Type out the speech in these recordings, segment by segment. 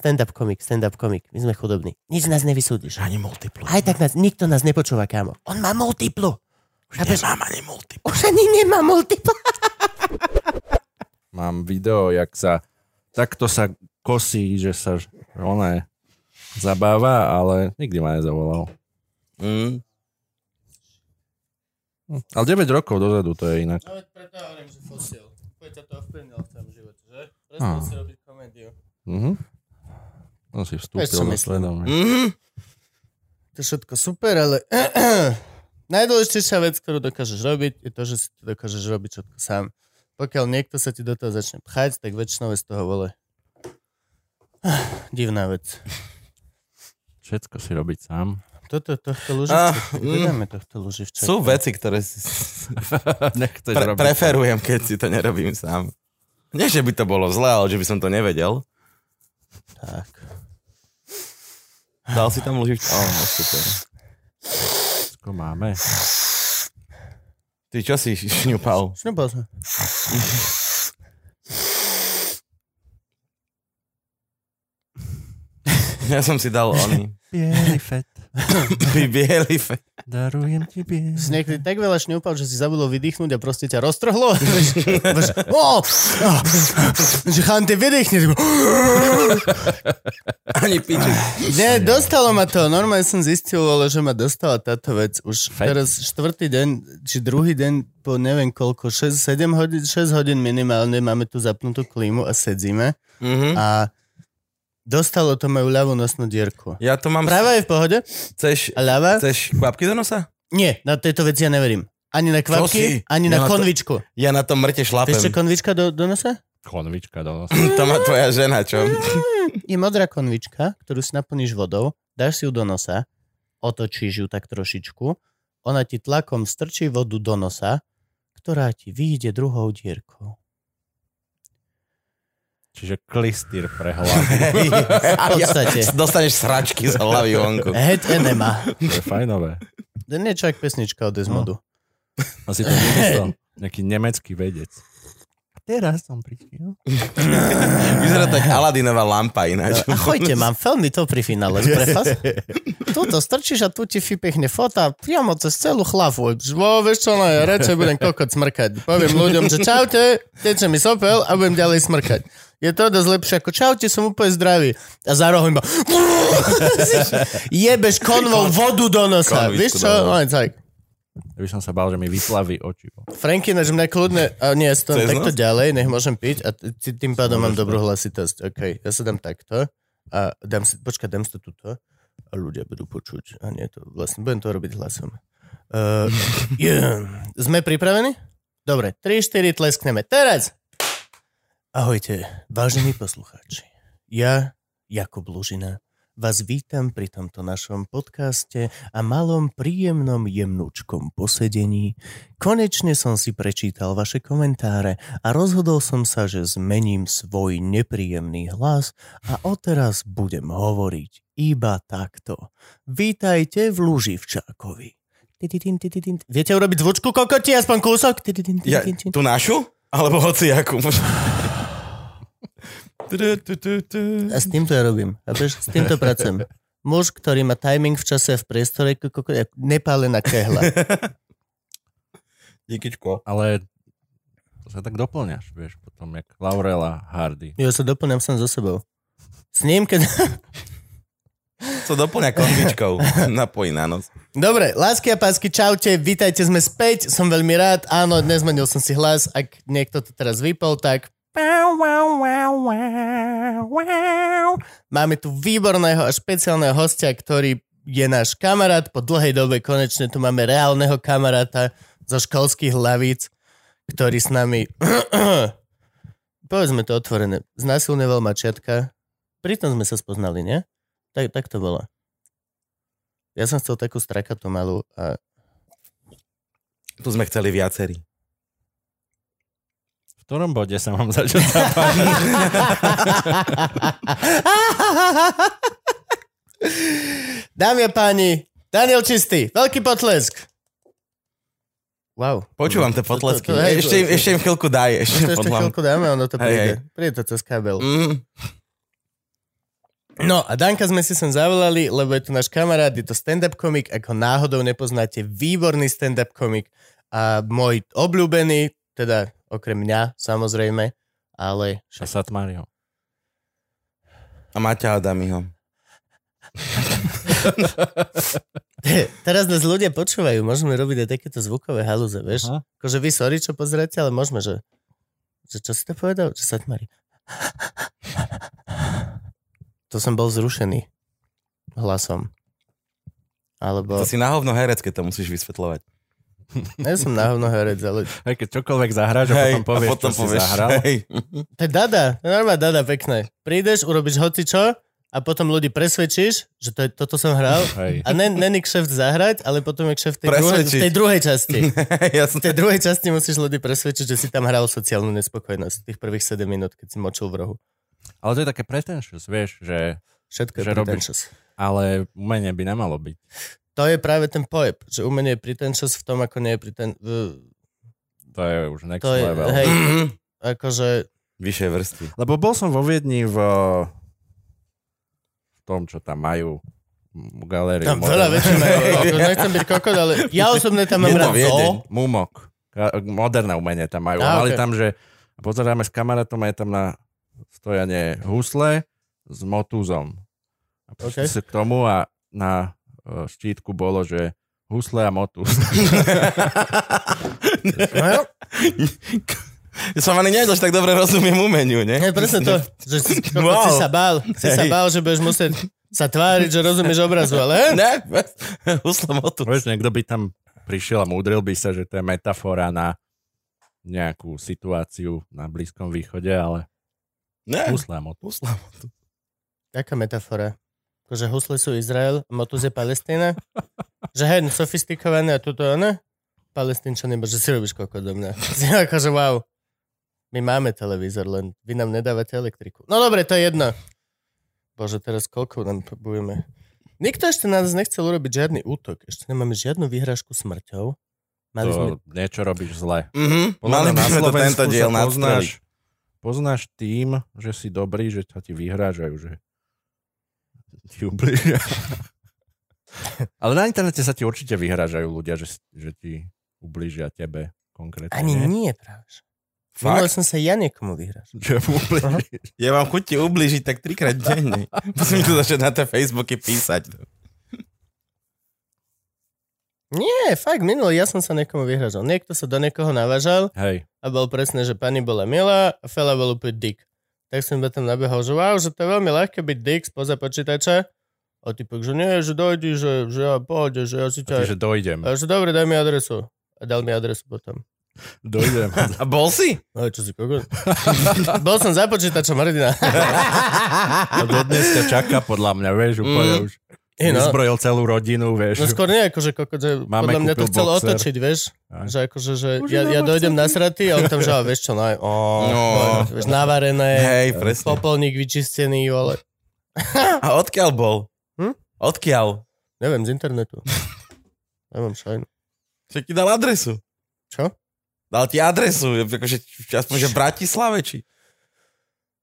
Stand-up komik, stand-up komik. My sme chudobní. Nič nás nevysúdiš. Ani multiplu. Aj tak nás, nikto nás nepočúva, kámo. On má multiplu. Už nemám ani multiplu. Už ani nemá multiplu. Mám video, jak sa takto sa kosí, že sa ona zabáva, ale nikdy ma nezavolal. Mm. Hm, Ale 9 rokov dozadu to je inak. No veď preto hovorím, že fosil. Poď sa to ovplyvnilo v tvojom živote, že? Prestal si robiť komédiu. Mhm. On si vstúpil Vieš, čo do myslím. svedomia. Mm. To je všetko super, ale najdôležitejšia vec, ktorú dokážeš robiť, je to, že si to dokážeš robiť všetko sám. Pokiaľ niekto sa ti do toho začne pchať, tak väčšinou je z toho vole. Divná vec. Všetko si robiť sám. Toto, tohto Ah, luživčaka. mm. Vydáme tohto luživčaka. Sú veci, ktoré si pre- robiť. preferujem, keď si to nerobím sám. Nie, že by to bolo zlé, ale že by som to nevedel. Tak. Dal si tam ložičku? Oh, no, super. Všetko máme. Ty čo si šňupal? Šnúpal som. Ja som si dal oný. Bielý fet, Bielý fe. darujem ti bielý. Si niekedy tak veľa šňúpal, že si zabudol vydýchnuť a proste ťa roztrhlo. Že chante vydýchne. Ani piču. Nie, dostalo ma to. Normálne som zistil, ale že ma dostala táto vec. Už Fakt? teraz štvrtý deň, či druhý deň po neviem koľko, 6-7 hodín, 6 hodín minimálne máme tu zapnutú klímu a sedzíme. Mhm. A dostalo to moju ľavú nosnú dierku. Ja to mám... Práva je v pohode Chceš, a ľava? chceš kvapky do nosa? Nie, na tejto veci ja neverím. Ani na kvapky, ani Ja na na to- konvičku. Ja na to mŕte šlapem. Vieš čo konvička do, do nosa? Konvička do nosa. To má tvoja žena, čo? Je modrá konvička, ktorú si naplníš vodou, dáš si ju do nosa, otočíš ju tak trošičku, ona ti tlakom strčí vodu do nosa, ktorá ti vyjde druhou dierkou. Čiže klistýr pre hlavu. V podstate. Dostaneš sračky z hlavy vonku. Head enema. To je fajnové. To je niečo ako pesnička od Desmodu. Asi to vymyslel nejaký nemecký vedec. Teraz som prišiel. Vyzerá tak Aladinová lampa ináč. Ahojte, mám veľmi to pri finále z prepas. Tuto strčíš a tu ti vypechne fota priamo cez celú hlavu. Vo, vieš čo, no ja radšej budem kokot smrkať. Poviem ľuďom, že čaute, teče mi sopel a budem ďalej smrkať. Je to dosť lepšie ako čaute, som úplne zdravý. A za rohom iba... Jebeš konvou vodu do nosa. Vieš čo? No, tak. Ja by som sa bál, že mi vyplaví oči. Franky, než mňa kľudne... A nie, ja Cez takto ďalej, nech môžem piť a t- tým pádom mám dobrú hlasitosť. OK, ja sa dám takto a dám si... Počkaj, dám si to tuto a ľudia budú počuť. A nie to vlastne, budem to robiť hlasom. Uh, yeah. Sme pripravení? Dobre, 3-4 tleskneme. Teraz! Ahojte, vážení poslucháči. Ja, Jakub Lužina, vás vítam pri tomto našom podcaste a malom príjemnom jemnúčkom posedení. Konečne som si prečítal vaše komentáre a rozhodol som sa, že zmením svoj nepríjemný hlas a odteraz budem hovoriť iba takto. Vítajte v Luživčákovi. Viete urobiť zvučku kokoti, aspoň kúsok? Ja, tú našu? Alebo hociakú? A s týmto ja robím. Chápeš? S týmto pracujem. Muž, ktorý má timing v čase a v priestore, ako nepálená kehla. Díkyčko. Ale to sa tak doplňaš, vieš, potom jak Laurela Hardy. Ja sa doplňam sám so sebou. S ním, keď... Co doplňa kondičkou. Napojí na nos. Dobre, lásky a pásky, čaute, vítajte, sme späť, som veľmi rád. Áno, nezmenil som si hlas, ak niekto to teraz vypol, tak... Máme tu výborného a špeciálneho hostia, ktorý je náš kamarát. Po dlhej dobe konečne tu máme reálneho kamaráta zo školských hlavíc, ktorý s nami, povedzme to otvorené, znásilňoval mačiatka. Pritom sme sa spoznali, nie? Tak, tak to bolo. Ja som chcel takú strakatú malú a Tu sme chceli viacerí. V ktorom bode sa mám začať zapáčiť? Dámy a páni, Daniel Čistý, veľký potlesk. Wow. Počúvam tie potlesky. To- to- hej, ešte, im, to- ešte im chvíľku daj. Ešte, To ešte chvíľku dáme, ono to Hej, príde. hej. Príde to cez kabel. Mm. No a Danka sme si sem zavolali, lebo je to náš kamarát, je to stand-up komik, ak ho náhodou nepoznáte, výborný stand-up komik a môj obľúbený, teda okrem mňa samozrejme, ale A Satmário. A Maťa Adamiho. teraz nás ľudia počúvajú, môžeme robiť aj takéto zvukové halúze, vieš? Aha. Akože vy sorry, čo pozeráte, ale môžeme, že, že čo si to povedal? Že sa tmarí. To som bol zrušený hlasom. Alebo... To si na hovno herec, keď to musíš vysvetľovať. Ja som na hovno herec, ale Aj keď čokoľvek zahráš a potom povieš, a potom čo si povieš, zahral. hej. to je dada, to je normálne dada pekné. Prídeš, urobíš hocičo a potom ľudí presvedčíš, že to je, toto som hral Hej. a ne, není kšeft zahrať, ale potom je kšeft v tej, druhej, v Presvedčiť. tej druhej časti. V Jasné. tej druhej časti musíš ľudí presvedčiť, že si tam hral sociálnu nespokojnosť tých prvých 7 minút, keď si močil v rohu. Ale to je také pretentious, vieš, že Všetko je Že robíš- ale umenie by nemalo byť. To je práve ten pojem, že umenie je pretentious v tom, ako nie je preten... v- To je už next To je, level. hej, Mhm. akože... Vyššie vrstvy. Lebo bol som vo Viedni v, v tom, čo tam majú v galérii. Tam veľa vecí majú. Ako Nechcem byť kokot, ale ja osobne tam mám rád zoo. Mumok. Moderné umenie tam majú. A mali ok. tam, že pozeráme s kamarátom a je tam na stojanie husle s motúzom. A prišli Ok. si k tomu a na štítku bolo, že husle a motúz. No, Ja som ani nevedel, že tak dobre rozumiem umeniu, ne? je presne to, že si, Wow. si sa bál. Si sa Hej. bál, že budeš musieť sa tváriť, že rozumieš obrazu, ale... Ne, husle motu. Vieš, niekto by tam prišiel a múdril by sa, že to je metafora na nejakú situáciu na Blízkom východe, ale Ne, husle a motúz. husle motu. Aká metafora? Akože husle sú Izrael, motus je Palestína? Že hej, no, sofistikované a tuto, ne? Palestínčany, že si robíš kokot do mňa. Akože wow. My máme televízor, len vy nám nedávate elektriku. No dobre, to je jedno. Bože, teraz koľko nám budeme... Nikto ešte na nás nechcel urobiť žiadny útok. Ešte nemáme žiadnu výhražku smrťou. Mali sme... To niečo robíš zle. Mhm, Podľa mali by sme to tento diel poznáš, poznáš tým, že si dobrý, že sa ti vyhrážajú, že ti ubližia. Ale na internete sa ti určite vyhrážajú ľudia, že, že ti ubližia tebe konkrétne. Ani nie práve. že. Minule Fakt? som sa ja niekomu ubližia. Ja vám chuť ti ubližiť tak trikrát denne. Musím tu začať na tie Facebooky písať. Nie, fakt, minule ja som sa niekomu vyhrážal. Niekto sa do niekoho navážal Hej, a bol presne, že pani bola milá a fela bol úplne dick. Tak som iba tam nabehol, že wow, že to je veľmi ľahké byť dick spoza počítača. A typek, že nie, že dojdi, že, že ja pôjde, že ja si ťa... že dojdem. A že dobre, daj mi adresu. A dal mi adresu potom. Dojdem. A bol si? No čo si kokos? bol som za počítačom, hrdina. A dodnes ťa čaká podľa mňa, vieš, úplne Mm. už. Hey, no. Vyzbrojil celú rodinu, vieš. No skôr nie, akože kokot, že Máme podľa mňa to chcel boxer. otočiť, vieš? Aj. Že akože, že Už ja, ja dojdem na sraty a on tam, že vieš čo, no aj, ó, No. vieš, navarené, Hej, presne. popolník vyčistený, ale A odkiaľ bol? Hm? Odkiaľ? neviem, z internetu. Neviem, šajn. Že ti dal adresu. Čo? Dal ti adresu, akože aspoň, že v Bratislave, či?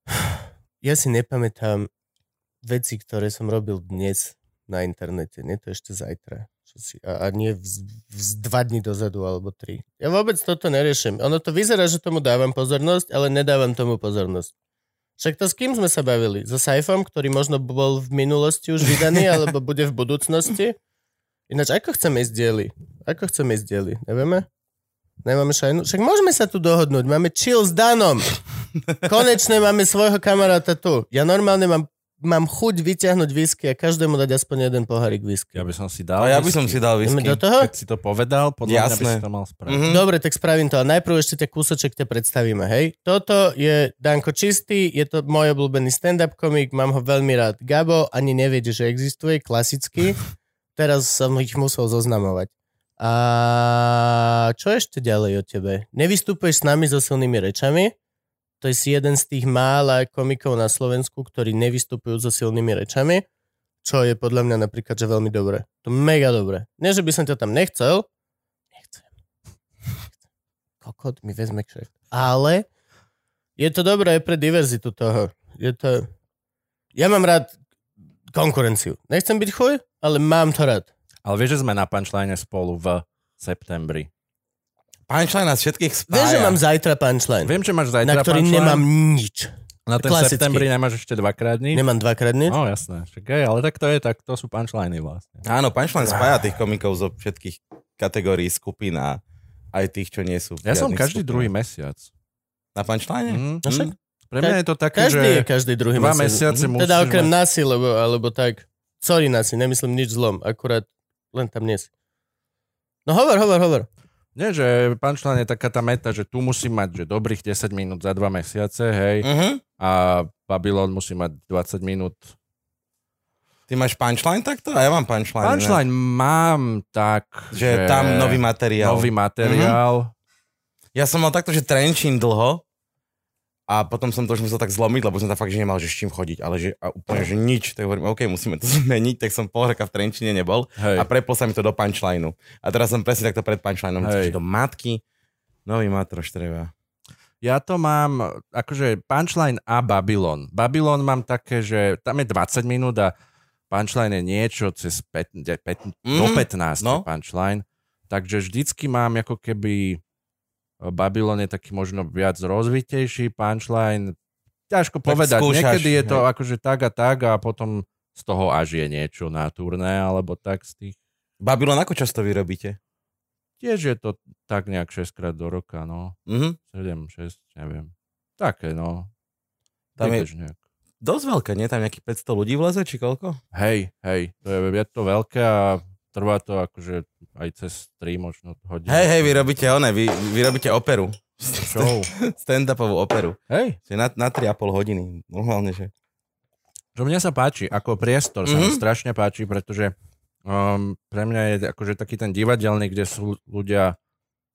Ja si nepamätám veci, ktoré som robil dnes na internete. Nie to ešte zajtra. Čo si, a, a nie v, v, dva dní dozadu alebo tri. Ja vôbec toto neriešim. Ono to vyzerá, že tomu dávam pozornosť, ale nedávam tomu pozornosť. Však to s kým sme sa bavili? So Saifom, ktorý možno bol v minulosti už vydaný, alebo bude v budúcnosti? Ináč, ako chceme ísť dieli? Ako chceme ísť dieli? Nevieme? Nemáme šajnu? Však môžeme sa tu dohodnúť. Máme chill s Danom. Konečne máme svojho kamaráta tu. Ja normálne mám, mám chuť vyťahnuť whisky a každému dať aspoň jeden pohárik whisky. Ja by som si dal. A ja by som si dal whisky. do toho? Keď si to povedal, podľa mňa by Jasné. si to mal spraviť. Mhm. Dobre, tak spravím to. Ale najprv ešte ťa kúsoček te predstavíme, hej? Toto je Danko Čistý, je to môj obľúbený stand-up komik, mám ho veľmi rád. Gabo ani neviete, že existuje, klasicky. Teraz som ich musel zoznamovať. A čo ešte ďalej o tebe? Nevystupuješ s nami so silnými rečami? To je si jeden z tých mála komikov na Slovensku, ktorí nevystupujú so silnými rečami, čo je podľa mňa napríklad, že veľmi dobré. To mega dobré. Nie, že by som ťa tam nechcel, nechcem. Kokot mi vezme kšeft. Ale je to dobré pre diverzitu toho. Je to... Ja mám rád konkurenciu. Nechcem byť chuj, ale mám to rád. Ale vieš, že sme na punchline spolu v septembri. Punchline nás všetkých spája. Vieš, že mám zajtra punchline, Viem, že máš zajtra na ktorý punchline. nemám nič. Na ten klasický. septembri nemáš ešte dvakrát nič? Nemám dvakrát nič. No jasné, hej, ale tak to je, tak to sú punchliny vlastne. Áno, Punchline spája tých komikov zo všetkých kategórií skupín a aj tých, čo nie sú. v Ja som každý skupinách. druhý mesiac. Na Punchline? Mm. Však Pre mňa je to také, každý že je každý druhý dva mesiac. mesiace musíš Teda okrem mať- nasi, lebo, alebo tak. Sorry nasi, nemyslím nič zlom, akurát len tam nie si. No hovor, hovor, hovor. Nie, že punchline je taká tá meta, že tu musí mať že dobrých 10 minút za dva mesiace, hej, Uh-huh. a Babylon musí mať 20 minút. Ty máš Punchline takto? A ja mám Punchline. ne? Punchline mám tak, Že tam nový materiál. nový materiál. Ja som mal takto, že Trenčín dlho a potom som to už musel tak zlomiť, lebo som tam fakt, že nemal, že s čím chodiť, ale že a úplne, že nič. Tak hovorím, OK, musíme to zmeniť, tak som pol roka v Trenčine nebol Hej. a prepol sa mi to do punchlineu. A teraz som presne takto pred punchlineom, že do matky, nový matroš treba. Ja to mám, akože punchline a Babylon. Babylon mám také, že tam je 20 minút a punchline je niečo cez 5, 5, Mhm, do 15 no. punchline. Takže vždycky mám ako keby Babylon je taký možno viac rozvitejší punchline. Ťažko povedať. skúšaš, Niekedy je to hej. akože tak a tak a potom z toho až je niečo na turné alebo tak z tých. Babylon, ako často vy robíte? Tiež je to tak nejak 6 krát do roka, no. Mhm. 7, 6, neviem. Také, no. Tam je- Priebežne. Dosť veľké, nie? Tam nejakých 500 ľudí vleze, či koľko? Hej, hej, to je, je to veľké a trvá to akože aj cez 3 možno hodiny. Hej, hej, vy robíte one, vy, vy robíte operu. Show. Stand-upovú operu. Hej, Čiže na, na 3,5 hodiny. Normálne, že... čo mne sa páči, ako priestor sa mi Mhm. strašne páči, pretože um, pre mňa je akože taký ten divadelný, kde sú ľudia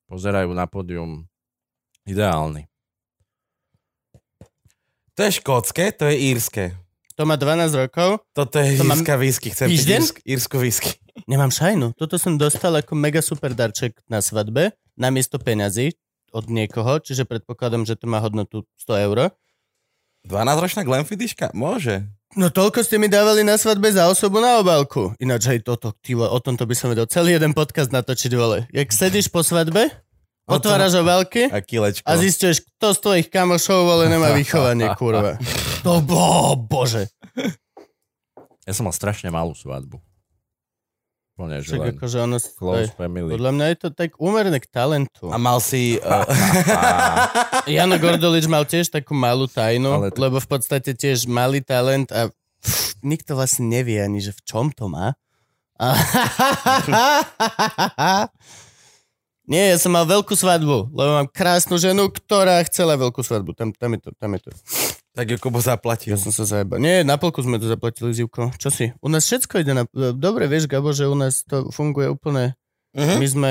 pozerajú na pódium ideálny. To je škótske, to je írske. To má 12 rokov. Toto je To mám írska whisky. Chcem piť írsk, írsku whisky. Nemám šajnu. Toto som dostal ako mega super darček na svadbe, namiesto peňazí od niekoho, čiže predpokladám, že to má hodnotu 100 eur. 12-ročná Glenfiddiška? Môže. No toľko ste mi dávali na svadbe za osobu na obálku. Ináč aj toto, ty vole, o tomto by som vedel celý jeden podcast natočiť, vole. Jak sedíš po svadbe, otváraš obálky A kilečko. a zistuješ, kto z tvojich kamošov, vole, nemá vychovanie, kurva. To bo, bože. Ja som mal strašne malú svadbu. Úplne, že Však len akože ono... close aj- family. Podľa mňa je to tak úmerné k talentu. A mal si... Uh, Jano Gordolič mal tiež takú malú tajnu, Ale to- lebo v podstate tiež malý talent a pff, nikto vlastne nevie ani, že v čom to má. Nie, ja som mal veľkú svadbu, lebo mám krásnu ženu, ktorá chcela veľkú svadbu. Tam, tam je to, tam je to. Tak ju Kubo zaplatil. Ja som sa zajebal. Nie, na polku sme to zaplatili, Zivko. Čo si? U nás všetko ide na... Dobre, vieš, Gabo, že u nás to funguje úplne... Uh-huh. My sme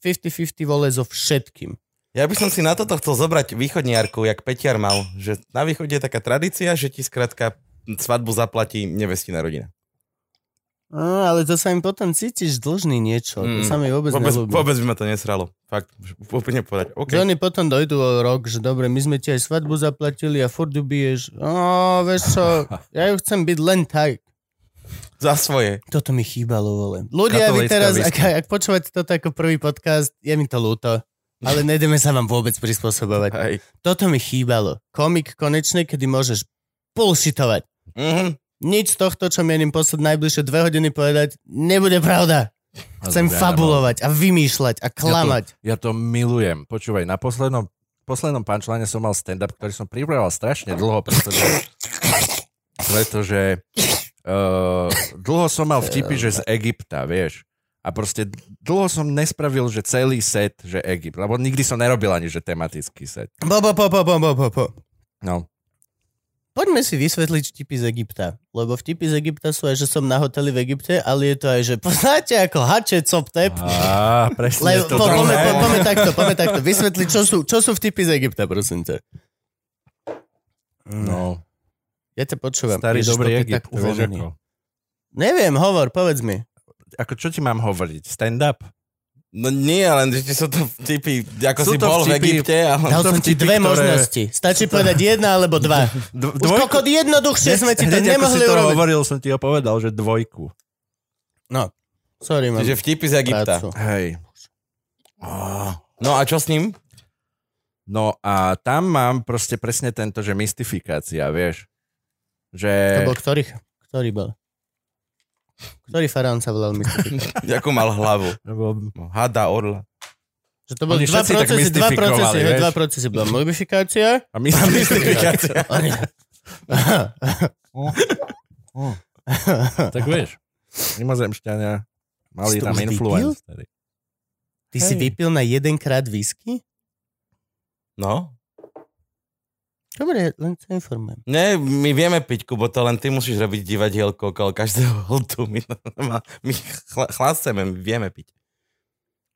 50-50 vole so všetkým. Ja by som si na toto chcel zobrať východniarku, jak Peťar mal. Že na východe je taká tradícia, že ti skrátka svadbu zaplatí nevestina rodina. No, ale to sa im potom cítiš dlžný niečo. To Mm. sa mi vôbec, Vôbec, nelúbi. vôbec by ma to nesralo. Fakt, úplne povedať. OK. Že oni potom dojdú o rok, že dobre, my sme ti aj svadbu zaplatili a furt ju biješ. No, vieš čo, ja ju chcem byť len tak. Za svoje. Toto mi chýbalo, vole. Ľudia, vy teraz, ak, ak počúvate toto ako prvý podcast, je mi to ľúto. ale nejdeme sa vám vôbec prispôsobovať. Hej. Toto mi chýbalo. Komik konečne, kedy môžeš bullshitovať. Mhm. Nič z tohto, čo mienim posled najbližšie dve hodiny povedať, nebude pravda. Chcem Ja fabulovať a vymýšľať a klamať. Ja to milujem. Počúvaj, na poslednom, poslednom punchline som mal stand-up, ktorý som pripravoval strašne dlho, pretože, pretože uh, dlho som mal vtipy, že z Egypta, vieš. A proste dlho som nespravil, že celý set, že Egypt. Lebo nikdy som nerobil ani, že tematický set. Bo, bo, bo, bo, bo, bo, bo. No. Poďme si vysvetliť vtipy z Egypta. Lebo vtipy z Egypta sú aj, že som na hoteli v Egypte, ale je to aj, že poznáte ako hače, cop, tep. Á, presne Le, to po, poďme, po, poďme takto, poďme takto. Vysvetli, čo sú, čo sú vtipy z Egypta, prosím ťa. No, Ja ťa počúvam. starý Ježiš, dobrý Egypt, tak uvoľnený. Neviem, hovor, povedz mi. Ako čo ti mám hovoriť? Stand-up? No nie, len že sú to vtipy, ako Sú si to bol v vtipy- Egypte. Ale... Dal to som ti dve ktoré- možnosti. Stačí povedať jedna alebo dva. D- Už kokot jednoduchšie sme ti to Hneď ako si nemohli to urobiť. hovoril, som ti ho povedal, že dvojku. No, sorry, mám. Čiže vtipy z Egypta. prácu. Hej. No a čo s ním? No a tam mám proste presne tento, že mystifikácia, vieš. Že... To bol ktorý, ktorý bol? Ktorý faraón sa volal Mystifika? Jakú mal hlavu? No, Hada, orla. Že to boli dva procesy, dva procesy, hej, vieš. dva procesy. Bola modifikácia. A mystifikácia. Tak vieš, mimozemšťania mali tam influence. Ty si vypil na jedenkrát whisky? No? Dobre, len sa informujem. Nie, my vieme piť, Kubo, to len ty musíš robiť divadielko okolo každého holtu. My, my chla, chlasceme, my vieme piť.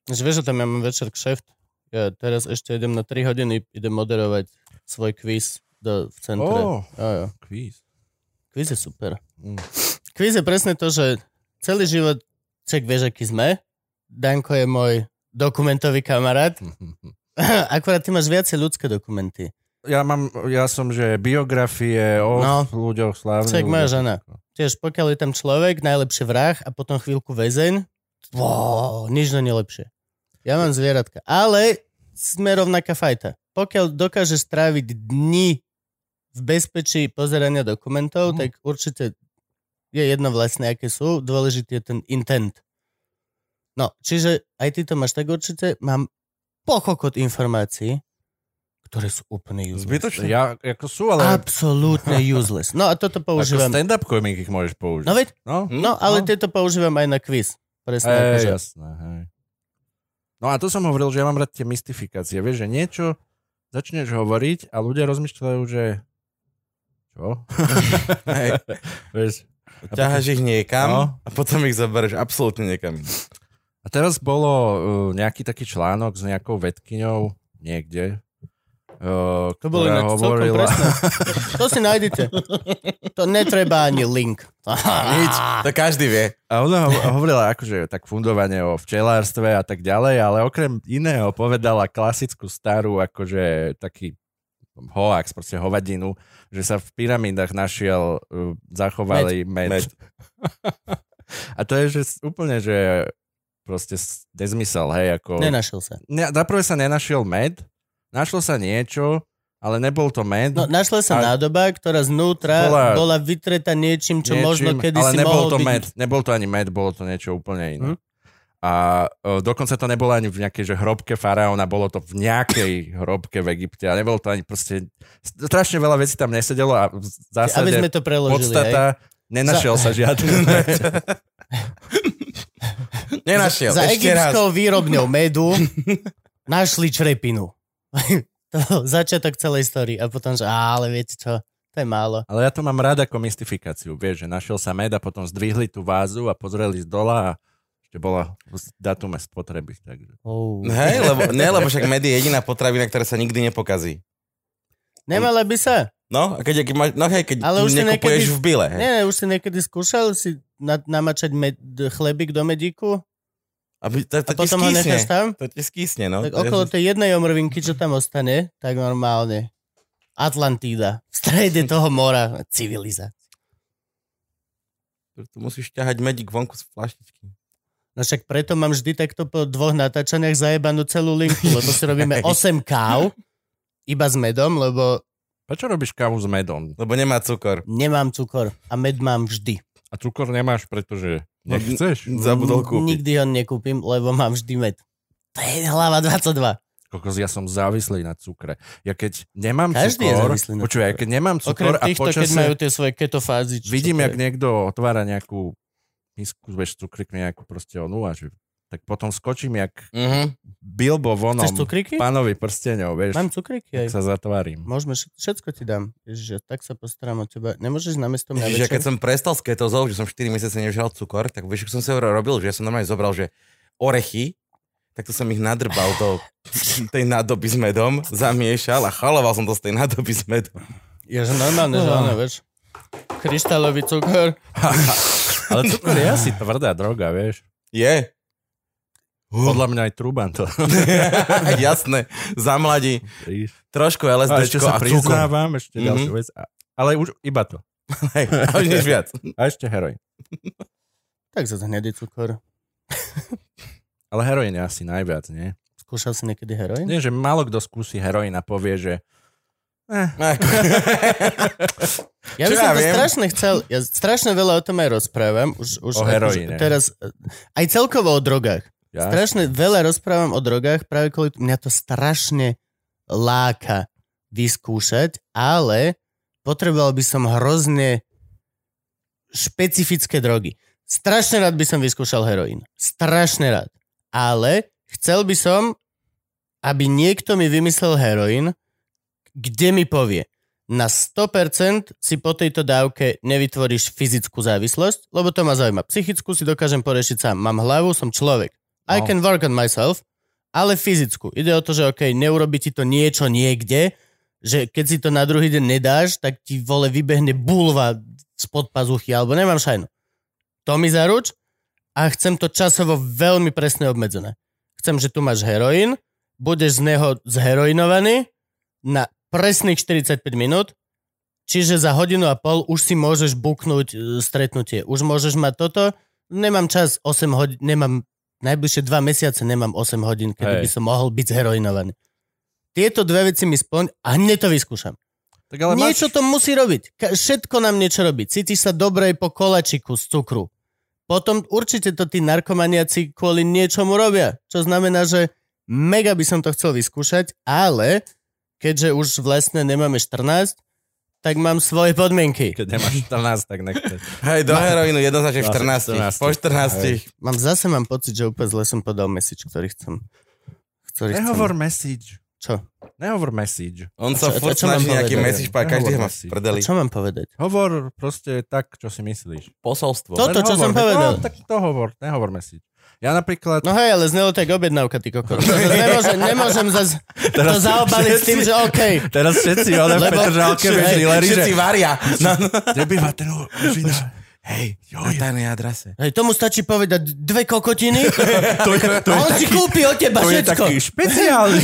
Že vieš, že tam ja mám večer kšeft. Ja teraz ešte idem na 3 hodiny, idem moderovať svoj quiz do, v centre. Jo, jo. kvíz. Quiz je super. Mm. Quiz je presne to, že celý život, ček vieš, aký sme. Danko je môj dokumentový kamarát. Akurát ty máš viacej ľudské dokumenty. Ja, mám, ja som, že biografie o No. ľuďoch slávnych. Cek moja žena. Tiež pokiaľ je tam človek, najlepšie vrah a potom chvíľku väzeň, wow, nič to nelepšie. Ja mám zvieratka. Ale sme rovnaká fajta. Pokiaľ dokáže stráviť dni v bezpečí pozerania dokumentov, Mhm. tak určite je jedno vlastne, aké sú. Dôležitý je ten intent. No, čiže aj ty to máš tak určite. Mám pokokot informácií, ktoré sú úplne useless. Zbytočne. Ja, ako sú, ale Absolútne useless. No a toto ako používam. stand-up komik ich môžeš použiť. No veď, No, no ale tieto používam aj na quiz. Presne Hej, akože. jasné, hej. No a to som hovoril, že ja mám rád tie mystifikácie. Vieš, že niečo začneš hovoriť a ľudia rozmýšľajú, že čo? Hej. Vieš, Ťaháš ich niekam No. a potom ich zaberieš absolútne niekam. A teraz bolo uh, nejaký taký článok s nejakou vedkyňou niekde. Uh, To bolo inak celkom presné. To si nájdete. To netreba ani link. Nič, to každý vie. A ona ho- hovorila akože tak fundovanie o včelárstve a tak ďalej, ale okrem iného povedala klasickú starú akože taký hoax, proste hovadinu, že sa v pyramídach našiel, uh, zachovali med. Med. A to je že úplne, že proste nezmysel, hej, ako... Nenašiel sa. Ne, naprvé sa nenašiel med, našlo sa niečo, ale nebol to med. No, našla sa A- nádoba, ktorá znútra bola, Bola- vytretá niečím, čo niečím, možno kedy ale si nebol mohol to byť... med, nebol to ani med, bolo to niečo úplne iné. Hm? A o, dokonca to nebolo ani v nejakej že hrobke faraóna, bolo to v nejakej hrobke v Egypte a nebolo to ani proste... Strašne veľa vecí tam nesedelo a v Aby zásade sme to preložili, hej. podstata nenašiel sa žiadny med. Nenašiel, Za raz. egyptskou výrobňou medu našli črepinu. to začiatok celej story. A potom, že á, ale viete čo, to je málo. Ale ja to mám rád ako mystifikáciu, vieš, že našiel sa med a potom zdvihli tú vázu a pozreli z dola a ešte bola v datume spotreby. Takže. Oh. Hej, lebo, ne, lebo však med je jediná potravina, ktorá sa nikdy nepokazí. Nemala by sa. No, a keď, keď, máš- no hej, keď Ale už nekupuješ niekedy- v byle. Hej. Nie, už si niekedy skúšal si na, namačať med, chlebík do medíku Aby, to, to a potom ho skísne. necháš tam? To ti skísne, no. Tak To je- okolo tej jednej omrvinky, čo tam ostane, tak normálne Atlantída. V strede toho mora. Civilizácia. Tu musíš ťahať medík vonku z flaštičky. No však preto mám vždy takto po dvoch natáčaniach zajebanú celú linku, lebo si robíme 8 káv iba s medom, lebo Prečo robíš kávu s medom? Lebo nemá cukor. nemám cukor a med mám vždy. A cukor nemáš, pretože nechceš? Zabudol kúpiť. Nikdy ho nekúpim, lebo mám vždy med. To je hlava 22. Kokos, ja som závislý na cukre. Ja keď nemám Každý je cukor, na počuj, ja keď nemám Okrem cukor a týchto, keď počasie majú tie svoje ketofázy. vidím, jak je. niekto otvára nejakú misku, vieš, cukrikmi nejakú proste onu a že tak potom skočím jak Mhm. Bilbo vonom Chceš cukriky? pánovi prsteňov, vieš, Mám cukriky aj. sa zatvárim. Môžeme, všet- všetko ti dám. Ježiš, tak sa postaram o teba. Nemôžeš na mesto mňa Čiže keď som prestal s ketozou, že som 4 mesiace nežral cukor, tak vieš, som sa robil, že ja som normálne zobral, že orechy, tak to som ich nadrbal do tej nádoby s medom, zamiešal a chaloval som to z tej nádoby s medom. Je, že normálne, že áno, vieš. Kryštálový cukor. Ale cukor je asi tvrdá droga, vieš. Je. Podľa mňa aj Truban to. Jasné, zamladí. Trošku A LSD ešte sa a priznávam, ešte Mhm. ďalšiu vec. A- Ale už iba to. Hej, a už nič viac. A ešte heroin. Tak za hnedý cukor. Ale heroin je asi najviac, nie? Skúšal si niekedy heroin? Nie, že málo kto skúsi heroin a povie, že Ako- Ja by som ja to viem? strašne chcel, ja strašne veľa o tom aj rozprávam. Už, už O akože heroíne. Teraz, eh, aj celkovo o drogách. Ja, Strašne veľa rozprávam o drogách, práve kvôli mňa to strašne láka vyskúšať, ale potreboval by som hrozne špecifické drogy. Strašne rád by som vyskúšal heroín. Strašne rád. Ale chcel by som, aby niekto mi vymyslel heroín, kde mi povie, na 100% si po tejto dávke nevytvoríš fyzickú závislosť, lebo to ma zaujíma. Psychickú si dokážem porešiť sám. Mám hlavu, som človek. I No. can work on myself, ale fyzickú. Ide o to, že OK, neurobi ti to niečo niekde, že keď si to na druhý deň nedáš, tak ti vole vybehne bulva spod pazuchy, alebo nemám šajnu. To mi zaruč a chcem to časovo veľmi presne obmedzené. Chcem, že tu máš heroín, budeš z neho zheroinovaný na presných 45 minút, čiže za hodinu a pol už si môžeš buknúť e, stretnutie. Už môžeš mať toto. Nemám čas 8 hodín, nemám najbližšie 2 mesiace nemám 8 hodín, Hej. by som mohol byť zheroinovaný. Tieto dve veci mi splň a hneď to vyskúšam. tak ale niečo máš, to musí robiť. Ka- všetko nám niečo robí. Cítiš sa dobre po kolačiku z cukru. Potom určite to tí narkomaniaci kvôli niečomu robia. Čo znamená, že mega by som to chcel vyskúšať, ale keďže už vlastne nemáme 14, tak mám svoje podmienky. keď nemáš 14, tak nechce. Hej, do heroínu jednoznačne v 14. 14. Po 14. Mám zase mám pocit, že úplne zle som podal message, ktorý chcem. Ktorý Nehovor chcem. message. Čo? Nehovor message. On sa furt čo mám snaží nejaký message pár, každý má prdeli. čo mám povedať? Hovor proste tak, čo si myslíš. Posolstvo. To- Toto, čo som povedal. No, tak to hovor, nehovor message. Ja napríklad... No hej, ale znelo tak objednávka, ty kokos. Nemôžem, nemôžem zase to zaobaliť s tým, že OK. Teraz všetci ale v Petržalke že Všetci varia. No, no. kde býva ten žina? Hej, na tajnej adrese. Hej, tomu stačí povedať dve kokotiny To je, to a je, on si kúpi od teba to je všetko. taký špeciálny.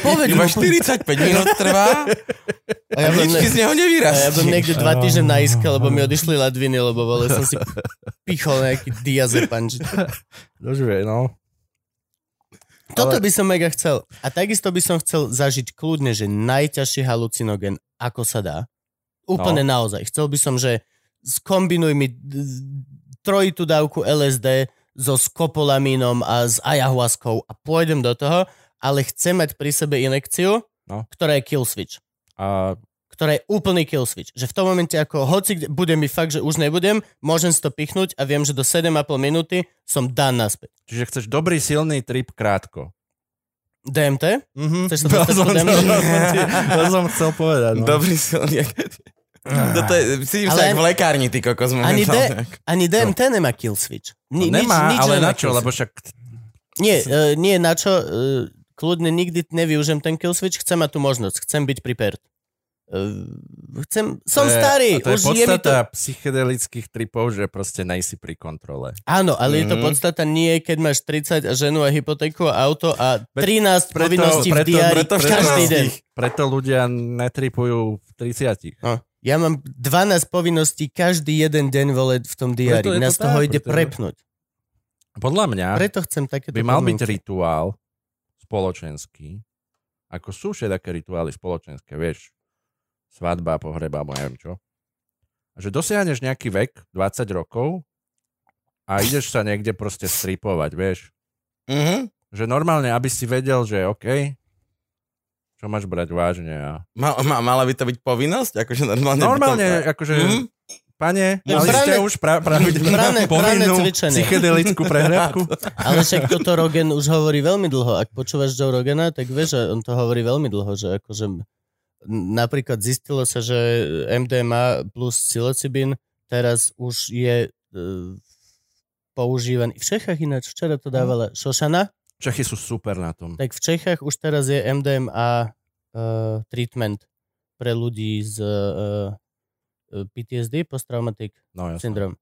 Povedz Iba mu. 45 minút trvá A a ja, nič ti z neho a ja bol niekde dva týždne na iske, lebo mi odišli ladviny, lebo vole, som si pichol nejaký diazepam. či- Dožuje, no. Toto by som mega chcel. A takisto by som chcel zažiť kľudne, že najťažší halucinogen, ako sa dá. Úplne no. naozaj. Chcel by som, že skombinuj mi trojitú dávku LSD so skopolamínom a s ayahuaskou a pôjdem do toho, ale chcem mať pri sebe inekciu, No. ktorá je kill switch. A ktorá je úplný kill switch. Že v tom momente, ako hoci kde, bude mi fakt, že už nebudem, môžem si to pichnúť a viem, že do 7,5 minúty som dan naspäť. čiže chceš dobrý, silný trip krátko. DMT? Mhm. Chceš sa dostať po DMT? to som chcel povedať. No. Dobrý silný. Toto je, cítim sa Ale ani- v lekárni, ty kokos Ani, D, momentálne. ani DMT nemá kill switch. No, Ni, nemá, nič, nič ale nemá na čo, lebo však Nie, uh, nie na čo. Uh, kľudne nikdy nevyužijem ten kill switch, chcem mať tú možnosť, chcem byť prepared. Uh, chcem, som to je, starý, a to je už je mi to... podstata psychedelických tripov, že proste nejsi pri kontrole. Áno, ale je to Mhm. podstata nie, keď máš 30 a ženu a hypotéku a auto a 13 preto- povinností v preto- diári preto v každý 14. deň. Preto ľudia netripujú v 30. No. Ja mám 12 povinností každý jeden deň vole v tom diári. Je Mňa to z toho tak, ide preto- prepnúť. Podľa mňa Preto chcem takéto by mal byť rituál spoločenský, ako sú všetké rituály spoločenské, vieš, svadba, pohreba, alebo neviem čo. A že dosiahneš nejaký vek, 20 rokov, a ideš sa niekde proste stripovať, vieš. Mhm. Že normálne, aby si vedel, že OK, čo máš brať vážne. A... Ma, ma, mala by to byť povinnosť? Akože normálne, by to- Normálne, akože, Mhm. pane, No, mali ste už pra, pra, brané- brané psychedelickú prehľadku? Ale však toto Rogan už hovorí veľmi dlho. Ak počúvaš Joe Rogana, tak vieš, že on to hovorí veľmi dlho, že akože napríklad zistilo sa, že MDMA plus psilocybin teraz už je e, používaný. V Čechách ináč, včera to dávala Šošana, Čechy sú super na tom. tak v Čechách už teraz je MDMA uh, treatment pre ľudí z uh, PTSD, posttraumatic No, jasné. syndrom.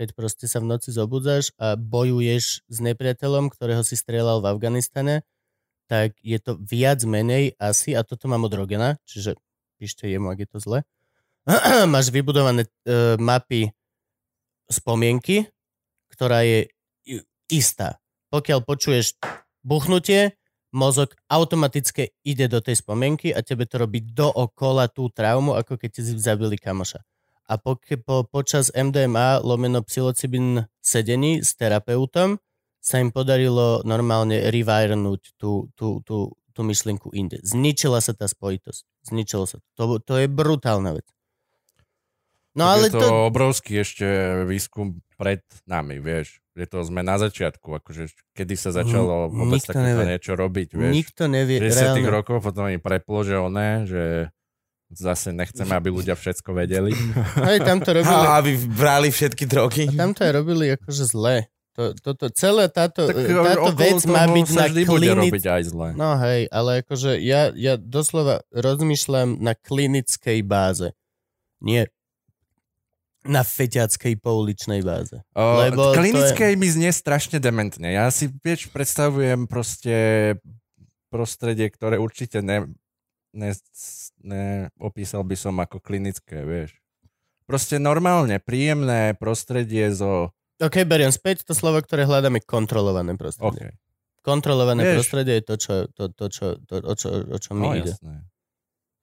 Keď proste sa v noci zobudzáš a bojuješ s nepriateľom, ktorého si strieľal v Afganistane, tak je to viac menej asi, a toto mám od Rogena, čiže píšte jemu, ak je to zle, máš vybudované uh, mapy spomienky, ktorá je istá. Pokiaľ počuješ buchnutie, mozog automaticky ide do tej spomienky a tebe to robí dookola tú traumu, ako keď ti zabili kamoša. A po, po, počas MDMA lomeno psilocybin sedení s terapeutom sa im podarilo normálne revirnúť tú, tú, tú, tú myšlienku inde. Zničila sa tá spojitosť. Zničilo sa. To, to je brutálna vec. No Tak ale je to, to... obrovský ešte výskum pred nami, vieš. Je to sme na začiatku, akože kedy sa začalo Nik- vôbec nikto takéto nevie. niečo robiť, vieš. Nikto nevie 60 reálne. rokov potom im preplo, že oné, že zase nechceme, aby ľudia všetko vedeli. Hej, tam to robili, A aby brali všetky drogy. tam to aj robili akože zle. To, toto, celé táto, Tak táto okolo vec má byť na klinic... robiť aj zle. No hej, ale akože ja, ja doslova rozmýšľam na klinickej báze. Nie na feťackej pouličnej báze. O, Lebo klinické mi znie strašne dementne. Ja si, vieš, predstavujem proste prostredie, ktoré určite ne, ne, ne opísal by som ako klinické, vieš. Proste normálne, príjemné prostredie zo... OK, beriem späť to slovo, ktoré hľadáme kontrolované prostredie. OK, Kontrolované Vieš. prostredie je to, čo, to, to, čo, to o, čo, o čo mi no ide. jasné.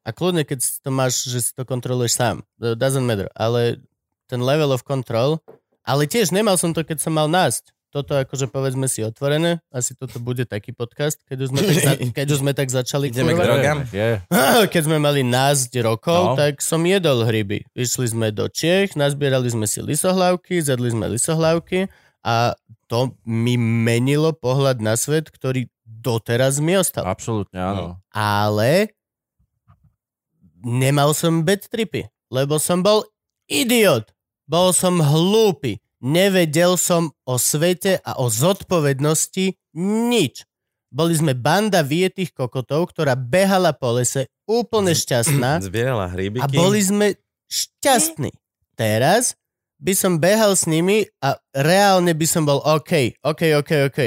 A kľudne, keď to máš, že si to kontroluješ sám. Doesn't matter. Ale ten level of control, ale tiež nemal som to, keď som mal násť. Toto akože povedzme si otvorené, asi toto bude taký podcast, keď už sme tak, za, keď už sme tak začali Ideme k drogám? Keď sme mali násť rokov, No. tak som jedol hryby. Išli sme do Čiech, nazbierali sme si lisohlavky, zedli sme lisohlavky a to mi menilo pohľad na svet, ktorý doteraz mi ostal. Absolútne áno. Ale nemal som bad tripy, lebo som bol idiot. Bol som hlúpy. Nevedel som o svete a o zodpovednosti nič. Boli sme banda vietých kokotov, ktorá behala po lese, úplne šťastná Zbierala hrybiky. a boli sme šťastní. Teraz by som behal s nimi a reálne by som bol OK, OK, OK, OK.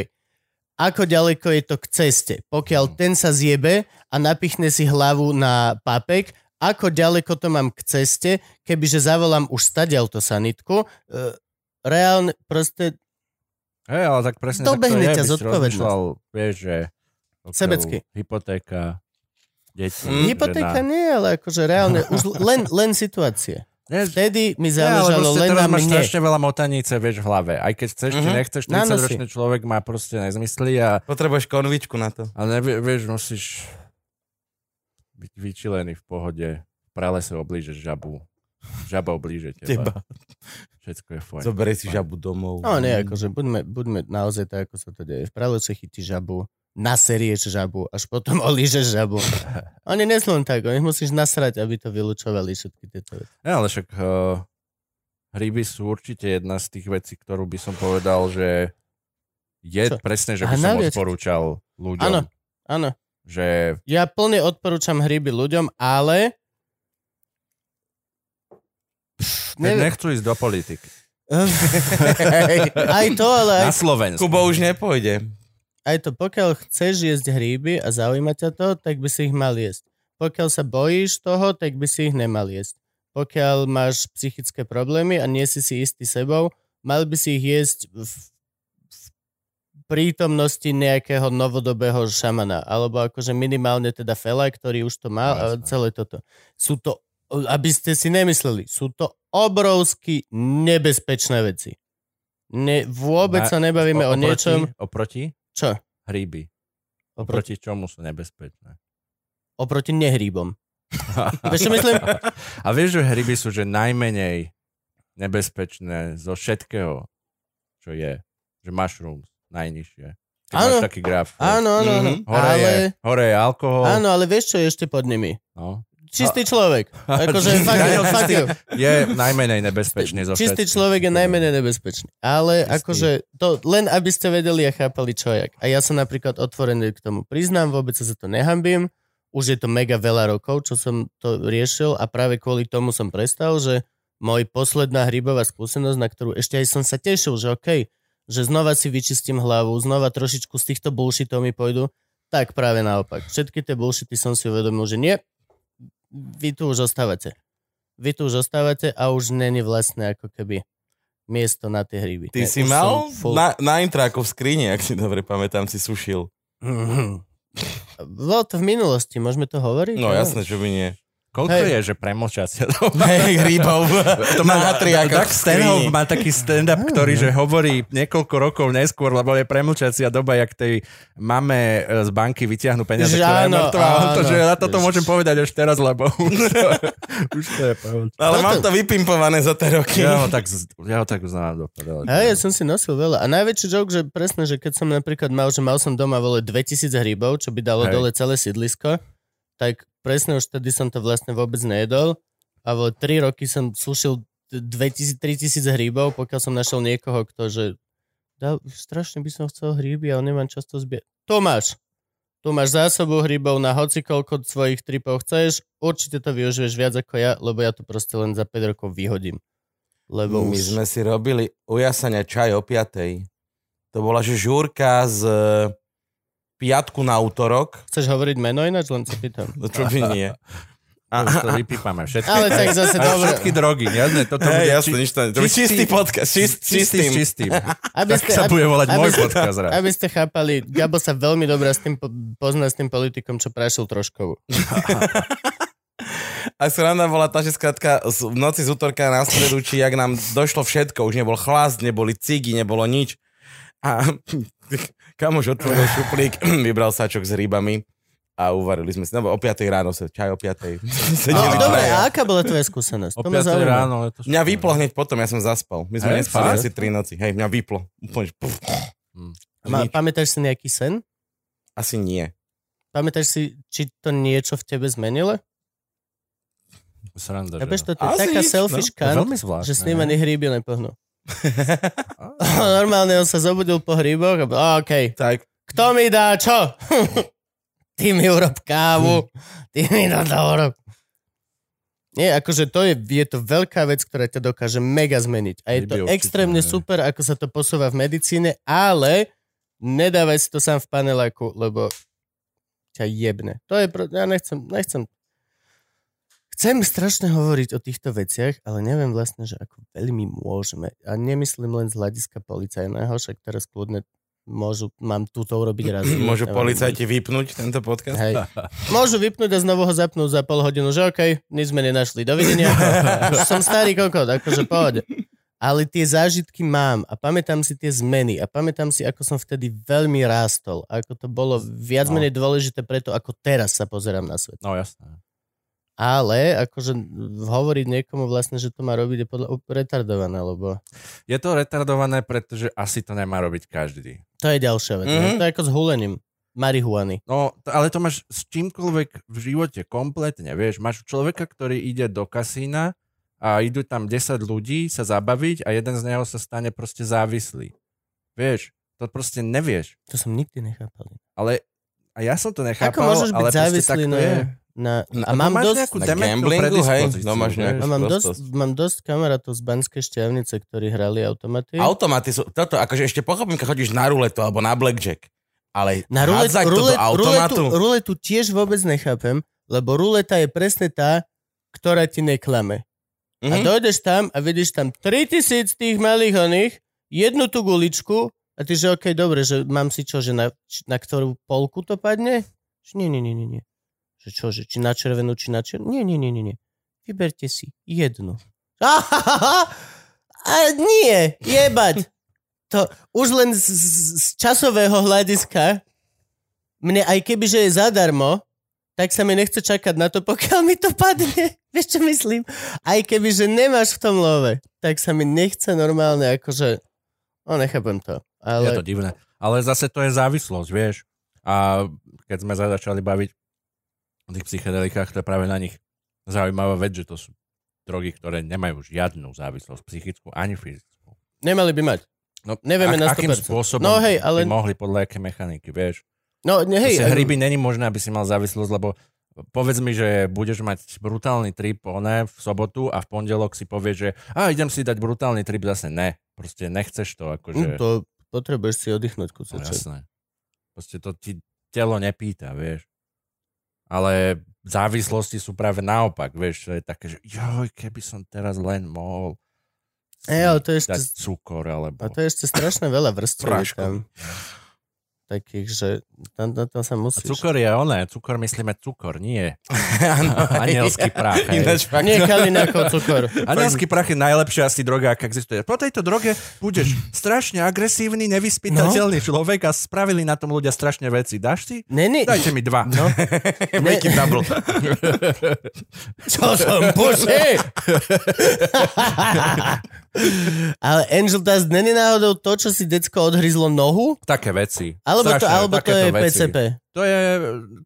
Ako ďaleko je to k ceste? Pokiaľ ten sa zjebe a napichne si hlavu na papek, ako ďaleko to mám k ceste, kebyže zavolám už stadiaľ to sanitku, e, reálne proste Hej, ale tak presne Dobehne ťa tak to je, si zodpovednosť. vieš, že Sebecky. Hypotéka, deti, Mm. hypotéka žena. nie, ale akože reálne už len, len situácie. Nie, Vtedy mi záležalo proste len na máš mne. strašne veľa motanice, vieš, v hlave. Aj keď chceš, či Mhm. nechceš, Na nosi. 30-ročný človek má proste nezmysly a Potrebuješ konvičku na to. ale nevie, vieš, musíš byť vyčilený v pohode. V pralese oblížeš žabu. Žaba oblíže teba. Teba. Všetko je fajn. Zoberej si žabu domov. No nie, akože buďme, buďme naozaj tak, ako sa to deje. V pralese chytí žabu, naserieš žabu, až potom olížeš žabu. Oni nesú len tak, oni musíš nasrať, aby to vylúčovali všetky tieto veci. Ja, ale však uh, hryby sú určite jedna z tých vecí, ktorú by som povedal, že je Čo? presne, že Aha, by som odporúčal ľuďom. Áno, áno. Že Ja plne odporúčam hryby ľuďom, ale... Pff, neviem. nechcú ísť do politiky. aj to, ale aj Na Slovensku. Kubo už nepôjde. aj to, pokiaľ chceš jesť hríby a zaujíma ťa to, tak by si ich mal jesť. Pokiaľ sa bojíš toho, tak by si ich nemal jesť. Pokiaľ máš psychické problémy a nie si si istý sebou, mal by si ich jesť v prítomnosti nejakého novodobého šamana, alebo akože minimálne teda fela, ktorý už to má a celé toto. Sú to, aby ste si nemysleli, sú to obrovsky nebezpečné veci. Ne, vôbec Na- sa nebavíme o, oproti, niečom... Oproti Čo? hríby. Oproti, Oproti čomu sú nebezpečné. oproti nehríbom. Vieš, myslím? A vieš, že hryby sú že najmenej nebezpečné zo všetkého, čo je. Že mushrooms najnižšie. Keď Áno. máš taký graf. Áno, áno, áno. Mhm. Hore, Ale... je, hore je alkohol. Áno, ale vieš, čo je ešte pod nimi? No. Čistý človek. Akože fakt, čistý je najmenej nebezpečný zo Čistý človek je najmenej nebezpečný. Ale Čistý. akože to len aby ste vedeli a chápali čo jak. A ja sa napríklad otvorený k tomu priznám, vôbec sa za to nehambím. Už je to mega veľa rokov, čo som to riešil a práve kvôli tomu som prestal, že môj posledná hrybová skúsenosť, na ktorú ešte aj som sa tešil, že OK, že znova si vyčistím hlavu, znova trošičku z týchto bullshitov mi pôjdu, tak práve naopak. Všetky tie bullshity som si uvedomil, že nie, vy tu už ostávate. Vy tu už ostávate a už není vlastne ako keby miesto na tie hryby. Ty Ne, si mal full. na, na intráku v skrini, ak si dobre pamätám, si sušil. Mhm. Bolo to v minulosti, môžeme to hovoriť? No jasné, že by nie. Koľko Hej. je, že premlčacia Hej, hríbov. To má, na triákoch Doug Stanhope má taký stand-up, ktorý že hovorí niekoľko rokov neskôr, lebo je premlčacia doba, jak tej mame e, z banky vyťahnú peniaze, Že ktorá je áno, mŕtva. On to, áno. že ja toto Ježiš. môžem povedať až teraz, lebo už to, už to je pravda. Ale mám to vypimpované za tie roky. Ja ho tak, ja ho tak uznám do. A ja som si nosil veľa. A najväčší joke, že presne, že keď som napríklad mal, že mal som doma vole 2000 hríbov, čo by dalo Hej. dole celé sídlisko, tak presne už vtedy som to vlastne vôbec nejedol. A vo 3 roky som sušil 2000-3000 hríbov, pokiaľ som našiel niekoho, kto že dal, strašne by som chcel hríby, ale nemám často zbierať. Tu máš. Tu máš zásobu hríbov na hoci koľko svojich tripov chceš, určite to využiješ viac ako ja, lebo ja to proste len za 5 rokov vyhodím. Lebo My už... sme si robili ujasania čaj o piatej. To bola, že žúrka z piatku na útorok. Chceš hovoriť meno ináč? Len sa pýtam. No čo by nie. A, to vypípame všetky. Ale tak zase dobre. všetky drogy, jasne, toto Hej, bude jasne, nič to nie. To bude čistý podcast, čist, čistý, čistým. čistým. Aby Tak sa bude volať aby môj ste- podcast raz. Aby ste chápali, Gabo sa veľmi dobre s tým po- pozná s tým politikom, čo prašil trošku. A sranda bola tá, že skrátka v noci z útorka na stredu, či jak nám došlo všetko, už nebol chlast, neboli cigy, nebolo nič. A kamož otvoril šuplík, vybral sačok s rybami a uvarili sme si, no o 5 ráno sa, čaj o 5. Sedeli No, dobre, a aká bola tvoja skúsenosť? O To ma 5 zaujíma. ráno. Je to Mňa vyplo hneď potom, ja som zaspal. My sme Hej, nespali fakt? asi 3 noci. Hej, mňa vyplo. Úplne, puf. Hm. Ma, pamätáš si nejaký sen? Asi nie. Pamätáš si, či to niečo v tebe zmenilo? Sranda, Ja že to je Asi taká nič, selfish no. To je že s ním ani hríby Normálne on sa zobudil po hríboch a bol, OK, Tak, kto mi dá čo? Ty mi urob kávu, ty mi dá to urob. Nie, akože to je, je to veľká vec, ktorá ťa dokáže mega zmeniť. A je to Ryby určite, extrémne hej. super, ako sa to posúva v medicíne, ale nedávaj si to sám v paneláku, lebo ťa jebne. To je, pro... ja nechcem, nechcem. Chcem strašne hovoriť o týchto veciach, ale neviem vlastne, že ako veľmi môžeme. A nemyslím len z hľadiska policajného, však teraz kľudne môžu, mám túto urobiť raz. môžu policajti vypnúť tento podcast? Hej. Môžu vypnúť a znovu ho zapnúť za pol hodinu, že okej, nič sme nenašli. Dovidenia. Už som starý kokot, akože pohode. Ale tie zážitky mám a pamätám si tie zmeny a pamätám si, ako som vtedy veľmi rástol. Ako to bolo viac No. menej dôležité preto, ako teraz sa pozerám na svet. No jasné. Ale akože hovoriť niekomu vlastne, že to má robiť je podľa retardované, lebo Je to retardované, pretože asi to nemá robiť každý. to je ďalšia vec. Mm-hmm. Mhm. No, to je ako s hulením marihuany. No, ale to máš s čímkoľvek v živote kompletne, vieš. Máš človeka, ktorý ide do kasína a idú tam 10 ľudí sa zabaviť a jeden z neho sa stane proste závislý. Vieš, to proste nevieš. To som nikdy nechápal. Ale a ja som to nechápal, Ako môžeš byť ale proste závislý tak to na, je. Na... No, A mám máš dosť... Na gamblingu, hej? No máš nejakú- A mám dosť, mám dosť kamarátov z Banskej šťavnice, ktorí hrali automaty. Automaty sú, toto, akože ešte pochopím, keď chodíš na ruletu alebo na blackjack. Ale Na rulet, do rulet, automatu? ruletu, ruletu tiež vôbec nechápem, lebo ruleta je presne tá, ktorá ti neklame. A Mhm. dojdeš tam a vidíš tam 3000 tých malých oných, jednu tú guličku a A ty, že okej, dobre, že mám si čo, že na, na ktorú polku to padne? Nie, nie, nie, nie, nie. Že čo, že či na červenú, či na červenú? Nie, nie, nie, nie, nie. Vyberte si jednu. A nie, jebať. To už len z, z, z časového hľadiska mne aj keby, že je zadarmo, tak sa mi nechce čakať na to, pokiaľ mi to padne. Vieš, čo myslím? Aj keby, že nemáš v tom love, tak sa mi nechce normálne, akože... No, nechápem to. Ale... Je to divné. Ale zase to je závislosť, vieš. A keď sme sa začali baviť o tých psychedelikách, to je práve na nich zaujímavá vec, že to sú drogy, ktoré nemajú žiadnu závislosť, psychickú ani fyzickú. nemali by mať. No, Nevieme na akým 100%. spôsobom No hej, ale- by mohli podľa aké mechaniky, vieš. No, ne, hej, eh, hryby není možné, aby si mal závislosť, lebo povedz mi, že budeš mať brutálny trip one v sobotu a v pondelok si povieš, že a idem si dať brutálny trip, zase ne. Proste nechceš to, akože... to potrebuješ si oddychnúť No, kuseček. jasné. Proste to ti telo nepýta, vieš. Ale závislosti sú práve naopak, vieš, to je také, že joj, keby som teraz len mohol Ej, ale to je ešte, cukor, alebo... a to je ešte strašne veľa vrstv Práškov. tam. Takých, že tam, na to sa A musíš. cukor je oné, cukor myslíme cukor, nie. Áno, Anielský prach. Ináč fakt. Nie cukor. Anielský prach je najlepšia asi droga, aká existuje. Po tejto droge budeš strašne agresívny, nevyspytateľný no? človek a spravili na tom ľudia strašne veci. Dáš si? Není, Dajte mi dva. no, Make it double. čo som puši? Ale Angel Dust není náhodou to, čo si decko odhryzlo nohu? Také veci. Alebo to, Strašné, alebo to je veci. PCP? To je,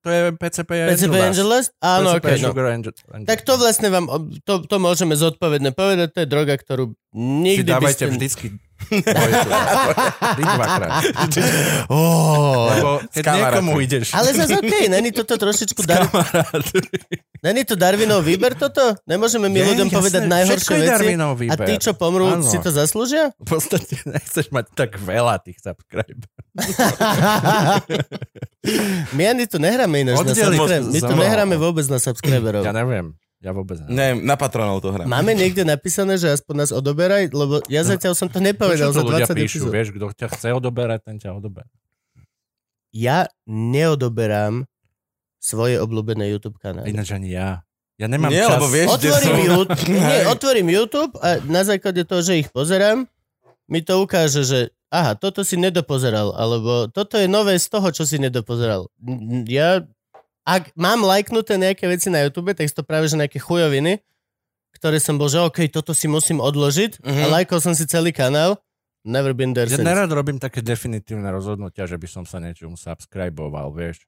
to je PCP PCP Angel Angel Dust. Áno, PCP no. Sugar Angel, Angel. Tak to vlastne vám, to, to môžeme zodpovedne povedať, to je droga, ktorú si nikdy by dávajte ste... vždycky. Oh. Lebo keď kamarátmi. niekomu ideš Ale zase okej, není toto trošičku... Dar... Není to Darwinov výber toto? Nemôžeme my Je, ľuďom jasné, povedať najhoršie veci? Darwinov A výber. tí, čo pomrú, Áno. si to zaslúžia? v podstate nechceš mať tak veľa tých subscribe. My ani tu nehráme ináč na Oddeliť subscribe. My tu nehráme vôbec na subscriberov. Ja neviem. Ja vôbec neviem. Ne, na patronov to hrám. Máme niekde napísané, že aspoň nás odoberaj, lebo ja zatiaľ som to nepovedal za to ľudia 20 píšu, epizód. vieš, kto ťa chce odoberať, ten ťa odoberá. Ja neodoberám svoje obľúbené YouTube kanály. Ináč ani ja. Ja nemám Nie, čas. lebo vieš, Otvorím sú. YouTube, nie, otvorím YouTube a na základe toho, že ich pozerám, mi to ukáže, že aha, toto si nedopozeral, alebo toto je nové z toho, čo si nedopozeral. Ja, ak mám lajknuté nejaké veci na YouTube, tak sú to práve že nejaké chujoviny, ktoré som bol, že OK, toto si musím odložiť Mhm. a lajkol som si celý kanál. Never been there Ja since. nerad robím také definitívne rozhodnutia, že by som sa niečomu subscriboval, vieš.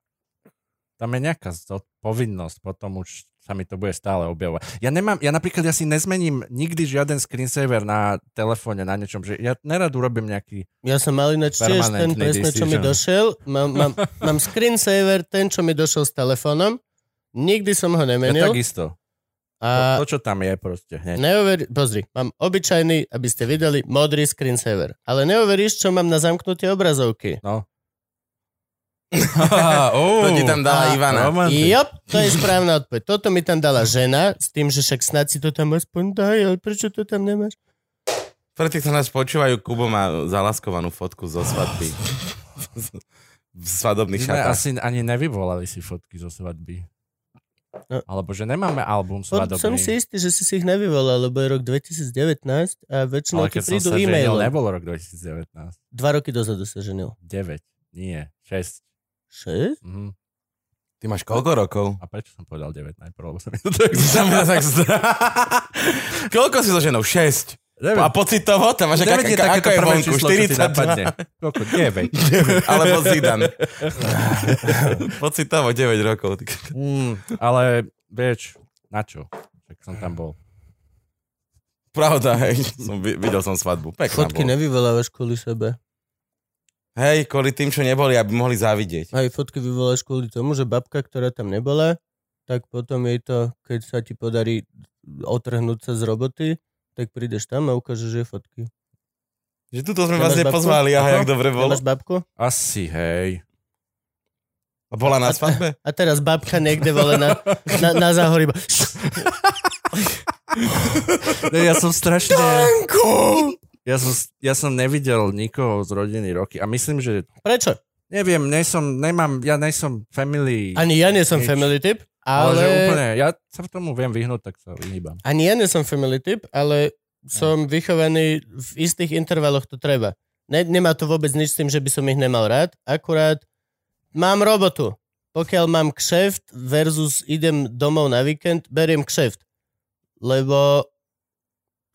Tam je nejaká povinnosť, potom už sa mi to bude stále objavovať. Ja nemám, ja napríklad ja si nezmením nikdy žiaden screensaver na telefóne, na niečom, že ja nerad urobím nejaký, Ja som mal ináč tiež ten presne, čo mi došiel. Mám, mám, mám screensaver, ten, čo mi došiel s telefónom. Nikdy som ho ja nemenil. takisto. A To, to, čo tam je proste hneď. Neuver... Pozri, mám obyčajný, aby ste videli, modrý screensaver. Ale neuveríš, čo mám na zamknutie obrazovky. No. To ti tam dala A- Ivana. Romantik. Jop, to je správna odpoveď. Toto mi tam dala žena, s tým, že však snad si to tam aspoň daj, ale prečo to tam nemáš? Pre tých, čo nás počúvajú, Kubo má zalaskovanú fotku zo svadby. v svadobných šatách. asi ani nevyvolali si fotky zo svadby. No. Alebo že nemáme album svadobný. som si istý, že si si ich nevyvolal, lebo je rok 2019 a väčšinou ale ti keď som prídu sa ženil, e-mailom. nebol rok 2019. Dva roky dozadu sa ženil. 9. Nie, 6. 6? Mhm. Ty máš koľko rokov? A prečo som povedal 9 najprv? Lebo sa mi to tak Sa mi to tak zdá. Koľko si so ženou? 6. Neviem. A pocitovo? Tam máš aká, 9 je aká, ako je vonku? číslo, čo ti 42? napadne. Koľko? 9. Alebo Zidane. Pocitovo 9 rokov. Mm, ale vieš, na čo? Tak som tam bol. Pravda, hej. Som, vi- videl som svadbu. Pekná Fotky bola. nevyvolávaš kvôli sebe. Hej, kvôli tým, čo neboli, aby mohli závidieť. Aj fotky vyvoláš kvôli tomu, že babka, ktorá tam nebola, tak potom jej to, keď sa ti podarí otrhnúť sa z roboty, tak prídeš tam a ukážeš jej fotky. Že tuto sme vás nepozvali, aha, jak dobre bolo. Nemáš babku? Asi, hej. A bola na svadbe? A teraz babka niekde vole na, na, na záhorí. Ne, ja som strašne... ja, som, ja som nevidel nikoho z rodiny roky a myslím, že Prečo? neviem, nie som, nemám, ja nejsom family. Ani ja nie som Nič. family typ, ale... ale... úplne, ja sa v tomu viem vyhnúť, tak sa vyhýbam. Ani ja nie som family typ, ale som vychovaný v istých intervaloch to treba. Ne, nemá to vôbec nič s tým, že by som ich nemal rád, akurát mám robotu. Pokiaľ mám kšeft versus idem domov na víkend, beriem kšeft. Lebo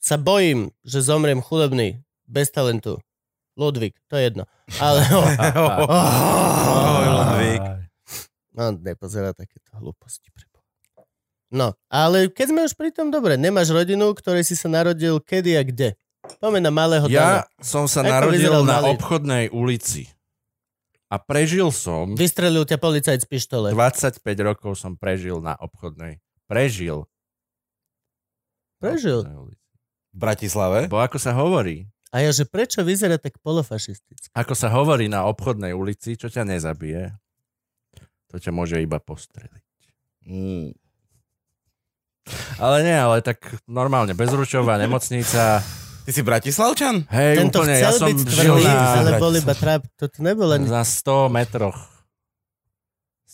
sa bojím, že zomriem chudobný, bez talentu. Ludvík, to je jedno. Ale... Ahoj, Ludvík. No, nepozerá takéto hlúposti. No, ale keď sme už pri tom, dobre, nemáš rodinu, ktorej si sa narodil kedy a kde? Poďme na malého Ja Dana. som sa Ako narodil na malý? obchodnej ulici. A prežil som, Vystrelil ťa policajt z pištole. 25 rokov som prežil na obchodnej. Prežil. Prežil. Obchodnej ulici. V Bratislave? Bo ako sa hovorí, A ja, že prečo vyzerá tak polofašisticky? ako sa hovorí na obchodnej ulici, čo ťa nezabije, to ťa môže iba postreliť. Mm. Ale nie, ale tak normálne, bezručová nemocnica. Ty si Bratislavčan? Hej, Tento úplne, chcel ja som byť žil tvrdý, na, ale bol iba trap. Toto nebolo ani... na 100 metroch.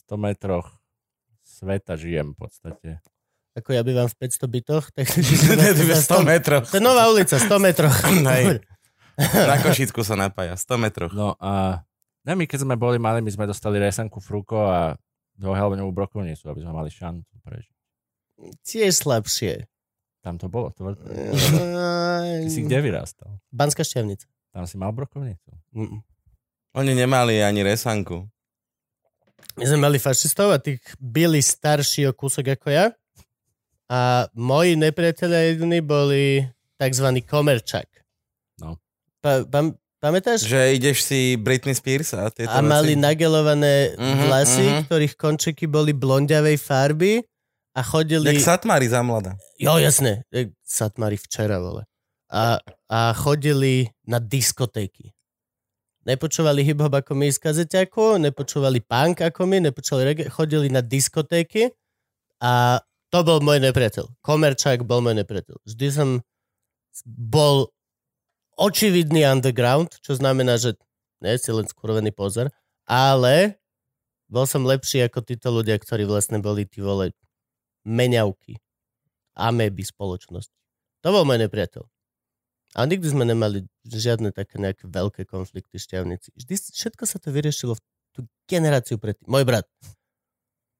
100 metroch sveta žijem v podstate. Ako ja bývam v 500 bytoch, tak... Ty vieš 100 metrov. To je nová ulica, 100 metrov. Hej. Na Košicku sa napája, 100 metrov. No a ne, my keď sme boli mali, my sme dostali resanku fruko a dvojhelbenovú brokovnicu, aby sme mali šancu prežiť. Tiež slabšie. Tam to bolo. To... Ty si kde vyrastal? Banská šťavnica. Tam si mal brokovnicu. Oni nemali ani resanku. My sme mali fašistov a tých byli starší o kúsok ako ja. A moji nepriatelia jediní boli tzv. komerčak. No. Pa, pam, pamätáš? Že ideš si Britney Spears a tieto A mali veci? nagelované Mhm, vlasy, mhm. ktorých končeky boli blondiavej farby a chodili... Jak Satmári za mladá. Jo, jasné. Jak Satmari včera, vole. A, a chodili na diskotéky. Nepočúvali hip-hop ako my z kazeťaku, nepočúvali punk ako my, nepočúvali reggae, chodili na diskotéky a to bol môj nepriateľ. Komerčák bol môj nepriateľ. Vždy som bol očividný underground, čo znamená, že nie si len skurvený pozor, ale bol som lepší ako títo ľudia, ktorí vlastne boli tí vole meňavky, ameby spoločnosti. To bol môj nepriateľ. A nikdy sme nemali žiadne také nejaké veľké konflikty šťavnici. Vždy všetko sa to vyriešilo v tú generáciu predtým. Môj brat.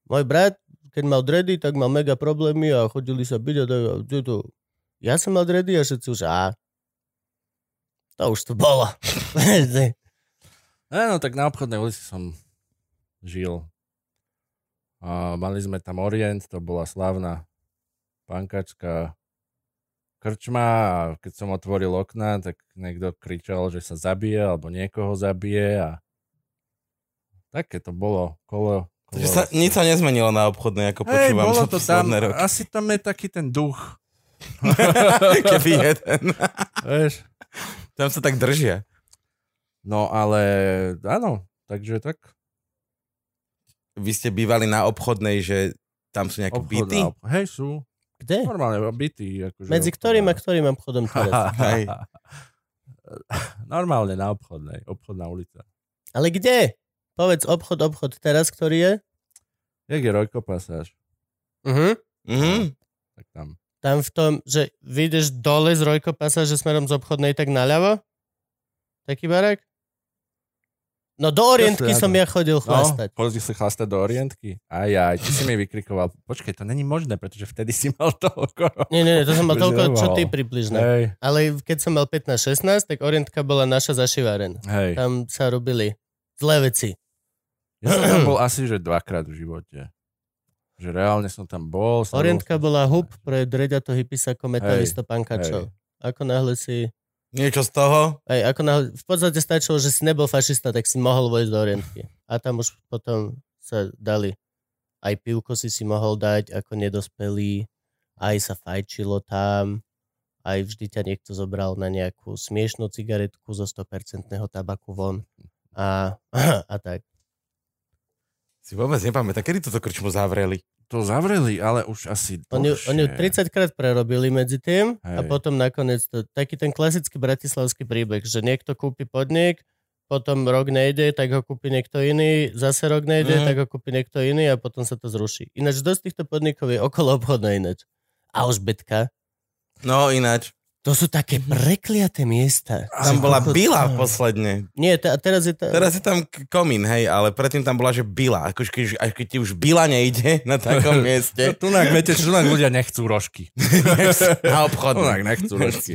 Môj brat, keď mal dredy, tak mal mega problémy a chodili sa byť a to, a to. Ja som mal dredy a všetci už, a to už to bolo. E, no tak na obchodnej ulici som žil. A mali sme tam Orient, to bola slavná pankačka krčma a keď som otvoril okna, tak niekto kričal, že sa zabije alebo niekoho zabije a také to bolo kolo. Takže sa, nič sa nezmenilo na obchodnej, ako Hej, počúvam bolo to tam, roky. asi tam je taký ten duch. Keby jeden. Vieš? Tam sa tak držia. No ale áno, takže tak. Vy ste bývali na obchodnej, že tam sú nejaké Obchod byty? na ob- Hej, sú. Kde? Normálne byty. Akože Medzi ktorým a ktorým obchodom teraz? Hej. Normálne na obchodnej. Obchodná ulica. Ale kde? Povedz obchod, obchod teraz, ktorý je? Jak je Rojko pasáž? Uh-huh. Mhm. Tak tam. Tam v tom, že vyjdeš dole z Rojko pasáže smerom z obchodnej tak naľavo? Taký barák? No do Orientky som ja chodil No, chlastať. chodil si chlastať do Orientky? Aj, aj, ty si mi vykrikoval. Počkej, to není možné, pretože vtedy si mal toľko. Nie, nie, nie, to som mal toľko, čo ty približne. Hej, Ale keď som mal 15-16, tak Orientka bola naša zašiváren. hej. Tam sa robili zlé veci. Ja som tam bol asi, že dvakrát v živote. Že reálne som tam bol. sadol Orientka som bola hub pre dreďato hypisako metalisto pankačov. Ako náhle si... Niečo z toho? Aj, ako náhle, v podstate stačilo, že si nebol fašista, tak si mohol vojsť do Orientky. A tam už potom sa dali. Aj pivko si si mohol dať ako nedospelý, aj sa fajčilo tam, aj vždy ťa niekto zobral na nejakú smiešnú cigaretku zo 100% tabaku von. A, a tak. Si vôbec nepamätám, kedy toto krčmu zavreli? to zavreli, ale už asi Oni, dlhšie. oni ju 30 krát prerobili medzi tým a Hej. potom nakoniec to, taký ten klasický bratislavský príbeh, že niekto kúpi podnik, potom rok nejde, tak ho kúpi niekto iný, zase rok nejde, Mhm. tak ho kúpi niekto iný a potom sa to zruší. Ináč dosť týchto podnikov je okolo obchodné ináč. A už betka. No ináč. To sú také prekliaté miesta. Tam bola Kokos- Bila posledne. Nie, t- a teraz je to... Teraz je tam komín, hej, ale predtým tam bola, že Bila. Akože keď, až keď ti už Bila nejde na takom mieste. Tunak, viete, že tunak ľudia nechcú rožky. Na Tunak obchodné. nechcú rožky.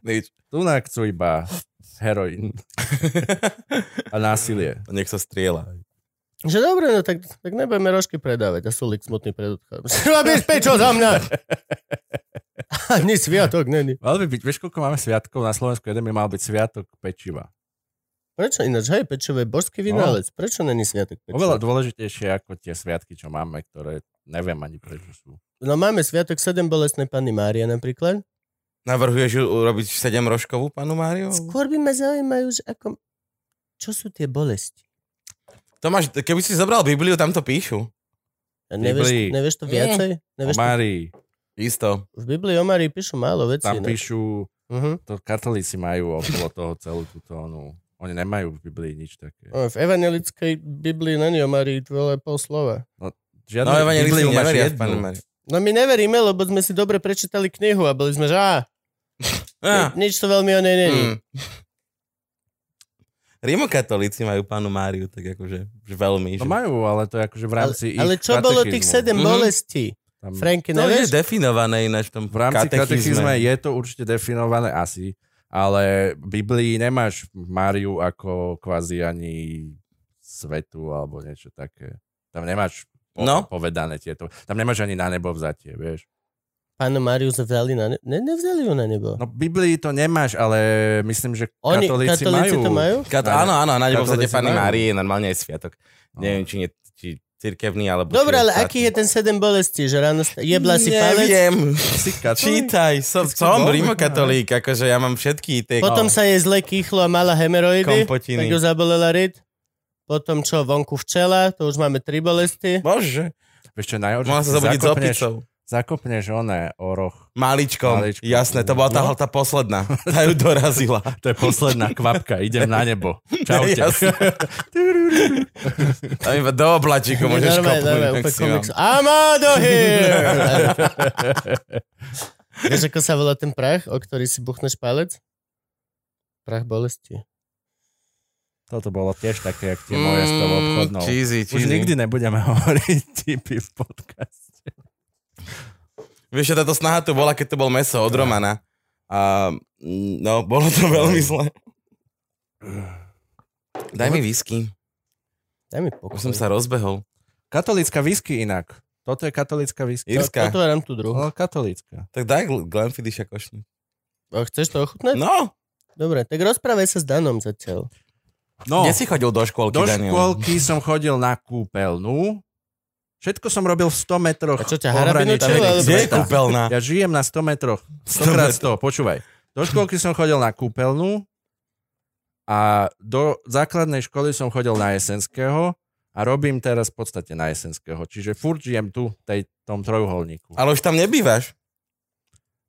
Nič. Tunak chcú iba heroín. A násilie. Nech sa strieľa. Že dobre, no tak, tak nebudeme rožky predávať. A Sulik smutný pred odchodom. Robíš pečo za mňa! Ani sviatok není. Mal by byť, vieš, koľko máme sviatkov na Slovensku? Jeden by mal byť sviatok pečiva. Prečo ináč? Hej, pečivo je božský vynálec. Prečo není sviatok pečiva? Oveľa dôležitejšie ako tie sviatky, čo máme, ktoré neviem ani prečo sú. No máme sviatok 7 bolestnej Panny Márie napríklad. Navrhuješ urobiť 7 rožkovú panu Máriu? Skôr by ma zaujímajú, že ako... Čo sú tie bolesti? Tomáš, keby si zobral Bibliu, tam to píšu. A nevieš, Biblii. nevieš to viacej? O Nevieš to... Márii, Isto. V Biblii o Márii píšu málo vecí. tam no. píšu, Uh-huh. to katolíci majú okolo toho celú túto onu. Oni nemajú v Biblii nič také. V evangelickej Biblii není o Márii dve pol slova. Žiadnu No, evangelisti Bibliu máš jednu. No my neveríme, lebo sme si dobre prečítali knihu a boli sme, že á, Á, nič to veľmi o nej není. mm. Rímokatolíci majú panu Máriu, tak akože že veľmi. No Že... majú, ale to je akože v Ale, rámci ich ale čo bolo tých katechizmu. sedem Mhm. bolestí? Tam, Franky, To je nevieš? definované ináč v tom v rámci katechizme katechizme. je to určite definované asi, ale v Biblii nemáš Máriu ako kvázi ani svetu alebo niečo také. Tam nemáš po- No. povedané tieto. Tam nemáš ani na nebo vzatie, vieš. Pánu Máriu vzali na nebo? Ne, nevzali ju na nebo. No v Biblii to nemáš, ale myslím, že Oni, katolíci, katolíci majú. to majú? Kat- áno, áno, na nebo vzade katolíci majú. Márie je normálne aj sviatok. No. Neviem, či, nie, cirkevný, alebo... Dobre, ale aký je ten sedem bolestí? Že ráno jebla si palec, Neviem. Si? Čítaj, som, som bol? rímokatolík, akože ja mám všetky tie potom sa jej zle kýchlo a mala hemeroidy, tak kompotiny. ju zabolela ryt. Potom čo, vonku včela, to už máme tri bolesti. Bože, Vieš čo, najhoršie, mohla sa zabudiť s opicou. Zakopneš oné oroch. Maličkom, Maličkom. jasné, to bola tá, No. tá posledná. Tá ju dorazila. To je posledná kvapka, idem na nebo. Čaute. Tam iba do oblačíku môžeš Normálne, kopnúť. normálne, maximálne. komiks. Amado here! Vieš, ako sa volá ten prach, o ktorý si buchneš palec? Prach bolesti. Toto bolo tiež také, jak tie moje s tou obchodnou. Mm, Cheesy, Už cheesy. nikdy nebudeme hovoriť tipy v podcaste. Vieš, že táto snaha tu bola, keď to bol meso od Romana. A no, bolo to veľmi zle. Daj mi whisky. Daj mi pokoj. Už som sa rozbehol. Katolícka whisky inak. Toto je katolícka whisky. Írska. Otváram tú druhu. No, katolícka. Tak daj Gl- Glenfidisha košnu. O, Chceš to ochutnať? No, Dobre, tak rozprávaj sa s Danom zatiaľ. No, kde si chodil do škôlky, do Daniel? škôlky som chodil na kúpeľnú. Všetko som robil v 100 metroch. A čo ťa harabinu Kde je kúpeľná? Ja žijem na 100 metroch. 100 100 krát 100, počúvaj. Do školky som chodil na kúpeľnú a do základnej školy som chodil na Jesenského a robím teraz v podstate na Jesenského. Čiže furt žijem tu, v tej, tom trojuholníku. Ale už tam nebývaš.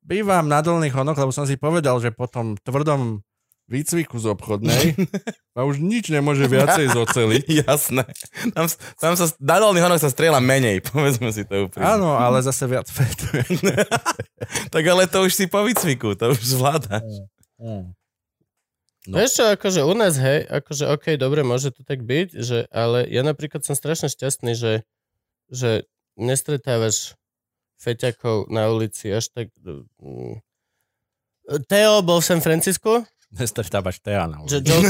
Bývam na dolných honoch, lebo som si povedal, že po tom tvrdom výcviku z obchodnej ma už nič nemôže viacej zoceliť. Jasné. Tam, tam sa, na dolných honoch sa strieľa menej, povedzme si to úprimne. Áno, ale zase viac fetuje. Tak ale to už si po výcviku, to už zvládaš. Mm. No. Vieš čo, akože u nás, hej, akože OK, dobre, môže to tak byť, že, ale ja napríklad som strašne šťastný, že, že nestretávaš feťakov na ulici až tak... mm. Teo bol v San Francisco, Nestretávaš Teana. že Joe,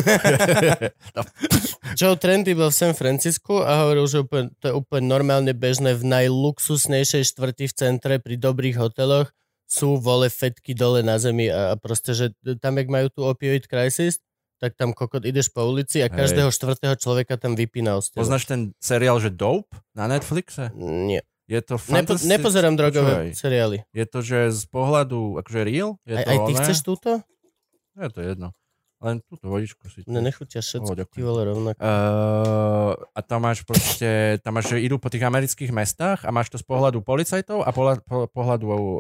Joe Trendy bol v San Francisco a hovoril, že úplne, to je úplne normálne bežné v najluxusnejšej štvrti v centre pri dobrých hoteloch sú vole fetky dole na zemi a, a proste, že tam, jak majú tu opioid crisis, tak tam kokot ideš po ulici a Hej. každého štvrtého človeka tam vypína z Poznáš ten seriál, že Dope na Netflixe? Nie. Je to Nepo, nepozerám drogové seriály. Je to, že z pohľadu, akože real? Je Aj, to aj ty oné? chceš túto? Je to jedno. Len túto vodičku si... Mne nechutia O, všetky, ďakujem. ty vole, rovnako. Uh, a tam máš proste, tam máš, že idú po tých amerických mestách a máš to z pohľadu policajtov a pohľad, po, pohľadu um,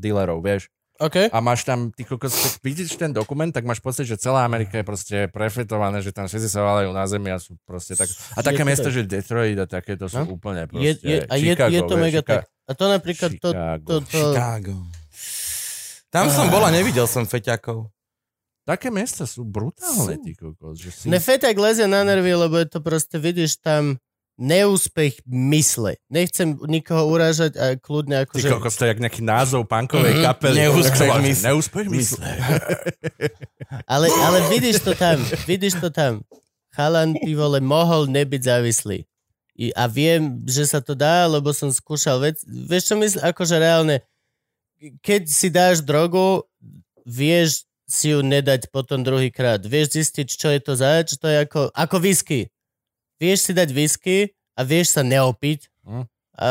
dealerov, vieš. OK. A máš tam, ty kokos, keď vidíš ten dokument, tak máš pocit, že celá Amerika je proste prefetované, že tam všetci sa valajú na zemi a sú proste tak... A také Je to mesto, že Detroit a takéto sú No. úplne Je, proste... je, a je, Chicago, je to vieš, mega Chica- tak. A to napríklad, to, Chicago. to, to, Chicago. Tam som bola, nevidel som feťakov. Také miesta sú brutálne, Sú. ty kokos. Že si... Nefeťak lezie na nervy, lebo je to proste, vidíš tam neúspech mysle. Nechcem nikoho urážať a kľudne Ty akože... kokos, to je jak nejaký názov punkovej Mhm. kapely. Neúspech Tak- mysle. Neúspech mysle. Ale, ale vidíš to tam, vidíš to tam. Chalan, ty vole, mohol nebyť závislý. I, a viem, že sa to dá, lebo som skúšal vec. Vieš čo myslím? Akože reálne, keď si dáš drogu, vieš si ju nedať potom druhýkrát. Vieš zistiť, čo je to zač, to je ako, ako whisky. Vieš si dať whisky a vieš sa neopiť. Hm. A,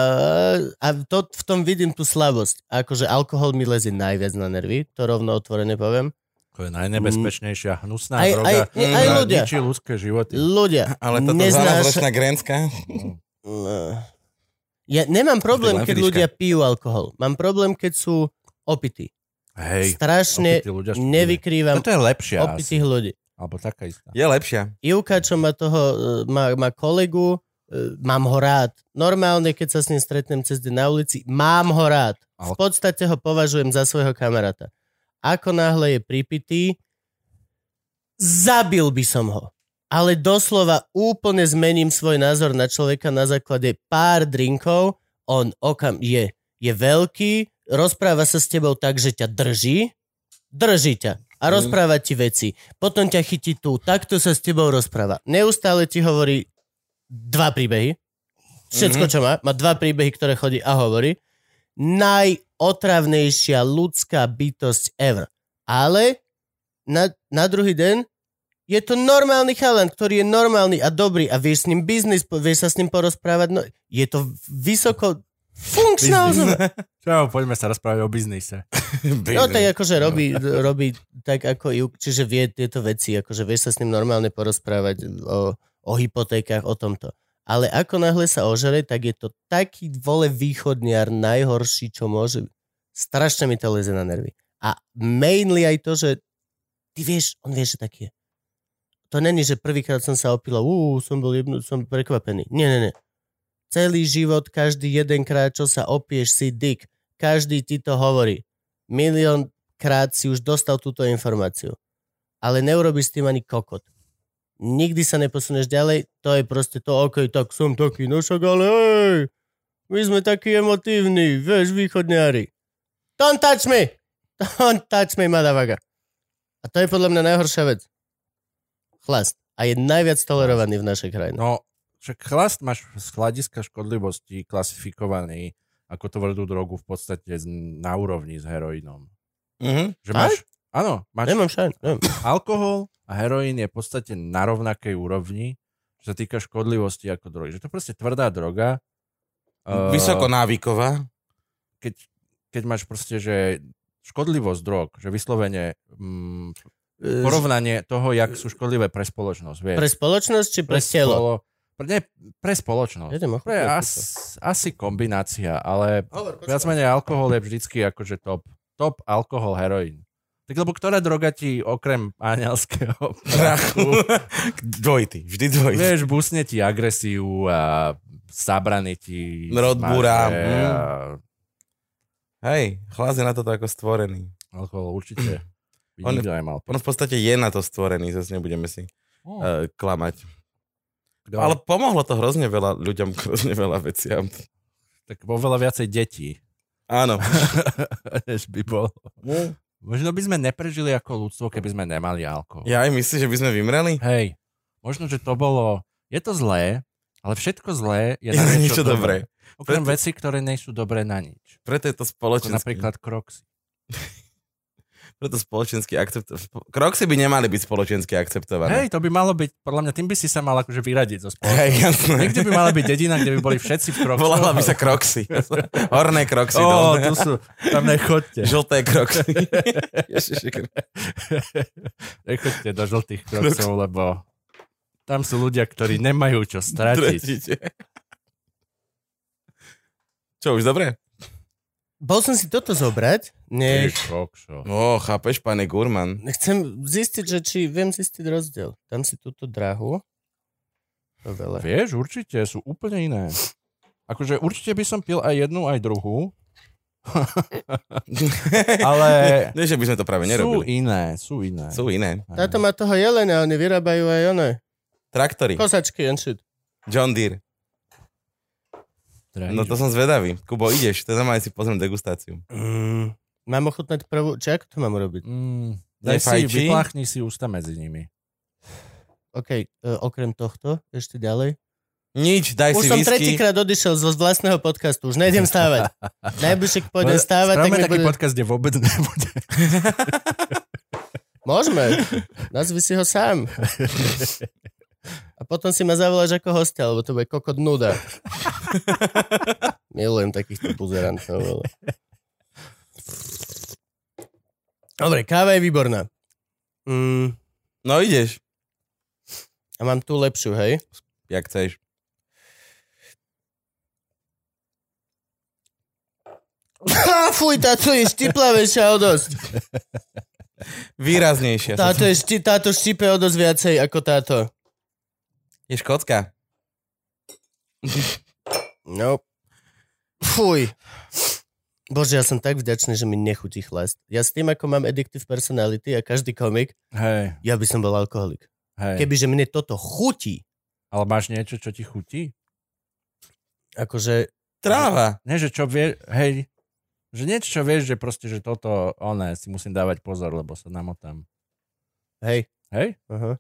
a to, v tom vidím tú slabosť. Akože alkohol mi lezie najviac na nervy, to rovno otvorene poviem. To je najnebezpečnejšia hnusná Aj- droga. aj- nie, aj ktorá ľudia. Ničí ľudské životy. Ľudia, Ale táto neznáša... 12-ročná Grénska, Ja nemám problém, keď ľudia pijú alkohol. Mám problém, keď sú opití. Hej, Strašne nevykrývam Toto je lepšia asi. opitých ľudí. Alebo taká istá. je lepšia. Ivka, čo má toho, e, má, má kolegu, e, mám ho rád. Normálne, keď sa s ním stretnem cez deň na ulici, mám ho rád. V podstate ho považujem za svojho kamaráta. Ako náhle je pripitý, zabil by som ho. Ale doslova úplne zmením svoj názor na človeka na základe pár drinkov. On okam je, je veľký, rozpráva sa s tebou tak, že ťa drží, drží ťa a Mm. rozpráva ti veci. Potom ťa chytí tu, takto sa s tebou rozpráva. Neustále ti hovorí dva príbehy. Všetko, Mhm. čo má. Má dva príbehy, ktoré chodí a hovorí. Najotravnejšia ľudská bytosť ever. Ale na, na druhý deň je to normálny chalan, ktorý je normálny a dobrý a vieš s ním biznis, vieš sa s ním porozprávať. No, je to vysoko funkčná osoba. Čo, poďme sa rozprávať o biznise. No tak akože robí, robí tak ako ju, čiže vie tieto veci, akože vieš sa s ním normálne porozprávať o, o hypotékach, o tomto. Ale ako náhle sa ožere, tak je to taký vole východniar najhorší, čo môže. Strašne mi to leze na nervy. A mainly aj to, že ty vieš, on vie, že tak je. To není, že prvýkrát som sa opila, ú, som bol jedno, som prekvapený. Nie, nie, nie. Celý život, každý jedenkrát, čo sa opieš, si dick. Každý ti to hovorí. Milión krát si už dostal túto informáciu. Ale neurobiš s tým ani kokot. Nikdy sa neposuneš ďalej, to je proste to, ok, tak som taký, no však ale hej, my sme takí emotívni, vieš, východňári. Don't touch me! Don't touch me, madavaga. A to je podľa mňa najhoršia vec. Chlast. A je najviac tolerovaný v našej krajine. No, však chlast máš z hľadiska škodlivosti klasifikovaný ako tvrdú drogu v podstate na úrovni s heroínom. Mhm. Že Aj? máš, áno, máš Nemám šajn, neviem. alkohol a heroín je v podstate na rovnakej úrovni, čo sa týka škodlivosti ako drogy. Že to je proste tvrdá droga. eh, Vysoko návyková. keď, keď máš proste, že škodlivosť drog, že vyslovene mm, porovnanie toho, jak sú škodlivé pre spoločnosť. Vieš. Pre spoločnosť či pre telo? spolo, pre, nie, pre spoločnosť. Jedem Pre as, asi kombinácia, ale viac menej alkohol je vždycky akože top. Top alkohol, heroín. Tak lebo ktorá droga ti okrem anielského prachu, dvojitý, vždy dvojitý. vieš, busne ti agresiu a zabrany ti Rodbúra, mm. a Hej, chlás je na toto ako stvorený. alkohol určite On-. On v podstate je na to stvorený, zase nebudeme si Oh, uh, klamať. Kto- Ale pomohlo to hrozne veľa ľuďom, hrozne veľa veciam. tak oveľa viacej detí, Áno. než by bolo. Možno by sme neprežili ako ľudstvo, keby sme nemali alkohol. Ja aj myslím, že by sme vymreli. Hej, možno, že to bolo... Je to zlé, ale všetko zlé je Je na niečo niečo dobré. dobré. Okrem Preto- veci, ktoré nie sú dobré na nič. Preto je to Ako spoločenské. napríklad kroxy. Preto spoločensky akceptované. Kroxy by nemali byť spoločensky akceptované. Hej, to by malo byť, podľa mňa tým by si sa mal akože vyradiť zo spoločnosti. Hej, jasné. Niekde by mala byť dedina, kde by boli všetci v kroku. Volala by sa Kroxy. Horné Kroxy. Ó, tu sú, tam nechoďte. Žlté Kroxy. Nechoďte do žltých krokov, lebo tam sú ľudia, ktorí nemajú čo stratiť. Tretíte. Čo, už dobre? Bol som si toto zobrať, Ty ne, kokšo. Ó, chápeš, pane Gurman. chcem zistiť, že či viem zistiť rozdiel. Tam si túto drahu. To veľa. Vieš, určite, sú úplne iné. Akože určite by som pil aj jednu, aj druhú. Ale Nie, že by sme to práve sú nerobili. iné, sú iné. Sú iné. Táto má toho jelena, oni vyrábajú aj one. Traktory. Kosačky and shit. John Deere. Drahý. No to som zvedavý. Kubo, ideš, teda maj si pozriem degustáciu. Mm, mám ochutnať prvú, či ako to mám urobiť? Mm, daj si, vypláchni si ústa medzi nimi. OK, e, okrem tohto, ešte ďalej. Nič, daj Už si som whisky. tretíkrát odišiel zo vlastného podcastu, už nejdem stávať. Najbližšie, keď pôjdem stávať, tak Spravme mi taký bude... podcast, kde vôbec nebude. Môžeme, nazvi si ho sám. A potom si ma zavoláš ako hostia, lebo to bude kokot nuda. Milujem takýchto buzerantov. ale- Dobre, káva je výborná. Mm, No ideš, a mám tu lepšiu, hej? jak chceš. Ha, fuj, táto je štiplavejšia o dosť. Výraznejšie. Táto, je šti, táto štipe o dosť viacej ako táto. Je škótska. No. Fuj. Bože, ja som tak vďačný, že mi nechutí chlast. Ja s tým, ako mám addictive personality a každý komik, Hej, ja by som bol alkoholik. hej. Kebyže mne toto chutí, Ale máš niečo, čo ti chutí? akože Tráva. Nie, že čo vie, hej, že niečo, čo vieš, že proste, že toto, oné, si musím dávať pozor, lebo sa namotám. Hej. Hej? Aha.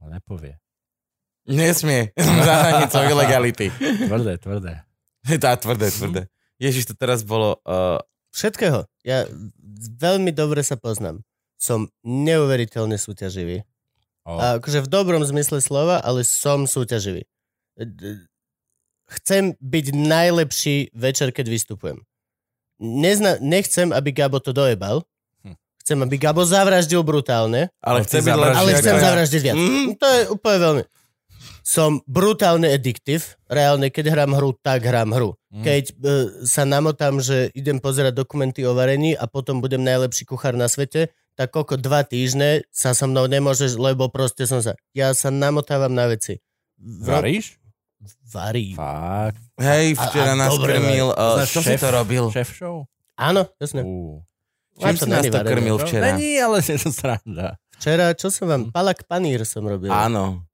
Ale nepovie. Nesmie. Za hranicou ilegality. Tvrdé, tvrdé. Tá tvrdé, tvrdé. Ježiš, to teraz bolo... Uh, Všetkého. Ja veľmi dobre sa poznám. Som neuveriteľne súťaživý. O, A akože v dobrom zmysle slova, ale som súťaživý. D- Chcem byť najlepší večer, keď vystupujem. Nezna- nechcem, aby Gabo to dojebal. Hm. Chcem, aby Gabo zavraždil brutálne, ale Ale chce ty byť lepší. ale chcem zavraždiť viac. Mm. To je úplne veľmi... Som brutálne addiktív. Reálne, keď hrám hru, tak hrám hru. Mm. Keď uh, sa namotám, že idem pozerať dokumenty o varení a potom budem najlepší kuchár na svete, tak koľko dva týždne sa so mnou nemôžeš, lebo proste som sa... Ja sa namotávam na veci. V- Varíš? Varím. Fakt. Hej, A- včera a nás dobre, krmil... Uh, čo si to robil? Šéf show? Áno, jasne. Ú. Čím A to si nás to krmil včera? Není, ale je to sranda. Včera, čo som vám... Palak panír som robil. Áno,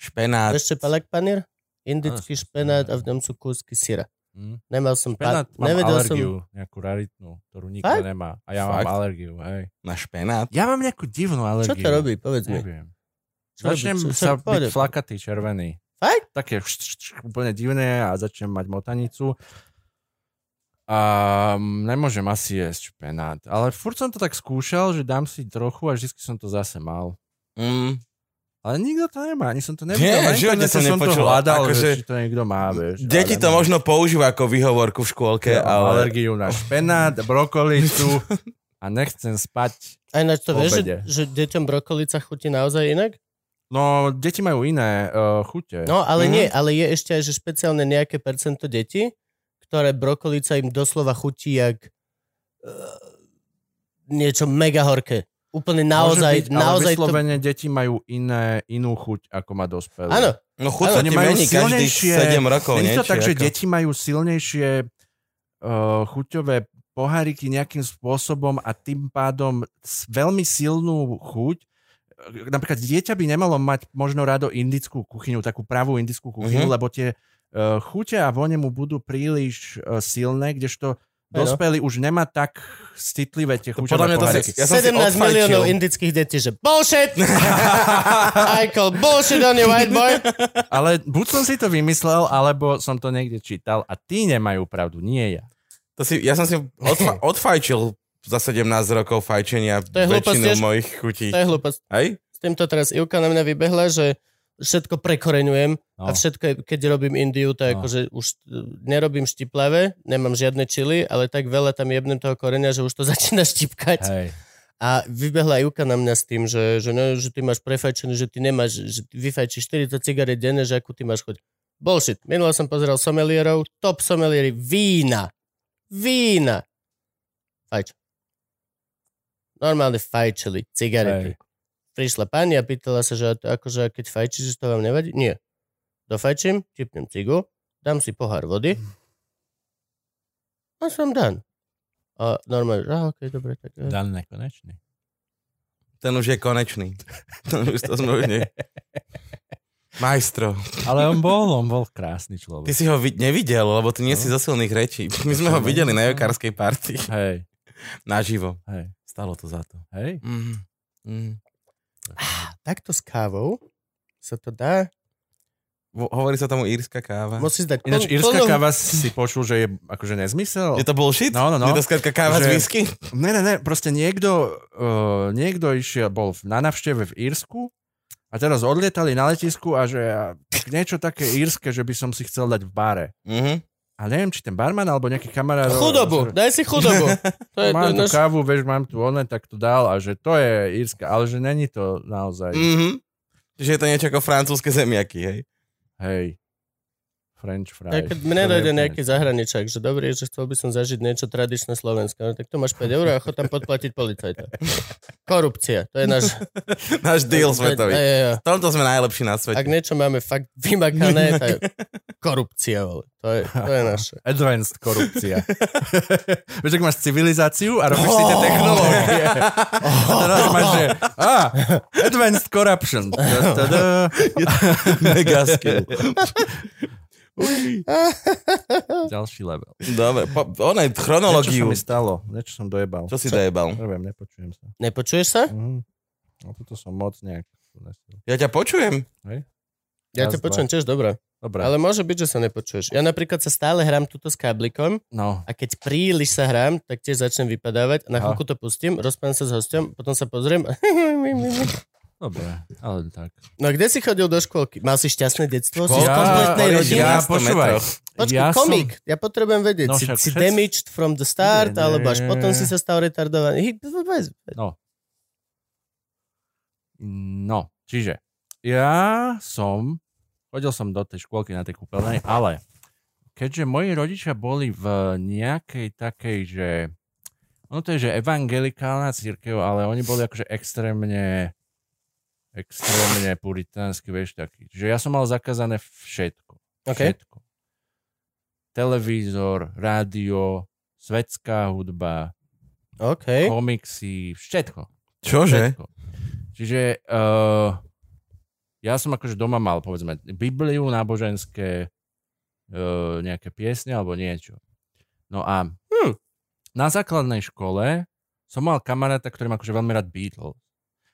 špenát. Ešte palak panír? Indický špenát a v ňom sú kúsky syra. Hm. Nemal som... Špenát Pa- mám nevedel alergiu, nejakú raritnú, ktorú nikto Fakt? nemá. A ja Fakt? mám alergiu, hej. Na špenát? Ja mám nejakú divnú Čo alergiu. to robí? Povedz mi. Neviem. Čo robí? Začnem Čo- čo- sa povedz. byť flakatý, červený. Fakt? Také št, št, št, úplne divné a začnem mať motanicu. A mm, nemôžem asi jesť špenát. Ale furt som to tak skúšal, že dám si trochu a vždy som to zase mal. Mm. Ale nikto to nemá, ani som to Nie, nevidel. Na v živote som som to nepočul. hľadal, Akože- že či to niekto má, vieš. Deti to možno používa ako výhovorku v škôlke, Ja ale... alergiu na špenát, brokolicu a nechcem spať. A ináč to vieš, že, že deťom brokolica chutí naozaj inak? No, deti majú iné uh, chute. No, ale Mhm. nie, ale je ešte aj, že špeciálne nejaké percento detí, ktoré brokolica im doslova chutí jak uh, niečo mega horké. Úplne naozaj, Môže byť, naozaj ale to... vyslovene deti majú iné, inú chuť, ako má dospelý. Áno, No chuť ti majú mení každých silnejšie- 7 rokov, Není to nie? tak, Či že ako? deti majú silnejšie uh, chuťové poháriky nejakým spôsobom a tým pádom veľmi silnú chuť. Eh, Napríklad dieťa by nemalo mať možno rado indickú kuchyňu, takú pravú indickú kuchyňu, Mhm. lebo tie uh, chute a vone mu budú príliš uh, silné, kdežto Áno. Dospelý už nemá tak citlivé tie chuťové podľa mňa to si- ja som si 17 odfajčil. miliónov indických detí, že bullshit! I call bullshit on you, white boy! Ale buď som si to vymyslel, alebo som to niekde čítal a tí nemajú pravdu, nie ja. To si, ja som si odfa- odfajčil za 17 rokov fajčenia To je väčšinu tiež. mojich chutí. To je hlúposť. Hej? S týmto teraz Ivka na mňa vybehla, že všetko prekoreňujem No. a všetko, keď robím Indiu, to je No. akože už e, nerobím štiplavé, nemám žiadne čili, ale tak veľa tam jebnem toho koreňa, že už to začína štipkať. Hej. A vybehla Ivka na mňa s tým, že, že, no, že ty máš prefajčený, že ty nemáš, že ty vyfajčíš 40 cigaret denne, že akú ty máš chuť. Bullshit. Minule som pozeral somelierov, top somelieri, vína. Vína. Fajč. Normálne fajčili cigarety. Hej. Prišla pani a pýtala sa, že akože keď fajčíš, že to vám nevadí? Nie. Dofajčím, tipnem cigu, dám si pohár vody a som dan. A normálne, že, a okej, dobre, tak... eh. Dan nekonečný. Ten už je konečný. Ten už to sme už nie. Majstro. Ale on bol, on bol krásny Ty človek. si ho vid- nevidel, lebo ty nie si zo silných rečí. My sme ho videli na jokárskej party. Hej, Naživo. hej, Stalo to za to. hej. Mm. Mm. Takto s kávou sa to dá. Vo- Hovorí sa tomu írska káva. Musíš dať Ináč írska plnú- káva si počul, že je akože nezmysel. Je to bullshit? No, no, no. Je to skrátka káva z Že- whisky? Ne, ne, ne, proste niekto, uh, niekto išiel, bol v- na navšteve v Írsku a teraz odlietali na letisku a že a, niečo také írske, že by som si chcel dať v bare. Mhm. A neviem, či ten barman alebo nejaký kamarát... Chudobu, daj si chudobu. To je, mám tu naš... kávu, vieš, mám tu one, tak to dal a že to je írska, ale že není to naozaj. Mhm. Čiže je to niečo ako francúzske zemiaky, hej? Hej. French fries. Ja, keď mne dojde nejaký zahraničák, že dobrý, že chcel by som zažiť niečo tradičné slovenské, no, tak to máš 5 eur a chod tam podplatiť policajta. Korupcia, to je náš... Náš deal to svetový. je- je- je. V tomto sme najlepší na Ak svete. niečo máme fakt vymakané, je korupcia, vole. To je, to je naše. Advanced korupcia. Vieš, ak máš civilizáciu a robíš si tie technológie. A teraz máš, že ah, advanced corruption. Da, da, da. Mega skill. Ďalší level. Dobre, po, onaj, Niečo sa chronológiu. mi stalo, niečo som dojebal. Čo si dojebal? Neviem, nepočujem sa. Nepočuješ sa? Mhm. No toto som moc nejak... Ja ťa počujem. Ja Raz, ťa počujem tiež dobre. Dobre, Ale môže byť, že sa nepočuješ. Ja napríklad sa stále hrám tuto s káblikom no. a keď príliš sa hrám, tak tiež začnem vypadávať. Na chvíľku to pustím, rozprávam sa s hosťom, potom sa pozriem. Dobre, ale tak. No a kde si chodil do škôlky? Mal si šťastné detstvo? Si z Škôlka? kompletnej Ja- rodiny? ja- ja, 100 počúvaj. Počkaj, ja komik. Ja potrebujem vedieť. No si, si damaged from the start, Nie, nie. alebo až potom si sa stal retardovaný? No. No, čiže ja som, chodil som do tej škôlky na tej kúpeľnej, ale keďže moji rodičia boli v nejakej takej, že ono to je, že evangelikálna církev, ale oni boli akože extrémne extrémne puritánsky, vieš, taký. Čiže ja som mal zakázané všetko. OK. Všetko. Televízor, rádio, svetská hudba, OK. komiksy, všetko. Čože? Všetko. Čiže uh, ja som akože doma mal, povedzme, Bibliu náboženské, uh, nejaké piesne alebo niečo. No a hm, na základnej škole som mal kamaráta, ktorý má akože veľmi rád Beatles.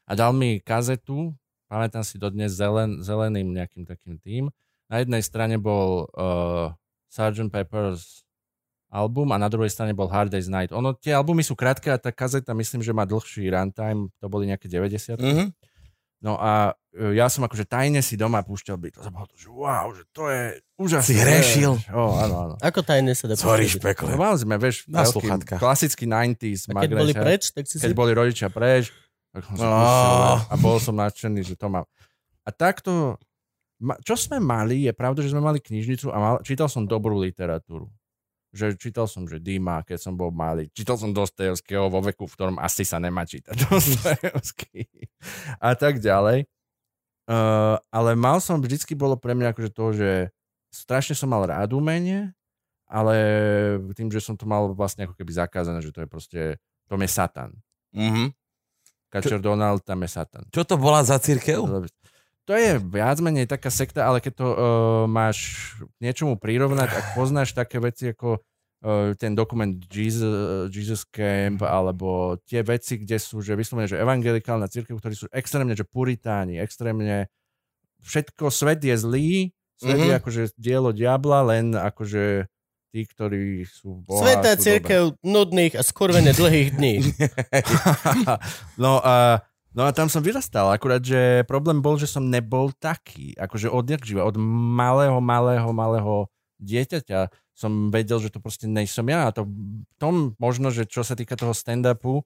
A dal mi kazetu, pamätám si dodnes zelen, zeleným nejakým takým tým. Na jednej strane bol uh, Sgt. Pepper's album a na druhej strane bol Hard Day's Night. Ono, tie albumy sú krátke a tá kazeta myslím, že má dlhší runtime, to boli nejaké 90. Mhm. No a e, ja som akože tajne si doma púšťal Beatles a bolo to, že wow, že to je úžasné. Si hrešil. O, áno, áno. Ako tajne sa dá Sorry, špekle. No, mali sme, vieš, Na veľký, klasický 90s A keď boli preč, tak si keď si... boli rodičia preč, tak som sa Oh. a bol som nadšený, že to mám. A takto, čo sme mali, je pravda, že sme mali knižnicu a mal, čítal som dobrú literatúru. Že čítal som, že Dima, keď som bol malý. Čítal som Dostojevského vo veku, v ktorom asi sa nemá čítať Dostojevský. A tak ďalej. Uh, ale mal som, vždycky bolo pre mňa akože to, že strašne som mal rád umenie, ale tým, že som to mal vlastne ako keby zakázané, že to je proste, to je satan. Mhm. Kačer Donald, tam je satan. Čo to bola za církev? To je viac menej taká sekta, ale keď to uh, máš k niečomu prirovnať, ak poznáš také veci ako uh, ten dokument Jesus, Jesus Camp, alebo tie veci, kde sú, že vyslovene, že evangelikálna církev, ktorí sú extrémne, že puritáni, extrémne všetko, svet je zlý, svet mm-hmm. je Mhm. akože dielo diabla, len akože tí, ktorí sú boha, Sveta sú církev nudných a skurvene dlhých dní. no a No a tam som vyrastal, akurát, že problém bol, že som nebol taký, akože odjak živa, od malého, malého, malého dieťaťa som vedel, že to proste nejsom ja. A to tom možno, že čo sa týka toho stand-upu,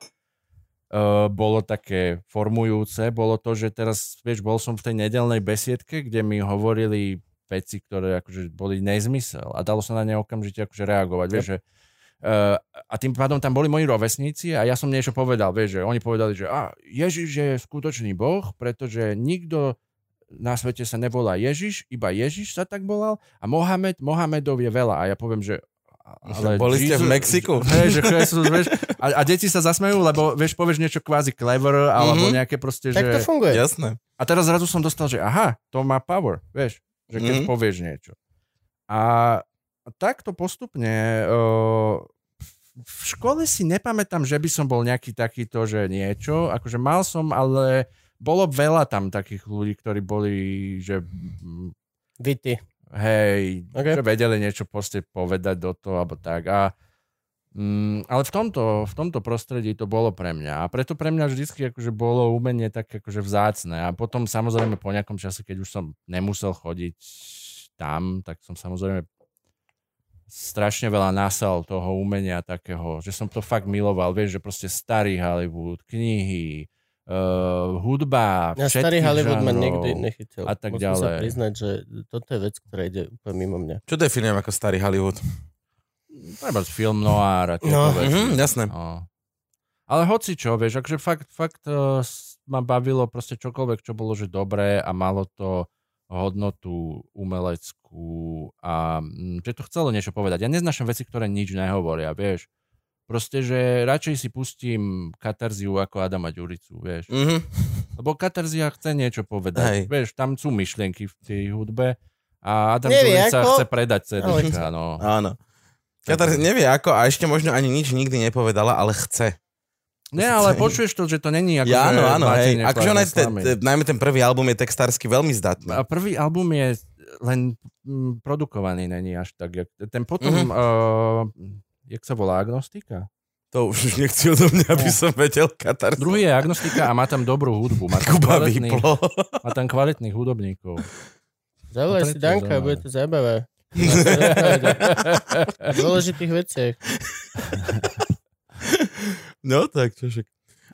uh, bolo také formujúce, bolo to, že teraz, vieš, bol som v tej nedelnej besiedke, kde mi hovorili veci, ktoré akože boli nezmysel a dalo sa na ne okamžite akože reagovať, vieš, že Uh, a tým pádom tam boli moji rovesníci a ja som niečo povedal, vieš, že oni povedali, že a, Ježiš je skutočný boh, pretože nikto na svete sa nevolá Ježiš, iba Ježiš sa tak volal a Mohamed, Mohamedov je veľa a ja poviem, že ale Boli ste v Mexiku? Hej, že Jesus, vieš, a, a deti sa zasmejú, lebo vieš, povieš niečo kvázi clever, alebo Mhm. nejaké proste, Tak to že... funguje. Jasné. A teraz zrazu som dostal, že aha, to má power, vieš, že keď Mhm. povieš niečo. A takto postupne uh, v škole si nepamätám, že by som bol nejaký takýto, že niečo, akože mal som, ale bolo veľa tam takých ľudí, ktorí boli, že Vity. hej, Ok. že vedeli niečo proste povedať do toho, alebo tak. A, mm, ale v tomto, v tomto prostredí to bolo pre mňa. A preto pre mňa vždycky akože bolo umenie tak akože vzácne. A potom samozrejme po nejakom čase, keď už som nemusel chodiť tam, tak som samozrejme strašne veľa nasal toho umenia takého, že som to fakt miloval, vieš, že proste starý Hollywood, knihy, uh, hudba, Ja starý Hollywood ma nikdy nechytil. a tak Musím sa ďalej. priznať, že toto je vec, ktorá ide úplne mimo mňa. Čo definujem ako starý Hollywood? Treba film noir a tieto No, veci. Mhm, jasné. No. Ale hoci čo, vieš, akože fakt, fakt uh, ma bavilo proste čokoľvek, čo bolo, že dobré a malo to hodnotu umeleckú a mm, že to chcelo niečo povedať. Ja neznášam veci, ktoré nič nehovoria, vieš. Proste, že radšej si pustím katarziu ako Adama Ďuricu, vieš. Mhm. Lebo katarzia chce niečo povedať. Hej. Vieš, tam sú myšlienky v tej hudbe a Adam Nevie Ďurica ako, chce predať CDčka, no. Áno. Katar nevie ako a ešte možno ani nič nikdy nepovedala, ale chce. Nie, ale počuješ to, že to není ako Ja, áno, áno, hej. Akože Nekladný te, najmä ten prvý album je textársky veľmi zdatný. A prvý album je len mm, produkovaný, není až tak. Jak, ten potom, Mhm. mm-hmm. uh, jak sa volá, Agnostika? To už nechci odo mňa, aby No. som vedel Katar. Druhý je Agnostika a má tam dobrú hudbu. Má tam, Kuba kvalitný, vyplo. má tam kvalitných hudobníkov. Zavolaj To si Danka, bude to zaujímavé. V dôležitých veciach. No tak, čo však.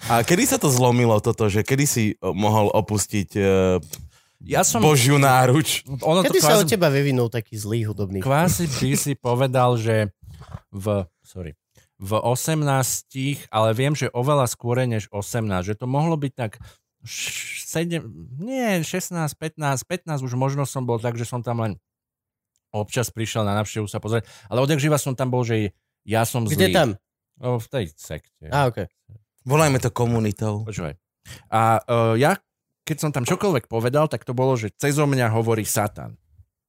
A kedy sa to zlomilo toto, že kedy si o, mohol opustiť uh, Ja som... Božiu náruč? Ono to Kedy sa od teba vyvinul taký zlý hudobný? kvázi by si povedal, že v... Sorry. V 18, ale viem, že oveľa skôr než 18, že to mohlo byť tak 7, nie, 16, 15, 15 už možno som bol tak, že som tam len občas prišiel na návštevu sa pozrieť, ale odjak živa som tam bol, že ja som Kde zlý. tam? No, v tej sekte. Á, okej. Volajme to komunitou. Počúvaj. A uh, ja, keď som tam čokoľvek povedal, tak to bolo, že cez mňa hovorí Satan.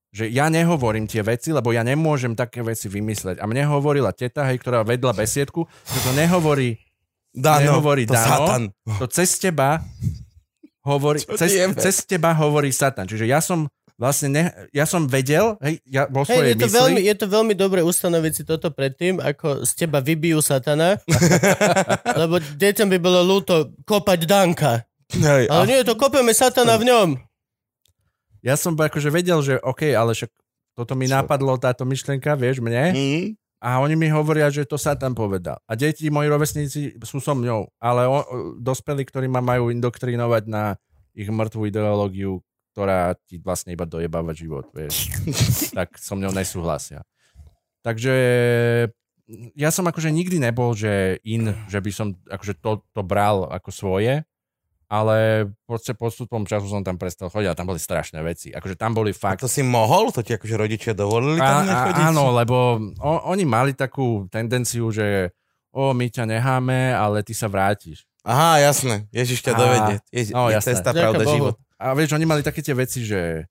Že ja nehovorím tie veci, lebo ja nemôžem také veci vymysleť. A mne hovorila teta, hej, ktorá vedla besiedku, že to nehovorí, Dano, Nehovorí to Dano. Satan. to cez teba hovorí, Čo cez, cez teba hovorí Satan. Čiže ja som vlastne, ne, ja som vedel, hej, ja Hej, svojej je to, mysli, veľmi, je to veľmi dobre ustanoviť si toto predtým, ako z teba vybijú satana, lebo deťom by bolo ľúto kopať Danka. Hej, Ale nie, to kopeme satana v ňom. ja som akože vedel, že OK, ale však toto mi Čo? napadlo, táto myšlienka, vieš, mne. Mm. A oni mi hovoria, že to sa tam povedal. A deti, moji rovesníci sú so mňou, ale o, o, dospelí, ktorí ma majú indoktrinovať na ich mŕtvú ideológiu, ktorá ti vlastne iba dojebáva život, vieš. tak so mňou nesúhlasia. Takže ja som akože nikdy nebol, že in, že by som akože to, to bral ako svoje, ale proste postupom času som tam prestal chodiť a tam boli strašné veci. Akože tam boli A fakt to si mohol? To ti akože rodičia dovolili a, tam a, nechodiť? áno, lebo o, oni mali takú tendenciu, že o, my ťa necháme, ale ty sa vrátiš. Aha, jasné. Ježiš ťa A- dovedie. Ježi, no, je jasné. cesta, Ďakujem pravda, Bohu. život. A vieš, oni mali také tie veci, že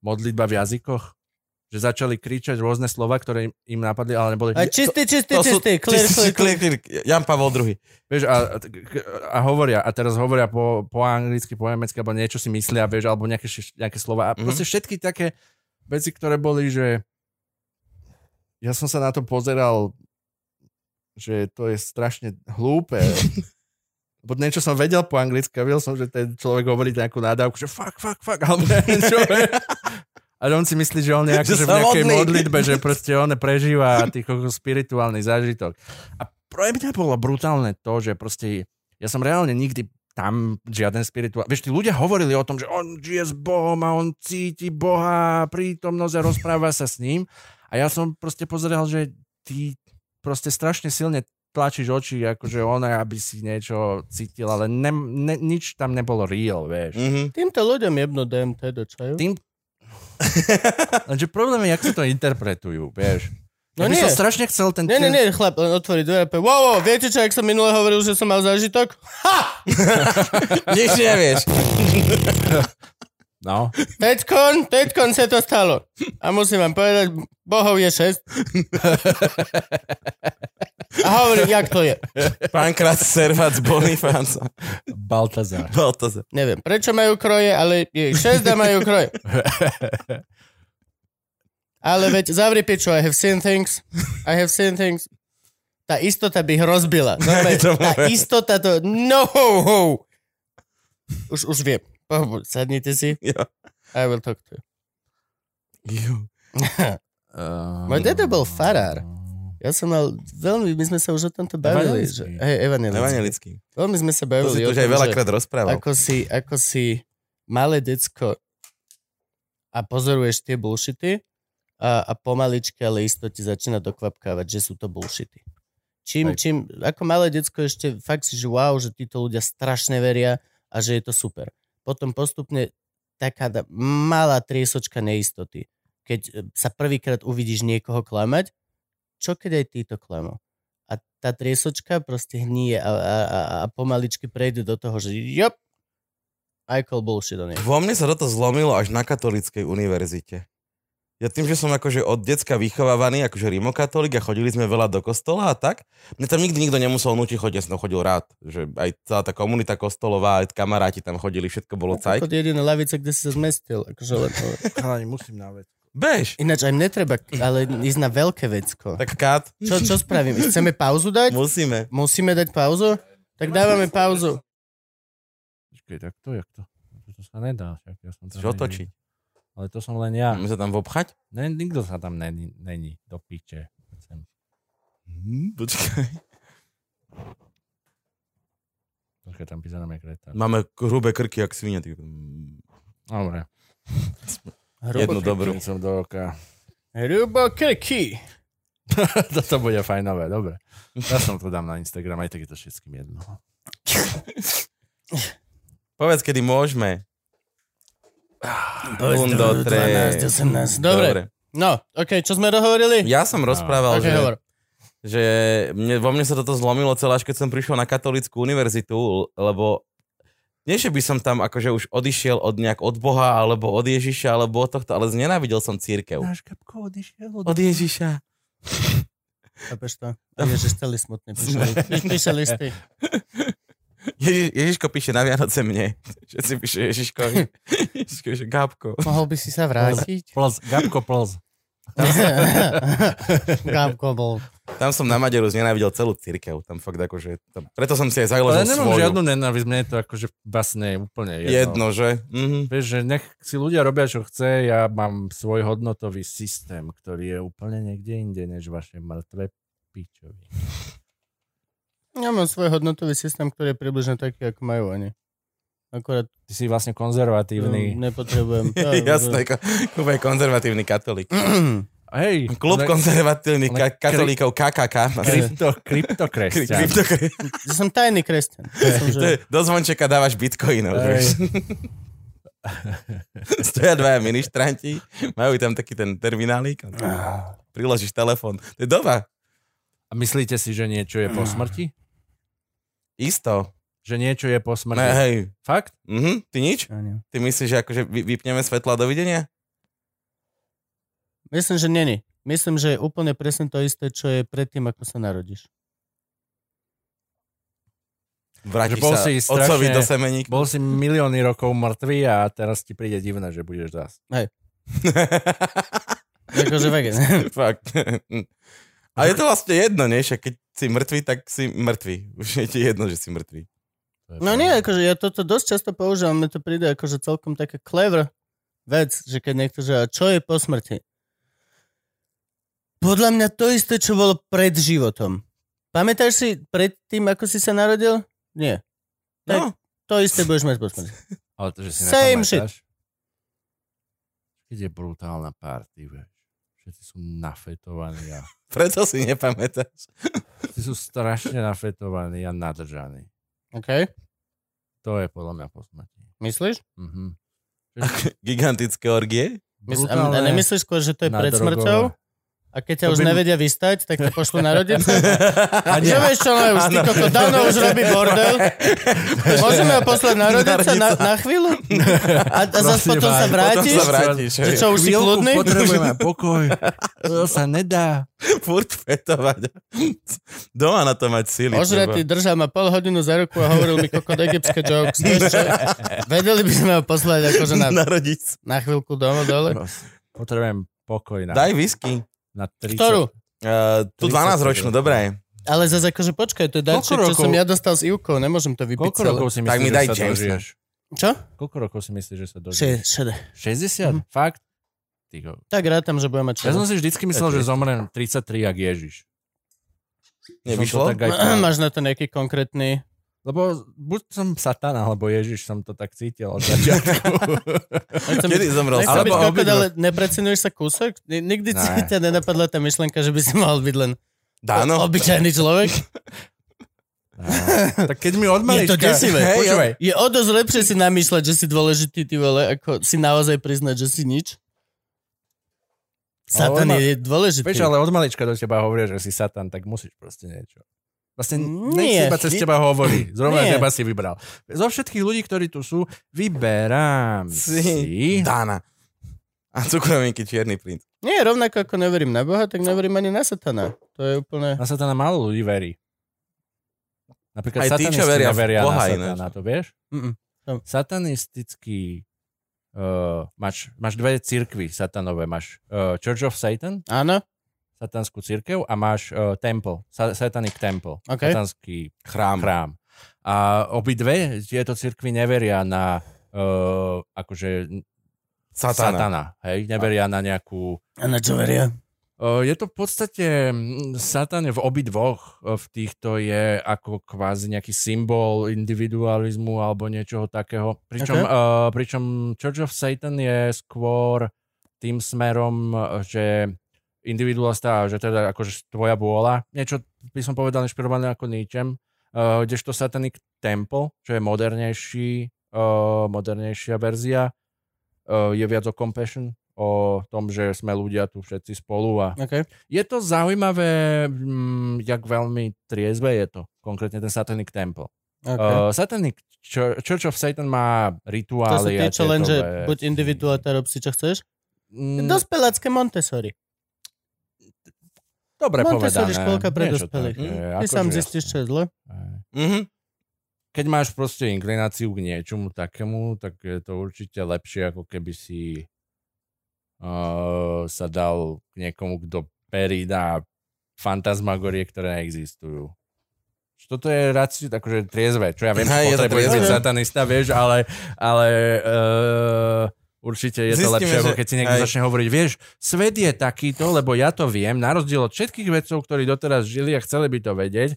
modlitba v jazykoch, že začali kričať rôzne slova, ktoré im, im napadli, ale neboli... A čistý, čistý, To sú- čistý, clear, čistý, clear, clear, clear. Jan Pavol II. Vieš, a, a hovoria, a teraz hovoria po, po anglicky, po nemecky, alebo niečo si myslia, vieš, alebo nejaké, nejaké slova. A Mhm. proste všetky také veci, ktoré boli, že ja som sa na to pozeral, že to je strašne hlúpe. Lebo niečo som vedel po anglicky a videl som, že ten človek hovorí nejakú nádavku, že fuck, fuck, fuck, alebo neviem čo. A on si myslí, že on je akože v nejakej modlitbe, že proste on prežíva tých spirituálny zážitok. A pre mňa bolo brutálne to, že proste ja som reálne nikdy tam žiaden spirituál... Vieš, tí ľudia hovorili o tom, že on žije s Bohom a on cíti Boha, prítomnosť a rozpráva sa s ním. A ja som proste pozeral, že ty proste strašne silne tlačíš oči, akože ona, aby si niečo cítil, ale ne, ne, nič tam nebolo real, vieš. Mhm. Týmto ľuďom jebnú DMT do čaju. Tým... Lenže problém je, jak sa to interpretujú, vieš. No ja by nie. som strašne chcel ten... Nie, nie, nie, chlap, len otvorí dvere a wow, wow, viete čo, ak som minule hovoril, že som mal zážitok? Nič nevieš. No. Teďkon, teďkon sa to stalo. A musím vám povedať, bohov je šesť. A hovorím, jak to je. Pánkrát Servac Bonifáca. Baltazar. Baltazar. Neviem, prečo majú kroje, ale je ich šesť a majú kroje. Ale veď zavri piču, I have seen things. I have seen things. Tá istota by ich rozbila. Normálne, tá istota to... No! Už, už viem. Sadnite si. Jo. I will talk to you. Jo. Uh, Môj dedo bol farár. Ja som mal, veľmi, my sme sa už o tomto bavili. Evanjelický. Že, hej. Evangelický. Veľmi sme sa To bavili si o tu už aj veľakrát rozprával. ako si, ako si malé decko a pozoruješ tie bullshity a, a pomaličky, ale isto ti začína dokvapkávať, že sú to bullshity. Čím, Hej. čím, ako malé decko ešte fakt si, že wow, že títo ľudia strašne veria a že je to super. Potom postupne taká malá triesočka neistoty. Keď e, sa prvýkrát uvidíš niekoho klamať, čo keď aj títo klamú? A tá triesočka proste hníje a, a, a, a pomaličky prejde do toho, že jop, I call bullshit on. Vo mne sa toto zlomilo až na katolíckej univerzite. Ja tým, že som akože od decka vychovávaný, akože rimokatolík a chodili sme veľa do kostola a tak, mne tam nikdy nikto nemusel nutiť chodiť, ja som chodil rád. Že aj celá tá komunita kostolová, aj kamaráti tam chodili, všetko bolo cajk. Ako jediná lavica, kde si sa zmestil. Akože len, Chalani, musím na vec. Bež, ináč aj mne treba, ale ísť na veľké vecko. tak kát, Čo, čo spravím? Chceme pauzu dať? musíme. Musíme dať pauzu? Tak dávame pauzu. Počkej, tak to, jak to? To sa nedá. Však ja som Chceš otočiť? Ale to som len ja. Máme sa tam obchať? Ne, nikto sa tam není, není do piče. Chcem. Hm, počkaj. Počkaj, tam písanom je kreta. Máme hrubé krky, jak svinia. ty- Dobre. Jednu dobrú. Som do oka. hrubo krky. Toto bude fajnové, dobre. Ja som to dám na Instagram, aj tak je to všetkým jedno. Povedz, kedy môžeme. Undo, tre. 12, 18. Dobre. No, ok, čo sme dohovorili? Ja som rozprával, ok, že, hovor. že mne, vo mne sa toto zlomilo celé, až keď som prišiel na katolickú univerzitu, lebo nie, že by som tam akože už odišiel od nejak od Boha, alebo od Ježiša, alebo od tohto, ale znenávidel som církev. Náš kapko odišiel od... Od Ježiša. Chápeš to? A Ježiš celý smutný píše, píše listy. Ježiš, Ježiško píše na Vianoce mne. Všetci píše Ježiškovi. Ježiško píše Gabko. Mohol by si sa vrátiť? Plz, Gabko plz. Gabko bol. Tam som na Maďaru znenávidel celú církev. Tam fakt akože... Tam, preto som si aj Ale založil ja nemám svoju. žiadnu nenávisť, mne je to akože vlastne úplne jedno. Jedno, že? Mhm. Vieš, že nech si ľudia robia, čo chce, ja mám svoj hodnotový systém, ktorý je úplne niekde inde, než vaše mŕtve pičovi. Ja mám svoj hodnotový systém, ktorý je približne taký, ako majú oni. Akorát Ty si vlastne no, konzervatívny. nepotrebujem. Jasné, ko- Kuba je konzervatívny katolík. Hej, Klub ne- konzervatívnych ka- katolíkov KKK. krypto, Kry- kryptokresťan. kryptokry- Ja som tajný kresťan. Ja som, že... do zvončeka dávaš bitcoinov. Stoja dvaja ministranti, majú tam taký ten terminálik, priložíš telefón. To je doba. A myslíte si, že niečo je po smrti? Isto. Že niečo je po smrti? Ne, hej. Fakt? Mhm, ty nič? Áno. Ty myslíš, že akože vy- vypneme svetlo a dovidenia? Myslím, že není. Myslím, že je úplne presne to isté, čo je predtým, ako sa narodíš. Vrátiš bol sa si strašne- do semeník. Bol si milióny rokov mŕtvý a teraz ti príde divné, že budeš zás. Akože fakt. Fakt. A je to vlastne jedno, nie? Však keď si mŕtvý, tak si mŕtvý. Už je ti jedno, že si mŕtvý. No nie, akože ja toto dosť často používam, mi to príde akože celkom taká clever vec, že keď niekto, že čo je po smrti? Podľa mňa to isté, čo bolo pred životom. Pamätáš si pred tým, ako si sa narodil? Nie. Tak No, to isté budeš mať po smrti. Ale to, že si Same nepamätáš. Keď je brutálna party, vieš. Všetci sú nafetovaní a preto si nepamätáš. všetci sú strašne nafetovaní a nadržaní. OK? To je podľa mňa po smrti. Myslíš? Mhm. Gigantické orgie? A, a nemyslíš skôr, že to je pred smrťou? A keď ťa To už by- nevedia vystať, tak ťa pošlu na rodice? A čo vieš čo, no už ty koko dávno už robí bordel. Môžeme ho poslať na rodice na, na chvíľu? A, a zase potom sa vás, Potom vrátiš? sa vrátiš. Že čo, už si kľudný? potrebujeme pokoj. To sa nedá. Furt fetovať. Doma na to mať síly. Ožratý držal ma pol hodinu za ruku a hovoril mi kokot egyptské jokes. Vieš čo? Vedeli by sme ho poslať akože na, Narodiť. na chvíľku doma dole? Potrebujem pokoj na, Daj whisky. Na 30. Ktorú? Uh, tú 12 ročnú, dobré. Ale zase akože počkaj, to je darček, čo som ja dostal s Ivkou, nemôžem to vypiť Koľko celé. rokov si Tak mi myslíš, daj že sa dožiješ? Čo? Koľko rokov si myslíš, že sa dožiješ? šede. 60? Fakt? Ty go. Tak rátam, že budem mať Ja šede. som si vždycky myslel, že zomrem 33 jak Ježiš. Nevyšlo? Aj. Máš na to nejaký konkrétny... Lebo buď som Satan, alebo Ježiš som to tak cítil od začiatku. Kedy zomrel Nechcem Alebo byť kokot, ale neprecenuješ sa kúsok? Ni- Nikdy si Ne. ťa nenapadla tá myšlenka, že by si mal byť len Dáno. obyčajný človek? tak keď mi od Je to desivé. Hej, Počúvaj, Je o dosť lepšie si namýšľať, že si dôležitý, ty vole, ako si naozaj priznať, že si nič. Satan má- je dôležitý. Vieš, ale od malička do teba hovoria, že si Satan, tak musíš proste niečo. Vlastne Nie. nech iba cez teba hovorí. Zrovna Nie. teba si vybral. Zo všetkých ľudí, ktorí tu sú, vyberám Si. si... Dána. A cukrovinky čierny princ. Nie, rovnako ako neverím na Boha, tak neverím ani na Satana. To je úplne... Na Satana málo ľudí verí. Napríklad Aj tí, satanisti čo veria v neveria Boha na ináč. Satana, to vieš? Mm-mm. Satanistický... Uh, máš, máš dve cirkvy satanové. Máš uh, Church of Satan, Áno? Satanskú cirkev a máš uh, temple, sa- satanic temple, OK. satanský Chrám. chrám. A obidve tieto cirkvy neveria na uh, akože Satana. satana. Hej, neveria na nejakú A na čo veria? O, Je to v podstate, mm, Satan v obidvoch v týchto je ako kvázi nejaký symbol individualizmu alebo niečoho takého. Pričom, Ok. okay. pričom Church of Satan je skôr tým smerom, že individualista, že teda akože tvoja vôľa. Niečo by som povedal inšpirované ako Nietzschem. Uh, kdežto Satanic Temple, čo je modernejší, uh, modernejšia verzia, uh, je viac o compassion, o tom, že sme ľudia tu všetci spolu a OK. je to zaujímavé, mm, jak veľmi triezve je to, konkrétne ten Satanic Temple. okay. Uh, Satanic Church, of Satan má to sú rituály tí, a čo len, že buď veci. individuálne rob si, čo chceš. Mm, Dospelácké Montessori. Dobre Montessori povedané. škôlka pre dospelých. také, Ty sám zistíš, čo je zle. Mhm. Keď máš proste inklináciu k niečomu takému, tak je to určite lepšie, ako keby si uh, sa dal k niekomu, kto perí na fantasmagorie, ktoré neexistujú. Čo Toto je raci, akože triezve, čo ja viem, Hej, je to potrebuješ byť satanista, vieš, ale, ale uh, určite je to Zistíme, lepšie, ako keď si niekto hej. začne hovoriť, vieš, svet je takýto, lebo ja to viem, na rozdiel od všetkých vedcov, ktorí doteraz žili a chceli by to vedieť,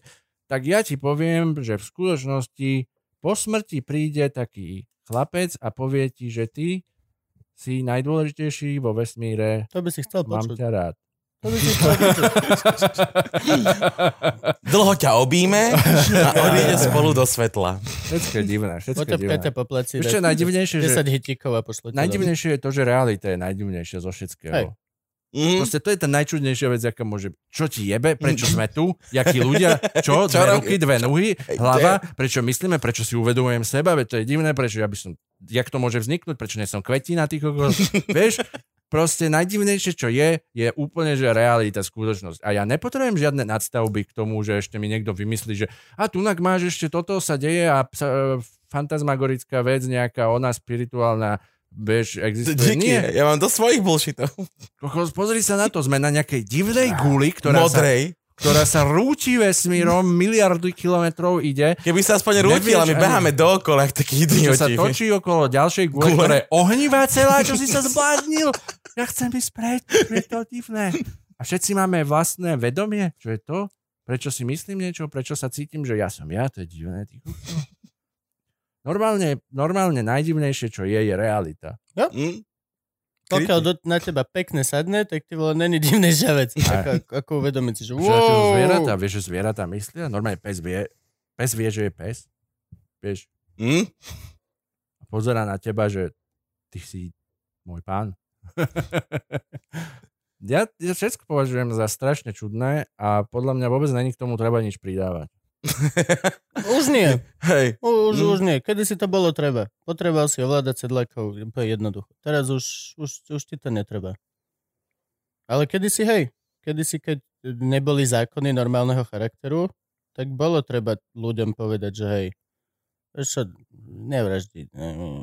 tak ja ti poviem, že v skutočnosti po smrti príde taký chlapec a povie ti, že ty si najdôležitejší vo vesmíre, To by si chcel mám počuť. ťa rád. To by si chcel. Dlho ťa obíme a odíde spolu do svetla. Všetko je divné, všetko je divné. Po pleci. Je najdivnejšie, že 10 hitíkov a najdivnejšie je to, že realita je najdivnejšia zo všetkého. Hej. Mhm. Proste to je tá najčudnejšia vec, aká môže. Čo ti jebe? Prečo sme tu? Jakí ľudia? Čo? Dve ruky, dve nohy, hlava? Prečo myslíme? Prečo si uvedomujem seba? Veď to je divné, prečo ja by som... Jak to môže vzniknúť? Prečo nie som kvetina, ty kokos? Vieš? Proste najdivnejšie, čo je, je úplne, že realita, skutočnosť. A ja nepotrebujem žiadne nadstavby k tomu, že ešte mi niekto vymyslí, že a tunak máš ešte toto sa deje a psa, fantasmagorická vec, nejaká ona spirituálna Vieš, existuje... Díky, Nie, ja mám do svojich bullshitov. pozri sa na to, sme na nejakej divnej guli, ktorá sa, Modrej. Ktorá sa rúti vesmírom, miliardy kilometrov ide, Keby sa aspoň rútil a my beháme dookola, jak takí čo sa idioti. točí okolo ďalšej gule, ktorá je ohnivá celá, čo si sa zbláznil. Ja chcem ísť preč, je to divné. A všetci máme vlastné vedomie, čo je to? Prečo si myslím niečo? Prečo sa cítim, že ja som ja? To je divné. Ty normálne, normálne najdivnejšie, čo je, je realita. Hm? Pokiaľ do, na teba pekne sadne, tak ty vole, není divnejšia vec. Aj. Ako, ako uvedomiť si, že Wow. Zvieratá, vieš, že zvieratá myslia? Normálne pes vie, pes vie, že je pes. Vieš, Hm? a pozera na teba, že ty si môj pán. ja, ja všetko považujem za strašne čudné a podľa mňa vôbec není k tomu treba nič pridávať. Už nie. Hej. Už, Mm. už nie. Kedy si to bolo treba. Potreboval si ovládať sedlákov. Je jednoducho. Teraz už, už, už ti to netreba. Ale kedy si, hej, kedy si, keď neboli zákony normálneho charakteru, tak bolo treba ľuďom povedať, že hej, čo, nevraždi.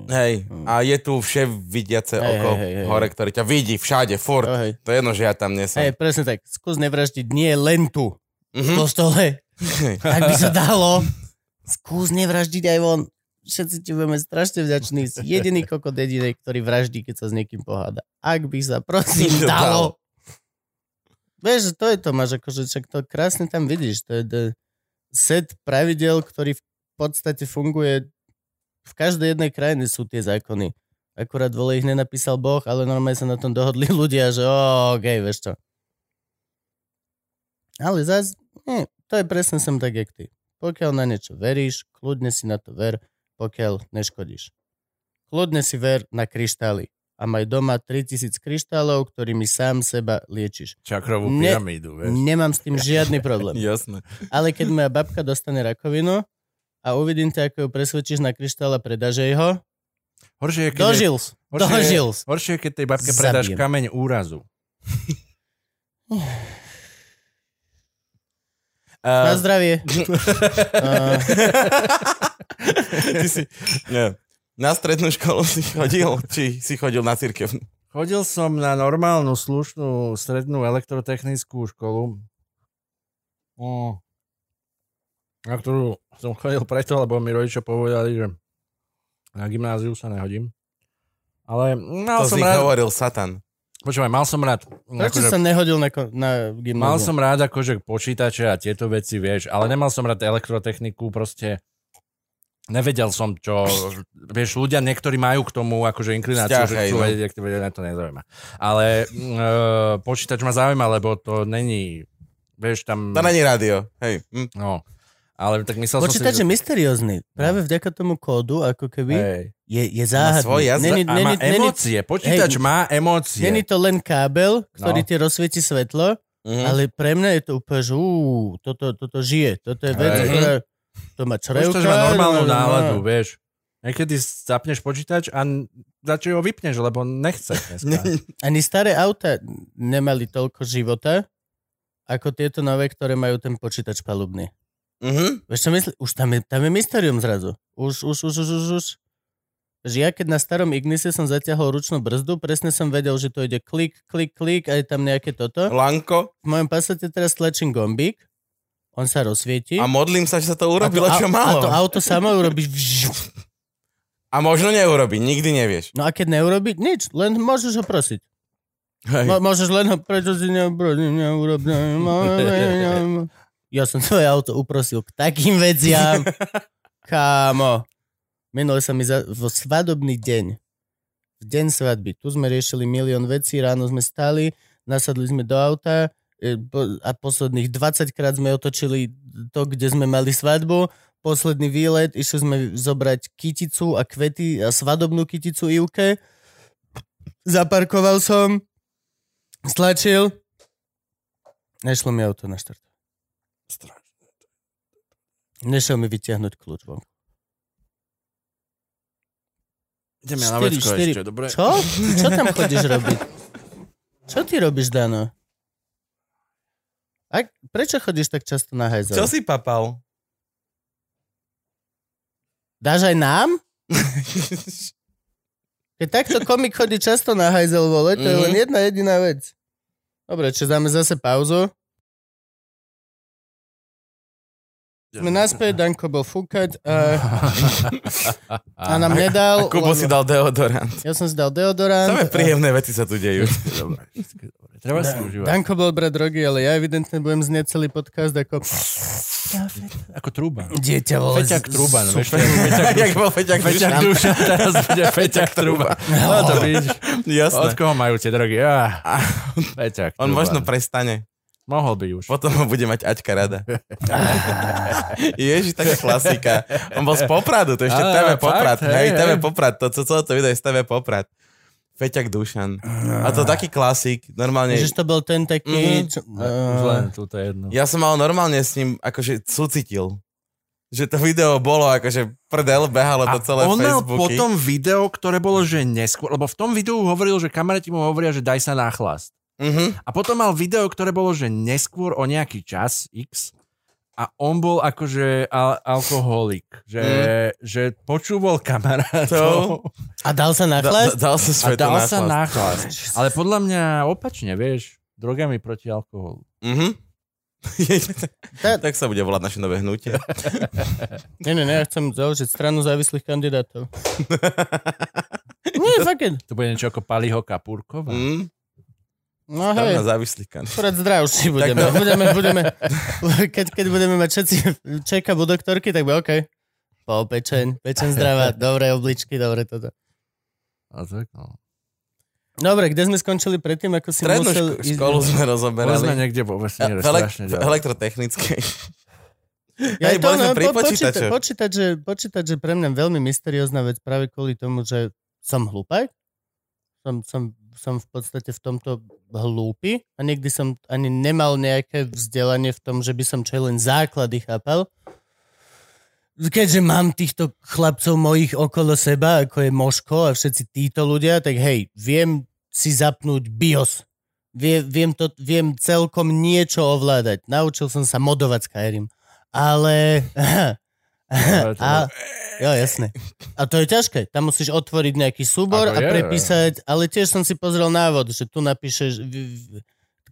Hej. A je tu vše vidiace Hej, oko hej, hej, hore, ktorý ťa vidí všade, furt. Oh, hej. To je jedno, že ja tam nie som. hej, presne tak. Skús nevraždiť nie len tu, v Mhm. kostole. Ak by sa dalo, skús nevraždiť aj von. Všetci ti budeme strašne vďační. Si jediný kokot jedinej, ktorý vraždí, keď sa s niekým poháda. Ak by sa prosím dalo. Vieš, to je to, máš akože, čak to krásne tam vidíš. To je to set pravidel, ktorý v podstate funguje v každej jednej krajine sú tie zákony. Akurát vole ich nenapísal Boh, ale normálne sa na tom dohodli ľudia, že oh, OK, vieš čo. Ale zás, nie, to je presne som tak, jak ty. Pokiaľ na niečo veríš, kľudne si na to ver, pokiaľ neškodíš. Kľudne si ver na kryštály a maj doma 3000 kryštálov, ktorými sám seba liečiš. Čakrovú Ne- pyramídu, vieš. Nemám s tým žiadny problém. Jasné. Ale keď moja babka dostane rakovinu a uvidím ťa, ako ju presvedčíš na kryštál a predáš jej ho, Horšie je, keď, dožil, horšie, dožil. horšie je, keď tej babke predáš Zabijem. kameň úrazu. Na Uh, zdravie. Uh, ty si, nie. Na strednú školu si chodil, či si chodil na církev? Chodil som na normálnu, slušnú strednú elektrotechnickú školu, mm, na ktorú som chodil preto, lebo mi rodičia povedali, že na gymnáziu sa nehodím. Ale mal To som si rád, hovoril Satan. Počúvaj, mal som rád, prečo akože, sa nehodil na, na mal gymnázium? som rád akože počítače a tieto veci, vieš, ale nemal som rád elektrotechniku, proste nevedel som, čo, vieš, ľudia niektorí majú k tomu akože inklináciu, Vzťah, že chcú vedieť, ak to vedia, to nezaujíma. Ale uh, počítač ma zaujíma, lebo to není, vieš, tam... To není rádio. Hej. Hm. No, ale tak myslel Počítač je som si, mysteriózny. Práve vďaka tomu kódu, ako že... keby, Hej. je, je záhadný. svoj jazyk Není, A má není, emócie, počítač hej, má emócie. není to len kábel, ktorý No. ti rozsvieti svetlo, Mhm. ale pre mňa je to úplne, že ú, toto, toto žije. Toto je vec, Hej. ktorá... To má črevka. Počítač má normálnu no, no, no. náladu, vieš. Niekedy zapneš počítač a radšej ho vypneš, lebo nechce. Ani staré auta nemali toľko života, ako tieto nové, ktoré majú ten počítač palubný. Mhm. Vieš čo myslí? Už tam je, tam je mysterium zrazu. Už, už, už, už, už, už. Že ja keď na starom Ignise som zatiahol ručnú brzdu, presne som vedel, že to ide klik, klik, klik a je tam nejaké toto. Lanko. V mojom pasate teraz tlačím gombík, on sa rozsvieti. A modlím sa, že sa to urobilo, a to, čo a, a malo. to auto samo urobí. A možno neurobi, nikdy nevieš. No a keď neurobi, nič, len môžeš ho prosiť. Hej. Mo- môžeš len ho, prečo si neurobi, neurobi, Ja som svoje auto uprosil k takým veciam. Kámo. Minule sa mi za, vo svadobný deň, v deň svadby, tu sme riešili milión vecí, ráno sme stali, nasadli sme do auta e, a posledných 20 krát sme otočili to, kde sme mali svadbu. Posledný výlet, išli sme zobrať kyticu a kvety a svadobnú kyticu Ivke. Zaparkoval som, stlačil, nešlo mi auto na štart. Nešiel mi vytiahnuť kľúč von. Ideme na vecko ešte, dobre? Čo? Čo tam chodíš robiť? Čo ty robíš, Dano? A prečo chodíš tak často na hajzel? Čo si papal? Dáš aj nám? Keď takto komik chodí často na hajzel, vole, to je len Mhm. jedna jediná vec. Dobre, čiže dáme zase pauzu. Sme naspäť, Danko bol fúkať a, a nám nedal... A Kubo si dal deodorant. Ja som si dal deodorant. Samé príjemné veci sa tu dejú. Dobre, dobre. Treba si užívať. Danko bol brať drogy, ale ja evidentne budem znieť celý podcast ako Ako trúba. dieťa, vole. Feťak trúba, no. Jak bol Feťak Feťak duša, teraz bude Feťak trúba. No to vidíš. Od Jasné. koho majú tie drogy? Ah, Feťak On možno prestane. Mohol by už. Potom ho bude mať Aťka rada. Ježiš, taká klasika. On bol z Popradu, to ešte TV fakt? Poprad. Hej, Hej, TV. Poprad, to co- celé to video je z TV Poprad. Feťak Dušan. A to taký klasik, normálne. Ježiš, to bol ten taký... Mhm. Čo, Už len túto jedno. Ja som mal normálne s ním akože súcitil. Že to video bolo akože prdel, behalo to celé on mal Facebooky. potom video, ktoré bolo, že neskôr, lebo v tom videu hovoril, že kamaráti mu hovoria, že daj sa na chlast. Mhm. A potom mal video, ktoré bolo, že neskôr o nejaký čas X a on bol akože al- alkoholik, že, Mm. že počúval kamarátov a dal sa na Da, da, chlast? dal sa a dal na sa chlast. na chlast. Ale podľa mňa opačne, vieš, drogami proti alkoholu. Mhm. Ta- tak sa bude volať naše nové hnutie. Nie, nie, nie, ja chcem založiť stranu závislých kandidátov. Nie, fakt. To bude niečo ako Paliho Kapúrkova. Mm. No hej, kan. akurát zdravší budeme. Tak no. budeme, budeme keď, keď budeme mať všetci check u doktorky, tak bude OK. Po pečeň, pečeň zdravá, dobré obličky, dobre toto. A tak, no. Dobre, kde sme skončili predtým, ako si Strednú musel ško- školu sme Boli rozoberali. sme niekde vo vesmíre, v, elek- strašne v ďalej. elektrotechnickej. Ja Hej, to, boli sme no, pri po- počítačoch. počíta- počítač, je, počítač je pre mňa veľmi mysteriózna vec práve kvôli tomu, že som hlúpak. Som, som, som v podstate v tomto hlúpy a nikdy som ani nemal nejaké vzdelanie v tom, že by som čo len základy chápal. Keďže mám týchto chlapcov mojich okolo seba, ako je Moško a všetci títo ľudia, tak hej, viem si zapnúť BIOS. Vie, viem, to, viem celkom niečo ovládať. Naučil som sa modovať Skyrim. Ale... To- a, jo, jasné. A to je ťažké. Tam musíš otvoriť nejaký súbor a je, prepísať, ale tiež som si pozrel návod, že tu napíšeš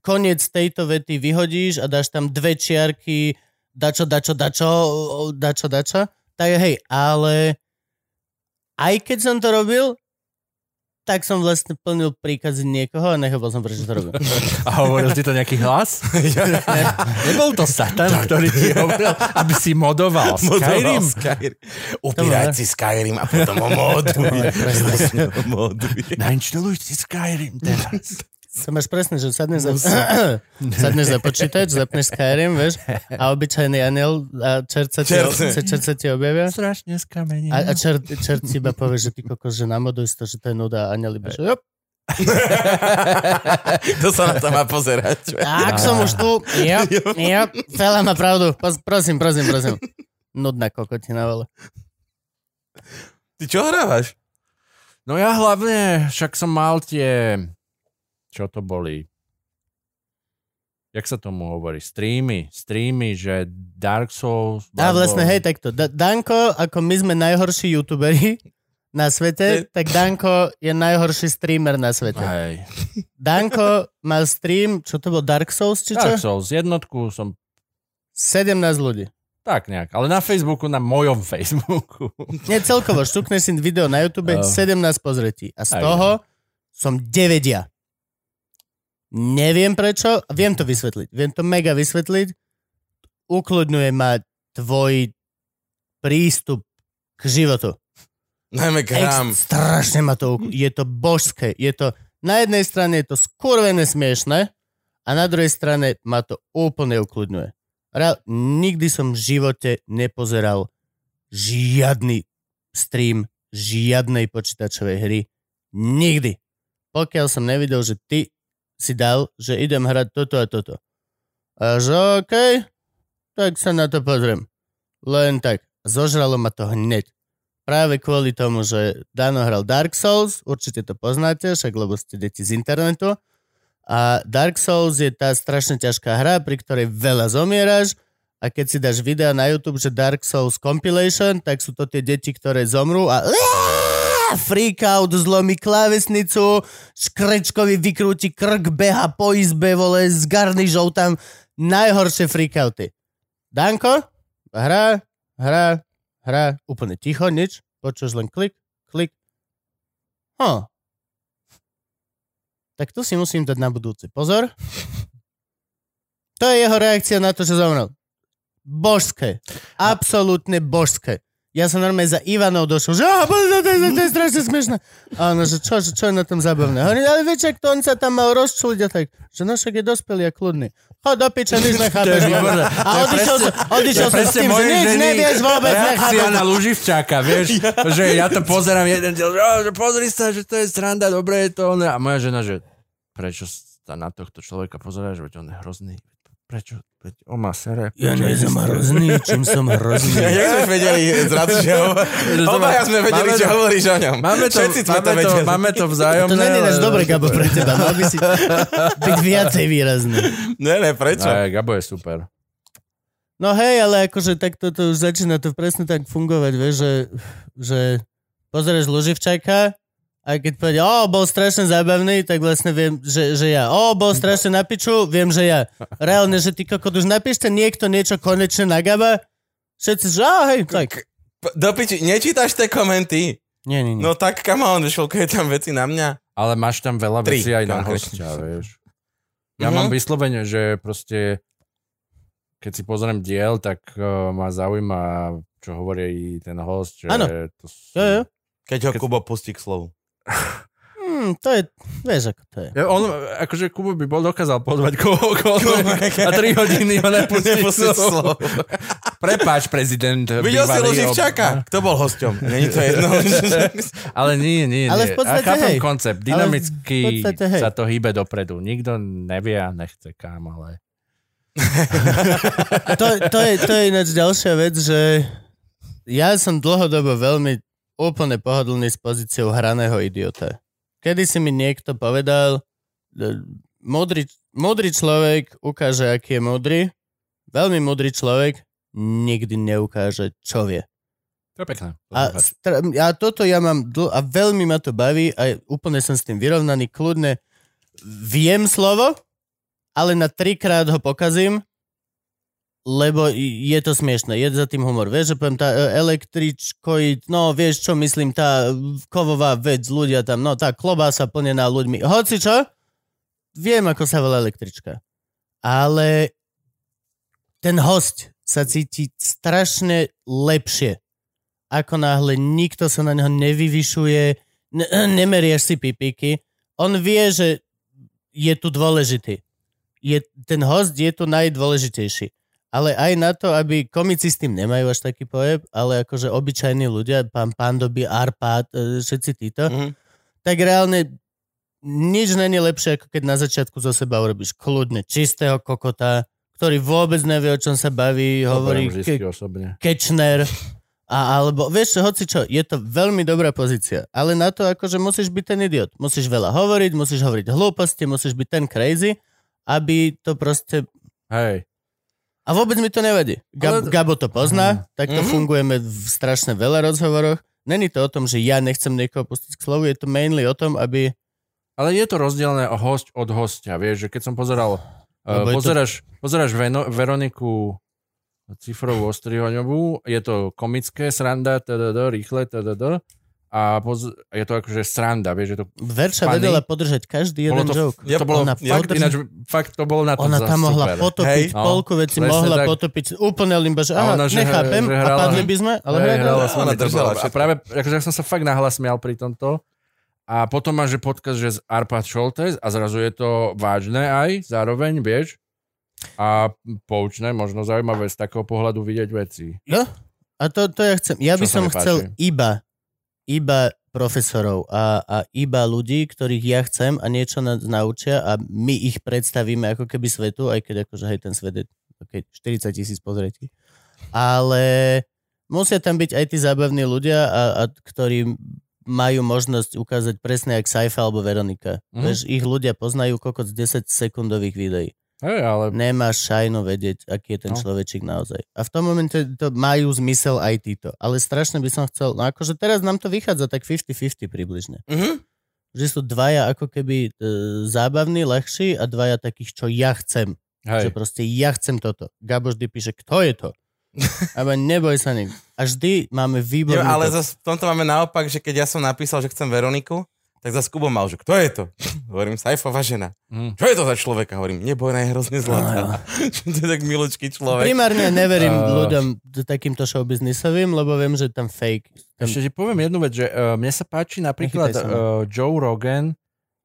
koniec tejto vety vyhodíš a dáš tam dve čiarky dačo, dačo, dačo, dačo, dačo. Tak hej, ale aj keď som to robil, tak som vlastne plnil príkazy niekoho a nechápal som, prečo to robil. A hovoril ti to nejaký hlas? Nebol to Satan, ktorý ti hovoril, aby si modoval Modoval Skyrim? Skyrim. Upírať si Skyrim a potom ho moduj. moduj. Nainštaluj si Skyrim teraz. To máš presne, že sadneš za, sadneš za počítač, zapneš Skyrim, vieš, a obyčajný aniel a čert sa ti, Čert. sa ti objavia. Strašne skamený. A, a čert, čert si iba povie, že ty kokos, že namoduj si to, že to je nuda a aniel iba, že jop. to sa na to má pozerať. Tak som už tu, jop, jop, Fela má pravdu, prosím, prosím, prosím. Nudná kokotina, vole. Ty čo hrávaš? No ja hlavne, však som mal tie, čo to boli, jak sa tomu hovorí, streamy, streamy, že Dark Souls. Bloodborne. vlastne, hej, takto. Da- Danko, ako my sme najhorší youtuberi na svete, tak Danko je najhorší streamer na svete. Hej. Danko mal stream, čo to bol, Dark Souls, či čo? Dark Souls, jednotku som 17 ľudí. tak nejak, ale na Facebooku, na mojom Facebooku. Nie, celkovo, štukneš si video na YouTube, Oh. 17 pozretí. A z Aj. toho som 9 ja. Neviem prečo, viem to vysvetliť. Viem to mega vysvetliť. Ukludňuje ma tvoj prístup k životu. Najmä gram. Ex, strašne ma to Je to božské. Je to, na jednej strane je to skurvené smiešné a na druhej strane ma to úplne ukludňuje. Ra- nikdy som v živote nepozeral žiadny stream žiadnej počítačovej hry. Nikdy. Pokiaľ som nevidel, že ty si dal, že idem hrať toto a toto. A že okej, tak sa na to pozriem. Len tak. Zožralo ma to hneď. Práve kvôli tomu, že Dano hral Dark Souls, určite to poznáte, však lebo ste deti z internetu. A Dark Souls je tá strašne ťažká hra, pri ktorej veľa zomieraš a keď si dáš videa na YouTube, že Dark Souls compilation, tak sú to tie deti, ktoré zomrú a a freak out, zlomí klávesnicu, škrečkovi vykrúti krk, beha po izbe, vole, s garnižou tam. Najhoršie freakouty. Danko, hra, hra, hra, úplne ticho, nič, počuješ len klik, klik. Huh. Tak tu si musím dať na budúci. Pozor. To je jeho reakcia na to, že zomrel. Božské. Absolútne božské. Ja som normálne za Ivanov došiel, že oh, to, to, to, to je strašne smiešné. A ono, že čo, že čo je na tom zabavné? Hovorím, ale vieš, ak to on sa tam mal rozčuliť a tak, že no však je dospelý a kľudný. Chod do piče, nič nechápeš. A odišiel, odišiel som s tým, že nič nevieš vôbec, nechápeš. na Luživčáka, vieš, že ja to pozerám jeden diel, že, "Ó, že pozri sa, že to je sranda, dobre je to. ono." A moja žena, že prečo sa na tohto človeka pozeráš, veď on je hrozný. Prečo? Veď on má sere. Ja nie som hrozný, čím som hrozný. Jak sme vedeli zrazu, že ho... Obaja sme vedeli, Máme čo hovoríš o ňom. Máme to, Všetci sme máme to to, vedeli. máme to vzájomné. To není náš ale- dobrý, Gabo, pre teba. Mal by si byť viacej výrazný. Ne, ne, prečo? Aj, Gabo je super. No hej, ale akože tak toto už začína to presne tak fungovať, vieš, že, že pozrieš Luživčaka a keď povie, o, bol strašne zábavný, tak vlastne viem, že, že ja. O, bol strašne na piču, viem, že ja. Reálne, že ty kokot už napíšte niekto niečo konečne na Gaba, všetci, že á, hej, tak. Do piči, nečítaš tie komenty? Nie, nie, nie. No tak, come on, je tam veci na mňa? Ale máš tam veľa Tri, vecí aj na hostia, vieš. Ja Mhm. mám vyslovene, že proste keď si pozriem diel, tak uh, ma zaujíma, čo hovorí ten host, že Áno. to sú... Jo, jo. Keď ho Keď- Kubo pustí k slovu. Hmm, to je, vieš, ako to je. Ja, on, akože Kubo by bol dokázal pozvať kohokoľvek a 3 hodiny ho nepustí slovo. Prepáč, prezident. Videl si bývalý Luživčaka? Kto bol hosťom? Není to jedno. Ale nie, nie, Ale nie. v podstate a chápem hej. koncept. Ale Dynamicky v podstate hej. sa to hýbe dopredu. Nikto nevie a nechce kam, ale... to, to, je, to je ináč ďalšia vec, že ja som dlhodobo veľmi úplne pohodlný s pozíciou hraného idiota. Kedy si mi niekto povedal, e, múdry, múdry človek ukáže, aký je múdry, veľmi múdry človek nikdy neukáže, čo vie. To je pekné. A, stra- a toto ja mám dl- a veľmi ma to baví a úplne som s tým vyrovnaný, kľudne viem slovo, ale na trikrát ho pokazím, lebo je to smiešne, je za tým humor. Vieš, že poviem tá e, električkoid, no vieš čo myslím, tá kovová vec, ľudia tam, no tá klobása plnená ľuďmi. Hoci čo, viem, ako sa volá električka. Ale ten host sa cíti strašne lepšie ako náhle nikto sa na neho nevyvyšuje, ne- nemerieš si pipiky, on vie, že je tu dôležitý. Je, ten host je tu najdôležitejší. Ale aj na to, aby komici s tým nemajú až taký pojeb, ale akože obyčajní ľudia, pán Pandoby, Arpad, e, všetci títo, Mhm. tak reálne nič není lepšie, ako keď na začiatku zo seba urobíš kľudne čistého kokota, ktorý vôbec nevie, o čom sa baví, hovorí Hovorím ke-. Kečner, a, alebo vieš hoci čo, je to veľmi dobrá pozícia, ale na to akože musíš byť ten idiot. Musíš veľa hovoriť, musíš hovoriť hlúposti, musíš byť ten crazy, aby to proste... Hej. A vôbec mi to nevadí. Gab, Ale- Gabo to pozná, tak to Mhm. fungujeme v strašne veľa rozhovoroch. Není to o tom, že ja nechcem niekoho pustiť k slovu, je to mainly o tom, aby... Ale je to rozdielne o host od hostia, vieš, že keď som pozeral, uh, je to- pozeráš, pozeráš Veno, Veroniku Cifrovú Ostrihoňovú, je to komické sranda, tdd, rýchle, tdd, a poz, je to akože sranda, vieš, že to, Verča Funny. vedela podržať každý bolo jeden to, joke. to bolo Ona fakt, podrží- ináč, fakt to bolo na to Ona tam mohla super. potopiť Hej. Polku veci, No, mohla tak. potopiť úplne limba, že A aha, ona, že- nechápem, že a hrala- padli by sme, ale Hej, hrala. hrala Ona držala bolo- A práve, akože ja som sa fakt nahlas smial pri tomto. A potom máš, že podcast, že z Arpad Šoltes a zrazu je to vážne aj zároveň, vieš? A poučné, možno zaujímavé z takého pohľadu vidieť veci. Jo? A to, to ja chcem. Ja Čo by som chcel páči. iba, iba profesorov a, a iba ľudí, ktorých ja chcem a niečo nás naučia a my ich predstavíme ako keby svetu, aj keď akože hej, ten svet je okay, 40 tisíc pozretí. Ale musia tam byť aj tí zábavní ľudia, a, a, ktorí majú možnosť ukázať presne jak Saifa alebo Veronika. Mm. Vieš, ich ľudia poznajú kokot z 10 sekundových videí. Hej, ale Nemáš šajnu vedieť, aký je ten No. človečík naozaj. A v tom momente to majú zmysel aj títo. Ale strašne by som chcel, no akože teraz nám to vychádza tak 50-50 približne. Mhm. Že sú dvaja ako keby e, zábavní, ľahší a dvaja takých, čo ja chcem. Že hej, proste ja chcem toto. Gabo vždy píše, kto je to? Ale neboj sa nik. A vždy máme výborný... ale to- zase v tomto máme naopak, že keď ja som napísal, že chcem Veroniku, tak za Kubo mal, že kto je to? Hovorím, Saifová žena. Mm. Čo je to za človeka? Hovorím, nebojná je hrozne zlatá. to je tak milučký človek. Primárne neverím A- ľuďom takýmto showbiznisovým, lebo viem, že tam fake. Tam... Ešte ti poviem jednu vec, že uh, mne sa páči napríklad sa uh, Joe Rogan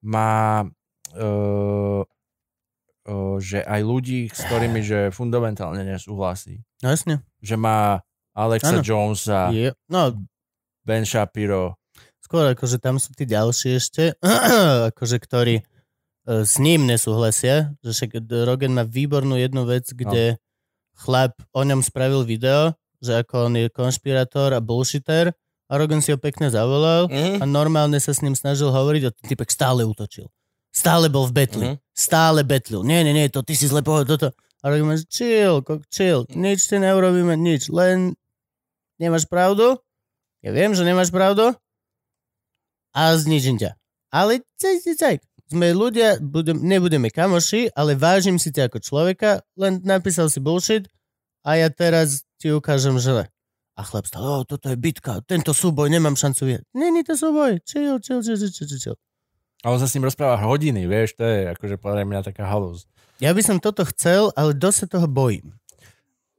má uh, uh, že aj ľudí, s ktorými že fundamentálne nesúhlasí. No jasne. Že má Alexa Áno. Jonesa, Je. No, Ben Shapiro. Skôr akože tam sú tí ďalší ešte, akože ktorí e, s ním nesúhlasia, že však Rogan má výbornú jednu vec, kde chlap o ňom spravil video, že ako on je konšpirátor a bullshitter a Rogan si ho pekne zavolal Mhm. a normálne sa s ním snažil hovoriť a ten typek stále útočil. Stále bol v betli. Mhm. Stále betlil. Nie, nie, nie, to ty si zle povedal, toto. A Rogan že chill, kok, chill. Nič ti neurobíme, nič. Len nemáš pravdu? Ja viem, že nemáš pravdu. A zničím ťa. Ale caj, caj, caj. Sme ľudia, budem, nebudeme kamoši, ale vážim si ťa ako človeka, len napísal si bullshit a ja teraz ti ukážem, že le. A chlap stále, o, toto je bitka, tento súboj, nemám šancu vyhrať. Není to súboj, chill, chill, chill, chill, chill, chill. A on sa s ním rozpráva hodiny, vieš, to je akože podľa mňa taká halúz. Ja by som toto chcel, ale dosť sa toho bojím.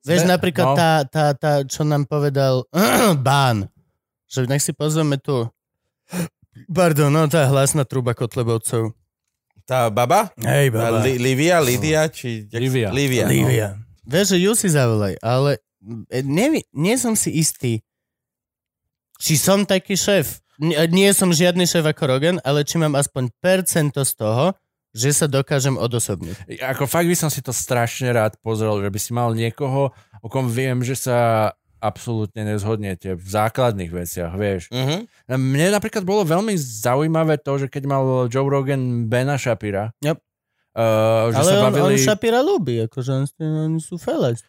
Vieš, Sme- napríklad no. tá, tá, tá, čo nám povedal Bán, že nech si pozveme tu Pardon, no tá hlasná truba Kotlebovcov. Tá baba? Hej, Tá Li- Livia, Lidia, či... Livia. Livia. no. Lívia. Vieš, že ju si zavolaj, ale e, nevi, nie som si istý, či som taký šéf. Nie, nie som žiadny šéf ako Rogan, ale či mám aspoň percento z toho, že sa dokážem odosobniť. Ako fakt by som si to strašne rád pozrel, že by si mal niekoho, o kom viem, že sa absolútne nezhodnete v základných veciach, vieš. Mhm. Mne napríklad bolo veľmi zaujímavé to, že keď mal Joe Rogan Bena Shapira, Yep. uh, že ale sa on, bavili... on Shapira ľúbi, akože on, oni sú fellas.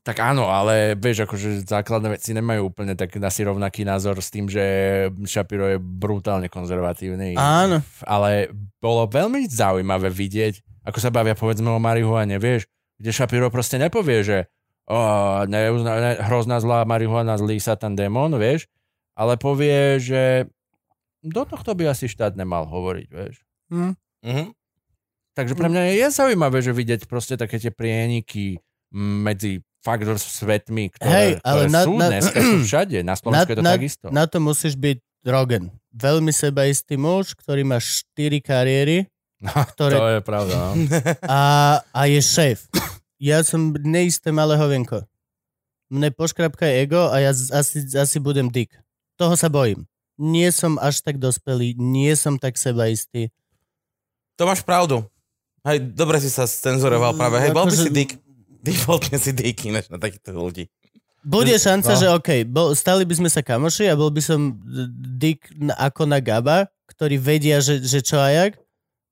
Tak áno, ale vieš, akože základné veci nemajú úplne tak asi rovnaký názor s tým, že Shapiro je brutálne konzervatívny. Áno. Ale bolo veľmi zaujímavé vidieť, ako sa bavia povedzme o marihuane, vieš, kde Shapiro proste nepovie, že oh, ne, ne, hrozná zlá marihuana, zlý satan démon, vieš, ale povie, že do tohto by asi štát nemal hovoriť, vieš. Hm. Mhm. Takže pre mňa je zaujímavé, že vidieť proste také tie prieniky medzi fakt svetmi, Hej, ktoré, ale ktoré na- sú na- dneska sú všade. Na Slovensku je to na, takisto. na to musíš byť Rogan. Veľmi sebaistý muž, ktorý má 4 kariéry No, ktoré- To je pravda, no. a, a je šéf. Ja som neisté malé hovienko. Mne poškrapka ego a ja z- asi, asi budem dick. Toho sa bojím. Nie som až tak dospelý, nie som tak sebaistý. To máš pravdu. Hej, dobre si sa cenzuroval práve. Hej, bol by Akože- si dick. Defaultne si dick ináč na takýchto ľudí. Bude šanca, No. že OK, bol, stali by sme sa kamoši a bol by som dick ako na Gaba, ktorí vedia, že, že čo a jak,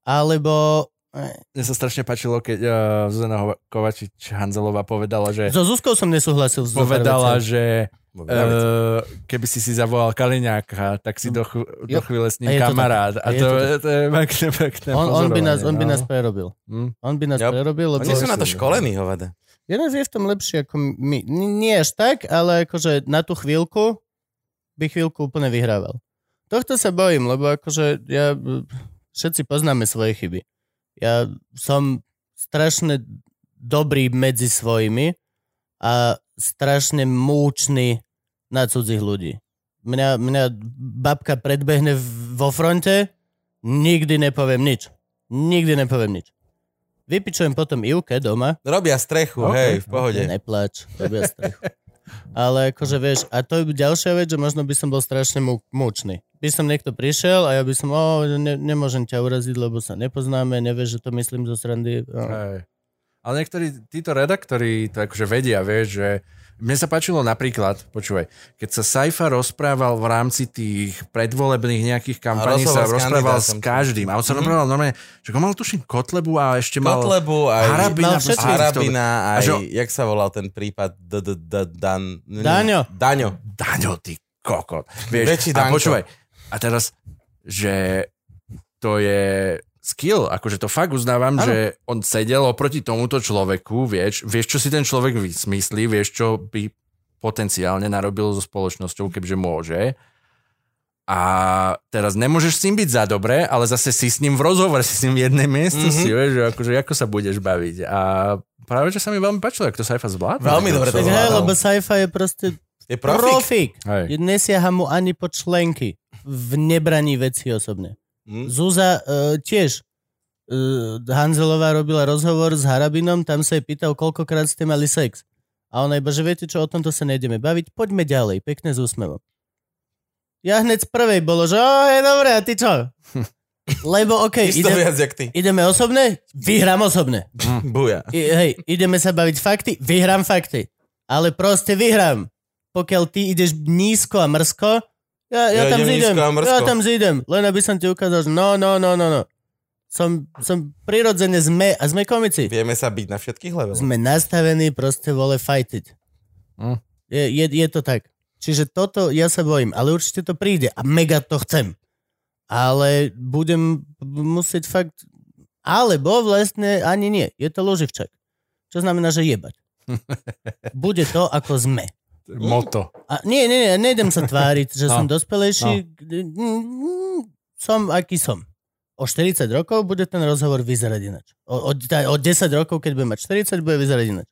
alebo... eh, Mne sa strašne páčilo, keď uh, Zuzana Hova- Kovačič Hanzelová povedala, že So Zuzkou som nesúhlasil. s povedala, že Uh, keby si si zavolal Kaliňáka, tak si do, chv- do chvíle s A ním to kamarát. A A je to, to je, to je pekné, pekné on, on, by nás, on by pozorovanie, nás no. prerobil. Hm. On by nás Yep. prerobil, lebo... Oni sú na to školení, hovada. Jeden je v tom lepší ako my. N- Nie až tak, ale akože na tú chvíľku by chvíľku úplne vyhrával. Tohto sa bojím, lebo akože ja, všetci poznáme svoje chyby. Ja som strašne dobrý medzi svojimi a strašne múčný na cudzích ľudí. Mňa, mňa babka predbehne vo fronte, nikdy nepoviem nič. Nikdy nepoviem nič. Vypičujem potom Ivke doma, Robia strechu, OK. hej, v pohode. Neplač, robia strechu. Ale akože vieš, a to je ďalšia vec, že možno by som bol strašne mu- múčný. By som niekto prišiel a ja by som, o, ne, nemôžem ťa uraziť, lebo sa nepoznáme, nevieš, že to myslím zo srandy. No. Hej. Ale niektorí títo redaktori to akože vedia, vieš, že Mne sa páčilo napríklad, počúvaj, keď sa Saifa rozprával v rámci tých predvolebných nejakých kampaní, sa rozprával s každým. A on sa rozprával normálne, že on mal tuším Kotlebu a ešte mal... Kotlebu aj Harabina, mal proste všetkých. Harabina, aj, že- jak sa volal ten prípad? Dan... Daňo. Daňo. Daňo, ty kokot. Vieš, a počúvaj, a teraz, že to je skill, akože to fakt uznávam, Áno. že on sedel oproti tomuto človeku, vieš, vieš, čo si ten človek vysmyslí, vieš, čo by potenciálne narobil so spoločnosťou, kebyže môže. A teraz nemôžeš s ním byť za dobré, ale zase si s ním v rozhovore, si s ním v jednej miestnosti, mm-hmm. vieš, že akože ako sa budeš baviť. A práve, že sa mi veľmi páčilo, ako to Saifa zvládne. Veľmi dobre to zvládol. lebo sci-fi je proste Je profik. profik. Nesiaha mu ani po členky v nebraní veci osobne. Hm? Zúza uh, tiež uh, Hanzelová robila rozhovor s Harabinom, tam sa jej pýtal, koľkokrát ste mali sex. A ona iba, že viete čo, o tomto sa nejdeme baviť, poďme ďalej, pekne s úsmevom. Ja hneď z prvej bolo, že o, je dobré, a ty čo? Lebo okej, Isto ide, viac, ty. ideme osobné, vyhrám osobné. Buja. I, hej, ideme sa baviť fakty, vyhrám fakty. Ale proste vyhrám. Pokiaľ ty ideš nízko a mrsko, ja, ja, Ja tam idem zídem. Ja tam zídem. Len aby som ti ukázal, že no, no, no, no, no. Som, som prirodzene sme, a sme komici. Vieme sa byť na všetkých leveloch. Sme nastavení proste vole fightiť. Hm. Je, je, je to tak. Čiže toto ja sa bojím, ale určite to príde a mega to chcem. Ale budem musieť fakt... Alebo vlastne ani nie. Je to loživčak. Čo znamená, že jebať. Bude to, ako sme. Moto. A nie, nie, nie, nejdem sa tváriť, že No. som dospelejší. Mm, Som, aký som. O 40 rokov bude ten rozhovor vyzerať inač. O, o, o 10 rokov, keď budem mať 40, bude vyzerať inač.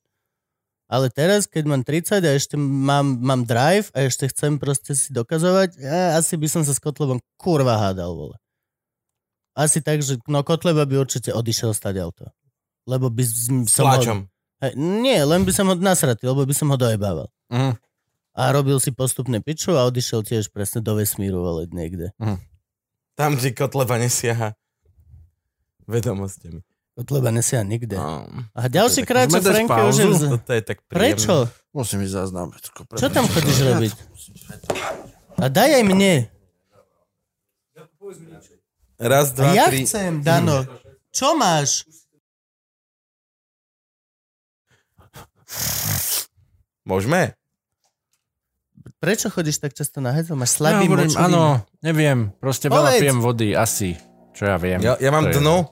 Ale teraz, keď mám 30 a ešte mám, mám drive a ešte chcem proste si dokazovať, ja, asi by som sa s Kotlebom kurva hádal, vole. Asi tak, že no Kotleba by určite odišiel stať auto. Lebo by som... som ho, Pláčom. Hej, nie, len by som ho nasratý, lebo by som ho dojebával. Mhm. A robil si postupne piču a odišiel tiež presne do vesmíru, ale niekde. Tam, kde Kotleba nesiaha vedomostiami. Kotleba nesia nikde. No. A ďalší krát, čo Franky už Toto je tak príjemné. Prečo? Musím ísť zaznám. Čo tam chodíš robiť? A daj aj mne. Raz, A dva, ja tri. chcem, Dano. Čo máš? Môžeme? Prečo chodíš tak často na hezo? Máš Ja slabý hovorím, močový? áno, neviem, proste veľa Povedz. pijem vody, asi. Čo ja viem. Ja, ja mám dno.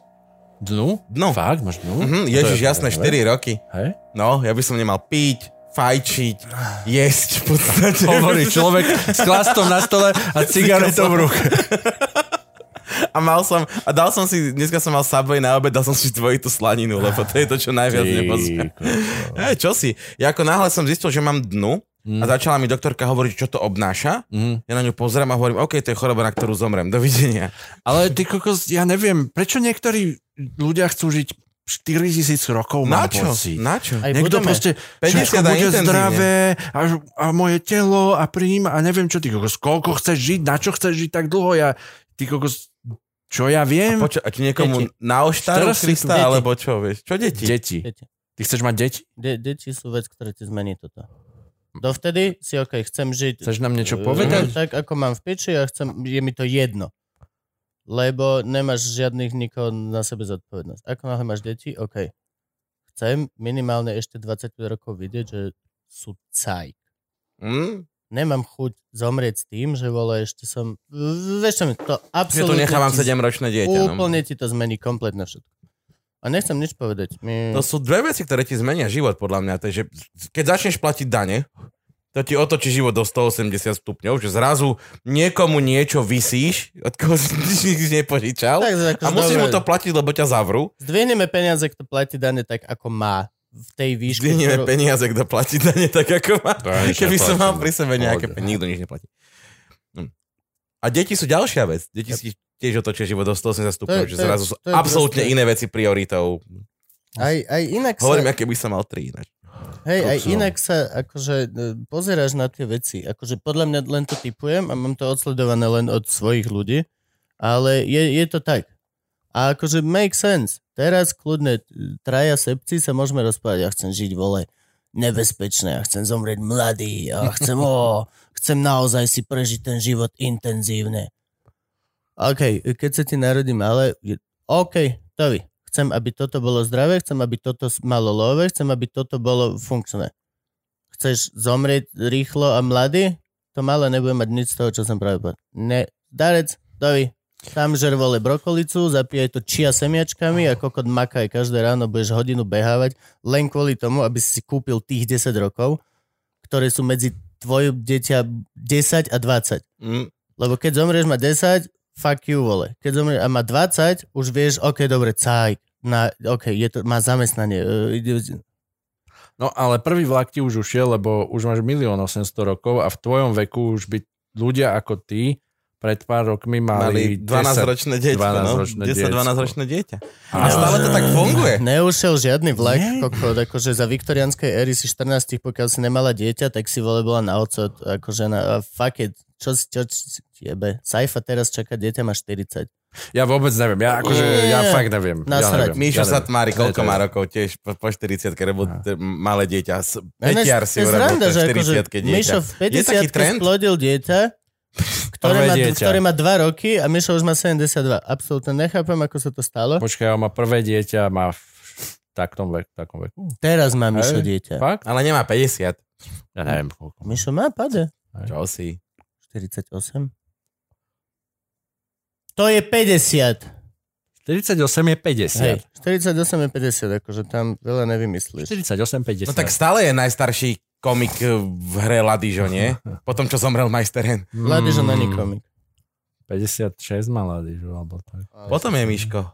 Dnu? Dno. Fakt, máš dnu? Mhm, To Ježiš, je- jasné, 4 roky. Hej? No, ja by som nemal piť, fajčiť, jesť v podstate. Hovorí človek s klastom na stole a cigaretou v ruke. A mal som, a dal som si, dneska som mal Subway na obed, dal som si dvojitú slaninu, lebo to je to, čo najviac nepozrie. Hej, čo si? Ja ako náhle som zistil, že mám dnu Mm. a začala mi doktorka hovoriť, čo to obnáša. Mhm. Ja na ňu pozriem a hovorím, OK, to je choroba, na ktorú zomrem. Dovidenia. Ale ty kokos, ja neviem, prečo niektorí ľudia chcú žiť 4000 rokov, Na mám čo? pocit. Na čo? Aj Niekto budeme. proste 50 všetko a bude zdravé a, a moje telo a príjma a neviem čo ty kokos, koľko chceš žiť, na čo chceš žiť tak dlho, ja, ty kokos, čo ja viem? Poča, a ti niekomu Deti. na oštáru Teraz si tu Krista, alebo čo, vieš? Čo deti? Deti. Deti. Ty chceš mať deti? De- deti sú vec, ktoré ti zmení toto. Dovtedy si ok, chcem žiť Chceš nám niečo eh, povedať? tak, ako mám v piči a chcem, je mi to jedno. Lebo nemáš žiadnych nikoho na sebe zodpovednosť. Ako náhle máš deti, OK. Chcem minimálne ešte 25 rokov vidieť, že sú cajk. Hm? Nemám chuť zomrieť s tým, že vole, ešte som... Vieš čo mi, to Že tu absolútne... nechávam ti- 7-ročné dieťa. No. Úplne ti to zmení kompletne všetko. A nechcem nič povedať. My... To sú dve veci, ktoré ti zmenia život, podľa mňa. To je, že keď začneš platiť dane, to ti otočí život do 180 stupňov, že zrazu niekomu niečo vysíš, od koho si nič nepožičal Tak, akože a musíš dobre. mu to platiť, lebo ťa zavrú. Zdvihneme peniaze, kto platí dane tak, ako má. V tej výške, Zdvihneme ktorú... peniaze, kto platí dane tak, ako má. Keby som mal pri sebe nejaké peniaze, nikto nič neplatí. Hm. A deti sú ďalšia vec. Deti si tiež otočia život do 180 stupňov, že zrazu sú absolútne proste- iné veci prioritou. Aj, aj inak sa... Hovorím, aké by som mal tri ináč. Hej, aj inak sa akože e, pozeráš na tie veci. Akože podľa mňa len to typujem a mám to odsledované len od svojich ľudí, ale je, je to tak. A akože make sense. Teraz kľudne e, traja sepci sa môžeme rozprávať, ja chcem žiť vole nebezpečné, ja chcem zomrieť mladý a chcem, o, chcem naozaj si prežiť ten život intenzívne. OK, keď sa ti narodí malé, OK, to vy. Chcem, aby toto bolo zdravé, chcem, aby toto malo love, chcem, aby toto bolo funkčné. Chceš zomrieť rýchlo a mladý? To malé nebude mať nič z toho, čo som práve povedal. Ne, darec, to vy. Tam žervole brokolicu, zapíjaj to čia semiačkami a kokot makaj každé ráno, budeš hodinu behávať len kvôli tomu, aby si kúpil tých 10 rokov, ktoré sú medzi tvoje dieťa 10 a 20. Mm, Lebo keď zomrieš má 10, fuck you, vole. Keď zomrieš a má 20, už vieš, ok, dobre, cajk. Na, ok, je to, má zamestnanie. Uh, ide, No ale prvý vlak ti už ušiel, lebo už máš 1 800 rokov a v tvojom veku už by ľudia ako ty pred pár rokmi Mali mali, 12-ročné dieťa, 12-ročné no? 10-12-ročné dieťa. A Ale- stále to tak funguje. Neušiel žiadny vlak, kokot, akože za viktorianskej éry si 14, pokiaľ si nemala dieťa, tak si vole bola na ocot, ako žena, a fuck it, čo, čo, čo jebe, Saifa teraz čaká, dieťa má 40. Ja vôbec neviem, ja akože, Nie. ja fakt neviem. Ja Nasrať. neviem. Míšo ja neviem. Satmári, koľko má rokov tiež po, po 40 lebo t- malé dieťa. to si je urobil sranda, to že akože 40 dieťa. Mišo v Je taký 50 trend? splodil dieťa, ktoré Prvé má, dieťa. ktoré má 2 roky a Mišo už má 72. Absolútne nechápem, ako sa to stalo. Počkaj, on má prvé dieťa, má v taktom veku. Takom veku. Teraz má Mišo Hej. dieťa. Fakt? Ale nemá 50. Ja neviem koľko. Mišo má, pade. Čo si? 48. To je 50. 48 je 50. Hej, 48 je 50, akože tam veľa nevymyslíš. 48, 50. No tak stále je najstarší komik eh, v hre Ladižo, nie? Potom, čo zomrel Majsteren. Mladý, že Mm, není komik. 56 mal že alebo tak. Potom je Miško.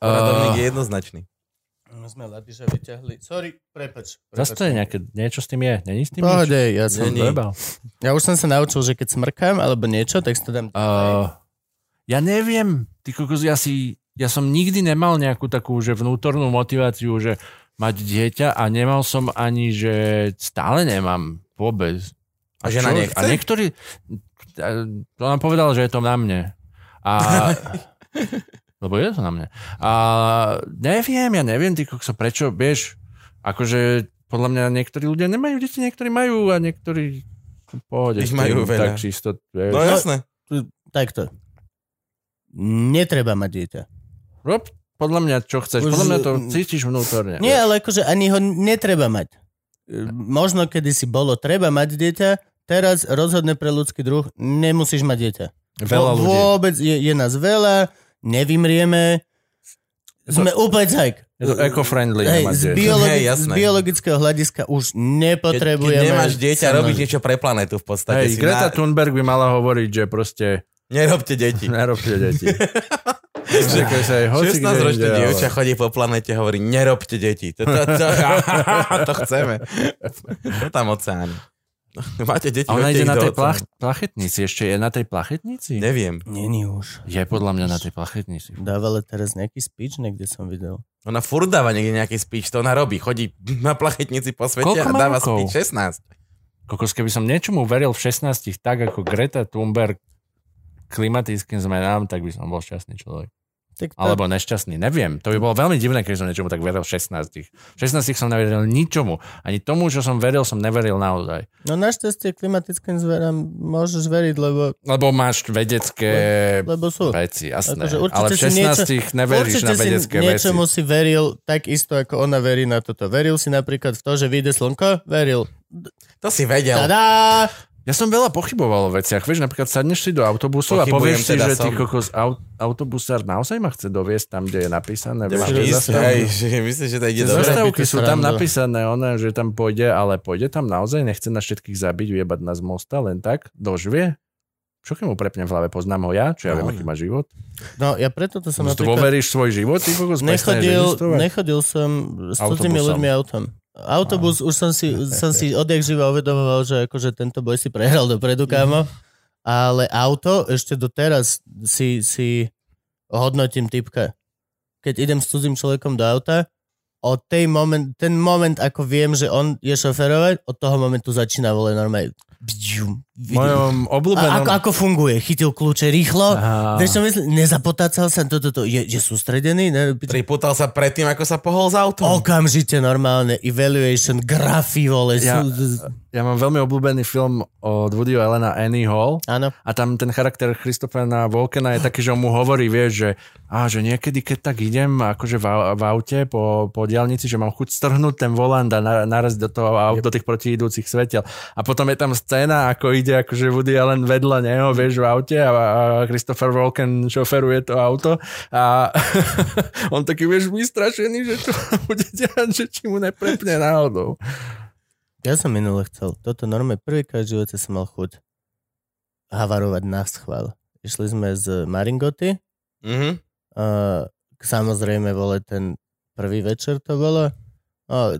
Uh, je jednoznačný. No sme Lady, že vyťahli. Sorry, prepač. Zas to je nejaké, niečo s tým je. Není s tým Pohode, nič? ja som... Nie. Dojebal. Ja už som sa naučil, že keď smrkám alebo niečo, tak si to dám... Uh, ja neviem, ty kokos, ja si, ja som nikdy nemal nejakú takú, že vnútornú motiváciu, že mať dieťa a nemal som ani, že stále nemám vôbec. A žena čo? nechce? A niektorí, to nám povedal, že je to na mne. A, lebo je to na mne. A neviem, ja neviem, ty kokso, prečo, vieš, akože podľa mňa niektorí ľudia nemajú deti, niektorí majú a niektorí pohode. Ich majú veľa. Tak čisto, vieš. No jasné. Takto. Netreba mať dieťa. Rob podľa mňa, čo chceš. Podľa mňa to cítiš vnútorne. Nie, ale akože ani ho netreba mať. Možno kedy si bolo treba mať dieťa, teraz rozhodne pre ľudský druh nemusíš mať dieťa. Veľa ľudí. Vôbec je, je nás veľa, nevymrieme, sme úplne cajk. Je to eco-friendly. Hej, z, biologi- Hej, z biologického hľadiska už nepotrebujeme... keď nemáš dieťa, robíš množiť. niečo pre planetu v podstate. Hej, si Greta na... Thunberg by mala hovoriť, že proste Nerobte deti. nerobte deti. Že sa aj hoci 16 kde ročné inde, ale- dievča chodí po planete a hovorí, nerobte deti. To, to, to, to chceme. To tam oceán. Máte deti, A ona ide na tej plach, plachetnici. Ešte je na tej plachetnici? Neviem. Není už. Je podľa mňa na tej plachetnici. Dávala teraz nejaký speech, niekde som videl. Ona furt dáva niekde nejaký speech, to ona robí. Chodí na plachetnici po svete Koľko a má dáva rokov? speech 16. Kokos, keby som niečomu veril v 16 tak ako Greta Thunberg klimatickým zmenám, tak by som bol šťastný človek. Tak to, Alebo nešťastný, neviem. To by bolo veľmi divné, keď som niečomu tak veril v 16. V 16 som neveril ničomu. Ani tomu, čo som veril, som neveril naozaj. No našťastie klimatickým zverám môžeš veriť, lebo, Lebo máš vedecké lebo sú. veci, jasné. Akože Ale v si niečo- 16 neveríš Určite na si vedecké veci. niečomu si veril tak isto, ako ona verí na toto. Veril si napríklad v to, že vyjde slnko? Veril. To si vedel. Tadá! Ja som veľa pochyboval o veciach. Vieš, napríklad sadneš si do autobusu a Pochybujem povieš si, teda že ty som. kokos aut, autobusár naozaj ma chce doviesť tam, kde je napísané. Máš ísť, zastávky- Hej, že myslíš, že to ide Ty dobre? Zastávky Robíte sú tam napísané, ona, že tam pôjde, ale pôjde tam naozaj, nechce nás všetkých zabiť, vyjebať nás z mosta, len tak, doživie. Čo keď mu prepnem v hlave, poznám ho ja, čo ja viem, No. aký má život. No ja preto to som napríklad... Dôveríš svoj život, ty kokos, Nechodil, nechodil som s cudzými ľuďmi autom. Autobus, už som si, som si odjak živa uvedomoval, že akože tento boj si prehral dopredu, kámo. Ale auto ešte doteraz si, si hodnotím typka. Keď idem s cudzím človekom do auta, od tej moment, ten moment, ako viem, že on je šoferovať, od toho momentu začína vole normálne. V mojom A obľúbenom... ako, ako funguje? Chytil kľúče rýchlo? Á. Vieš čo myslím? Nezapotácal sa? Toto, to, je, je sústredený? Ne? Priputal sa predtým, ako sa pohol z autom. Okamžite normálne. Evaluation, grafy, vole. Ja- Sú, Ja mám veľmi obľúbený film od Woody Allena Annie Hall áno. a tam ten charakter Christophera Walkena je taký, že on mu hovorí, vieš, že, á, že niekedy, keď tak idem akože v, v aute po, po diálnici, že mám chuť strhnúť ten volant a na, narazť do toho do tých protiidúcich svetiel. A potom je tam scéna, ako ide akože Woody Allen vedľa neho, vieš, v aute a, a Christopher Walken šoferuje to auto a on taký, vieš, vystrašený, že čo bude diať, že či mu neprepne náhodou. Ja som minule chcel. Toto normálne prvýkrát v živote som mal chuť havarovať na schvál. Išli sme z Maringoty. Mhm. Uh, samozrejme, vole, ten prvý večer to bolo. Uh,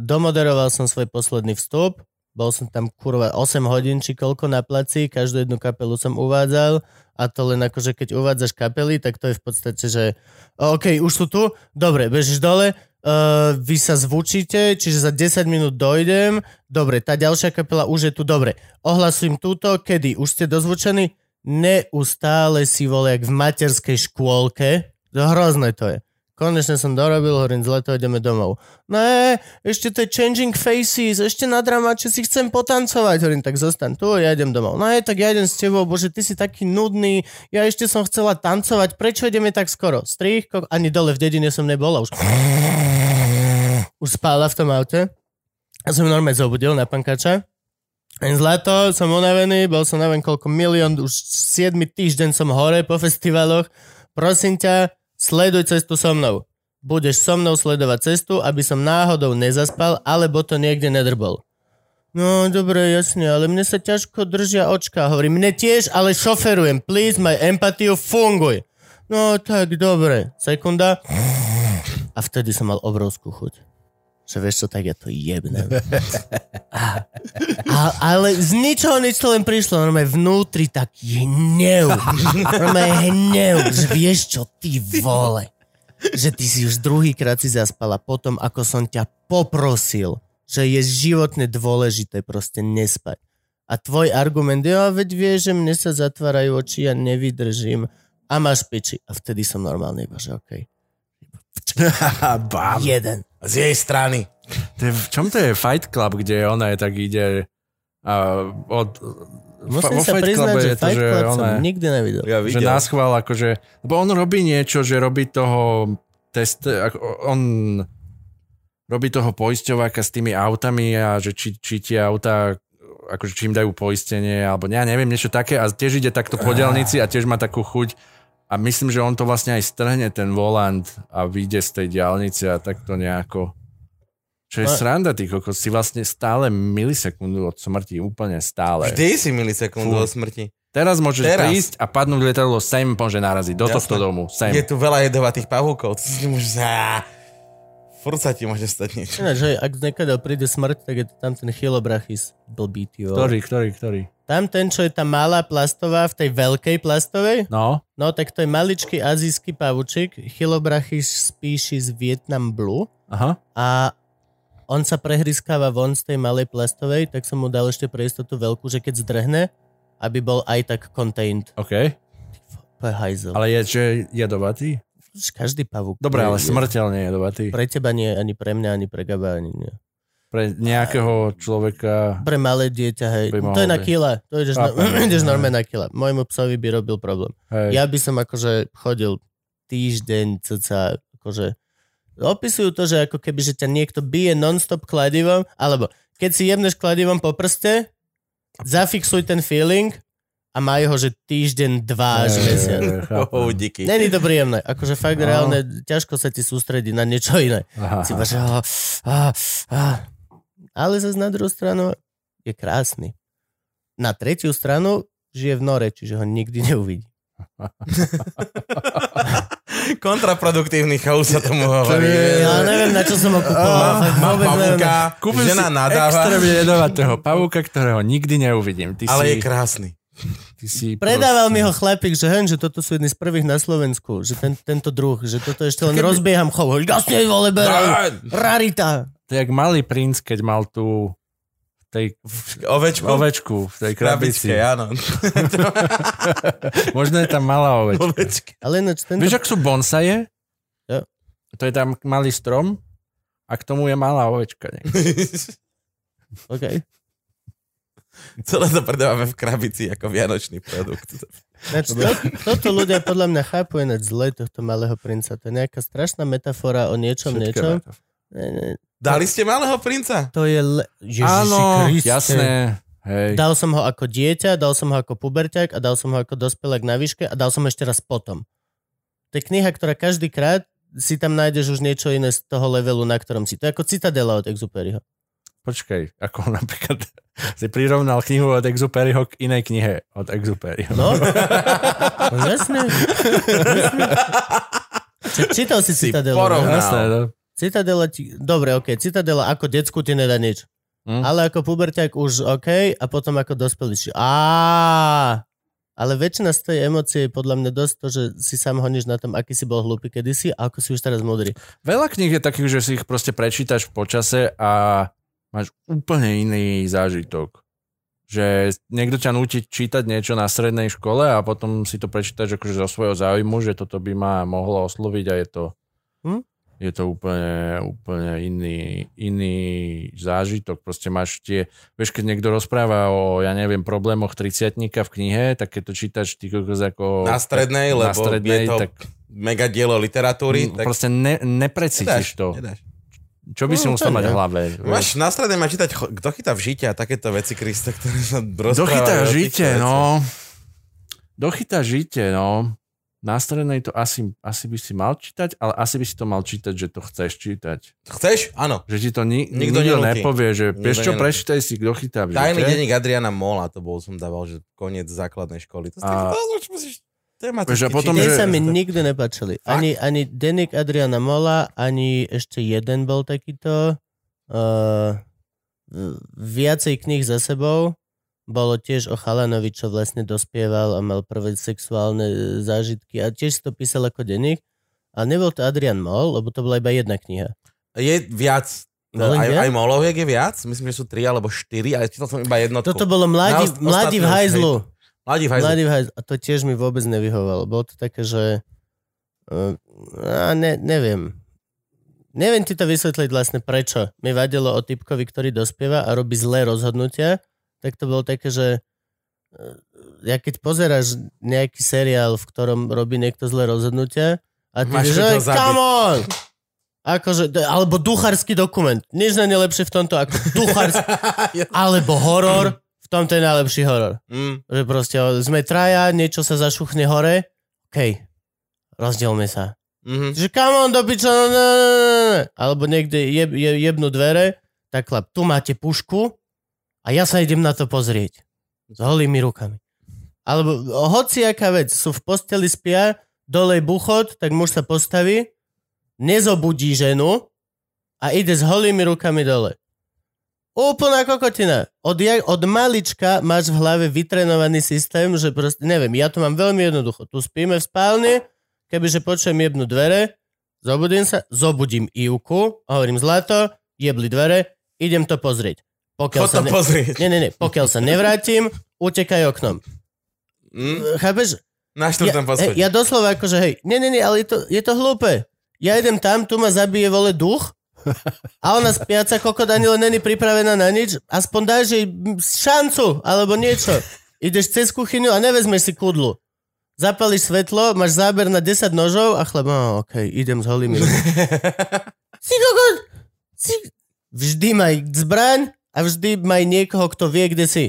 domoderoval som svoj posledný vstup. Bol som tam kurva 8 hodín či koľko na placi. Každú jednu kapelu som uvádzal. A to len akože keď uvádzaš kapely, tak to je v podstate, že OK, už sú tu, dobre, bežíš dole, Uh, vy sa zvučíte, čiže za 10 minút dojdem. Dobre, tá ďalšia kapela už je tu. Dobre, ohlasujem túto. Kedy? Už ste dozvučení? Neustále si vole, jak v materskej škôlke. To hrozné to je. Konečne som dorobil, hovorím, zle to ideme domov. Ne, ešte to je Changing Faces, ešte na dramače si chcem potancovať. Hovorím, tak zostan tu, ja idem domov. No je, tak ja idem s tebou, bože, ty si taký nudný, ja ešte som chcela tancovať, prečo ideme tak skoro? Strých, ani dole v dedine som nebola už. Už spála v tom aute. Ja som normálne zobudil na pankača. Zlato, som unavený, bol som neviem koľko milión, už 7 týždeň som hore po festivaloch. Prosím ťa, sleduj cestu so mnou. Budeš so mnou sledovať cestu, aby som náhodou nezaspal, alebo to niekde nedrbol. No, dobre, jasne, ale mne sa ťažko držia očka. Hovorím, mne tiež, ale šoferujem. Please, maj empatiu, funguj. No, tak, dobre. Sekunda. A vtedy som mal obrovskú chuť. Že vieš čo, tak ja to jebnem. A, a, ale z ničoho nič to len prišlo. Normálne vnútri taký hnev. Normálne hnev. Že vieš čo, ty vole. Že ty si už druhýkrát si zaspala potom, ako som ťa poprosil, že je životne dôležité proste nespať. A tvoj argument je, a veď vieš, že mne sa zatvárajú oči, ja nevydržím a máš piči. A vtedy som normálne iba, že okej. Bam. Jeden. Z jej strany. To je, v čom to je Fight Club, kde ona je tak ide a od... Musím vo sa Fight priznať, že je to, Fight že Club som ona, nikdy nevidel. Ja že nás chvál, akože, lebo on robí niečo, že robí toho test, ako, on robí toho poisťováka s tými autami a že či, či tie auta akože či im dajú poistenie, alebo ja neviem, niečo také a tiež ide takto po diálnici a tiež má takú chuť a myslím, že on to vlastne aj strhne ten volant a vyjde z tej diálnice a takto nejako čo je No. sranda, ty kokos, si vlastne stále milisekundu od smrti, úplne stále. Vždy si milisekundu Fú. od smrti. Teraz môžeš Teraz. prísť a padnúť lietadlo sem môže naraziť, do Jasné. tohto domu, sem. Je tu veľa jedovatých pavúkov. Môžeš... Furt sa ti môže stať niečo. Ináč, že ak niekedy príde smrť, tak je to tam ten chilobrachis blbý, vole. Ktorý, ktorý, ktorý? Tam ten, čo je tá malá plastová v tej veľkej plastovej, No, no tak to je maličký azijský pavučik, chilobrachis species Vietnam Blue aha. a on sa prehriskáva von z tej malej plastovej, tak som mu dal ešte pre istotu veľkú, že keď zdrhne, aby bol aj tak contained. OK. Ale je, že jedovatý? Každý pavúk. Dobre, je- ale je- smrteľne jedovatý. Pre teba nie, ani pre mňa, ani pre Gaba, ani nie. Pre nejakého človeka... Pre malé dieťa, hej. To je na kila. To ideš, na, Chápem, ideš hej. normálne na kila. Mojmu psovi by robil problém. Hej. Ja by som akože chodil týždeň, cca, akože opisujú to, že ako keby, že ťa niekto bije non-stop kladivom, alebo keď si jebneš kladivom po prste, zafixuj ten feeling a maj ho, že týždeň, dva až mesiac. Oh, díky. Není to príjemné, akože fakt No. reálne, ťažko sa ti sústrediť na niečo iné. Aha, Si že, ah, ah, ah. Ale zase na druhú stranu je krásny. Na tretiu stranu žije v nore, čiže ho nikdy neuvidí. Kontraproduktívny chaos sa tomu hovorí. Ja neviem, na čo som ho kupoval. Má pavúka, Kúpim žena nadáva, extrémne jedovatého pavúka, ktorého nikdy neuvidím. Ty ale si, je krásny. Ty si Predával proste- mi ho chlapík, že hen, že toto sú jedni z prvých na Slovensku, že ten, tento druh, že toto ešte len rozbieham chov. Jasne, vole, beraj. Rarita. To je jak malý princ, keď mal tú tej Ovečku? ovečku, v tej krabici. Krabičke, áno. Možno je tam malá ovečka. Ovečky. Ale ináč tento... Vieš, ak sú bonsaje? Jo. To je tam malý strom a k tomu je malá ovečka. Nie? Celé to predávame v krabici ako vianočný produkt. Ináč, to, toto ľudia podľa mňa chápu ináč zle tohto malého princa. To je nejaká strašná metafora o niečom, Všetko niečom. Ne, ne, Dali ste malého princa? To je... Le... Áno, Kriste. jasné. Hej. Dal som ho ako dieťa, dal som ho ako puberťák a dal som ho ako dospelák na výške a dal som ho ešte raz potom. To je kniha, ktorá každý krát si tam nájdeš už niečo iné z toho levelu, na ktorom si. To je ako Citadela od Exuperiho. Počkaj, ako napríklad si prirovnal knihu od Exuperyho k inej knihe od Exuperyho. No? jasne. Čítal si Si Citadelu. porovnal. Jasné, no. Citadela ti... Dobre, ok. Citadela ako decku ti nedá nič. Hm? Ale ako puberťák už OK a potom ako dospelý. Á, ale väčšina z tej emócie je podľa mňa dosť to, že si sám honíš na tom, aký si bol hlúpy kedysi a ako si už teraz múdry. Veľa kníh je takých, že si ich proste prečítaš v počase a máš úplne iný zážitok. Že niekto ťa núti čítať niečo na strednej škole a potom si to prečítaš akože zo svojho záujmu, že toto by ma mohlo osloviť a je to, Hm? je to úplne, úplne iný, iný zážitok. Proste máš tie, vieš, keď niekto rozpráva o, ja neviem, problémoch triciatníka v knihe, tak keď to čítaš ty ako... Na strednej, na lebo strednej, je to tak mega dielo literatúry. mm, Tak proste ne, neprecítiš nedáš, to. nedáš. Čo by si No, musel to mať v hlave? Máš na strednej ma čítať, kto chytá v žite a takéto veci, Kriste, ktoré sa rozprávajú. Dochytá o týchto žite, veciach. no. Dochytá žite, no. Na strednej to asi, asi by si mal čítať, ale asi by si to mal čítať, že to chceš čítať. Chceš? Áno. Že ti to ni- Nikto nikto, nenúti. nepovie, že Nikto vieš čo, nenúti. prečítaj si, kto chytá v Tajný žite. denník Adriana Mola, to bol, som dával, že koniec základnej školy. To, A- to musíš tematicky a potom. Tie že- sa mi nikdy nepáčili. Ani, ani Denik Adriana Mola, ani ešte jeden bol takýto. Uh, viacej kníh za sebou. Bolo tiež o chalanovi, čo vlastne dospieval a mal prvé sexuálne e, zážitky a tiež si to písal ako denník. A nebol to Adrian Moll, lebo to bola iba jedna kniha. Je viac. Aj, viac? aj Moloviek je viac, myslím, že sú tri alebo štyri, ale čítal som iba jednotku. Toto bolo Mladí, mladí v ostatné už, Mladí v. Mladý v. A to tiež mi vôbec nevyhovalo. Bolo to také, že... Uh, ne, neviem. Neviem ti to vysvetliť vlastne prečo. Mi vadilo o typkovi, ktorý dospieva a robí zlé rozhodnutia. Tak to bolo také, že uh, ja keď pozeráš nejaký seriál, v ktorom robí niekto zlé rozhodnutia a ty Máš že come on! Akože, alebo ducharský dokument. Nič je lepšie v tomto ako ducharský. alebo horor. V tomto je najlepší horor. Mm. Že proste sme traja, niečo sa zašuchne hore, OK, rozdielme sa. Mm-hmm. Že come on, do piča, no, no, no, no, no. Alebo niekde jeb, je, jebnú dvere, tak chlap, tu máte pušku a ja sa idem na to pozrieť. S holými rukami. Alebo hociaká vec, sú v posteli spia, dole je buchot, tak muž sa postaví, nezobudí ženu a ide s holými rukami dole. Úplná kokotina. Od, od malička máš v hlave vytrenovaný systém, že proste, neviem, ja to mám veľmi jednoducho. Tu spíme v spálni, kebyže počujem jebnú dvere, zobudím sa, zobudím Ivku, a hovorím zlato, jebli dvere, idem to pozrieť. Pokiaľ Chod sa ne... pozrieť. Nie, nie, nie, pokiaľ sa nevrátim, utekaj oknom. Mm? Chápeš? Na Ja, štvrtom hej, poschodí. ja doslova akože, hej, nie, nie, nie, ale je to, je to hlúpe. Ja idem tam, tu ma zabije vole duch a ona spiaca kokot ani len není pripravená na nič. Aspoň dáš jej šancu, alebo niečo. Ideš cez kuchyňu a nevezmeš si kudlu. Zapališ svetlo, máš záber na 10 nožov a no okej, okay, idem s holými. si kokot! Si... Vždy maj zbraň a vždy maj niekoho, kto vie, kde si.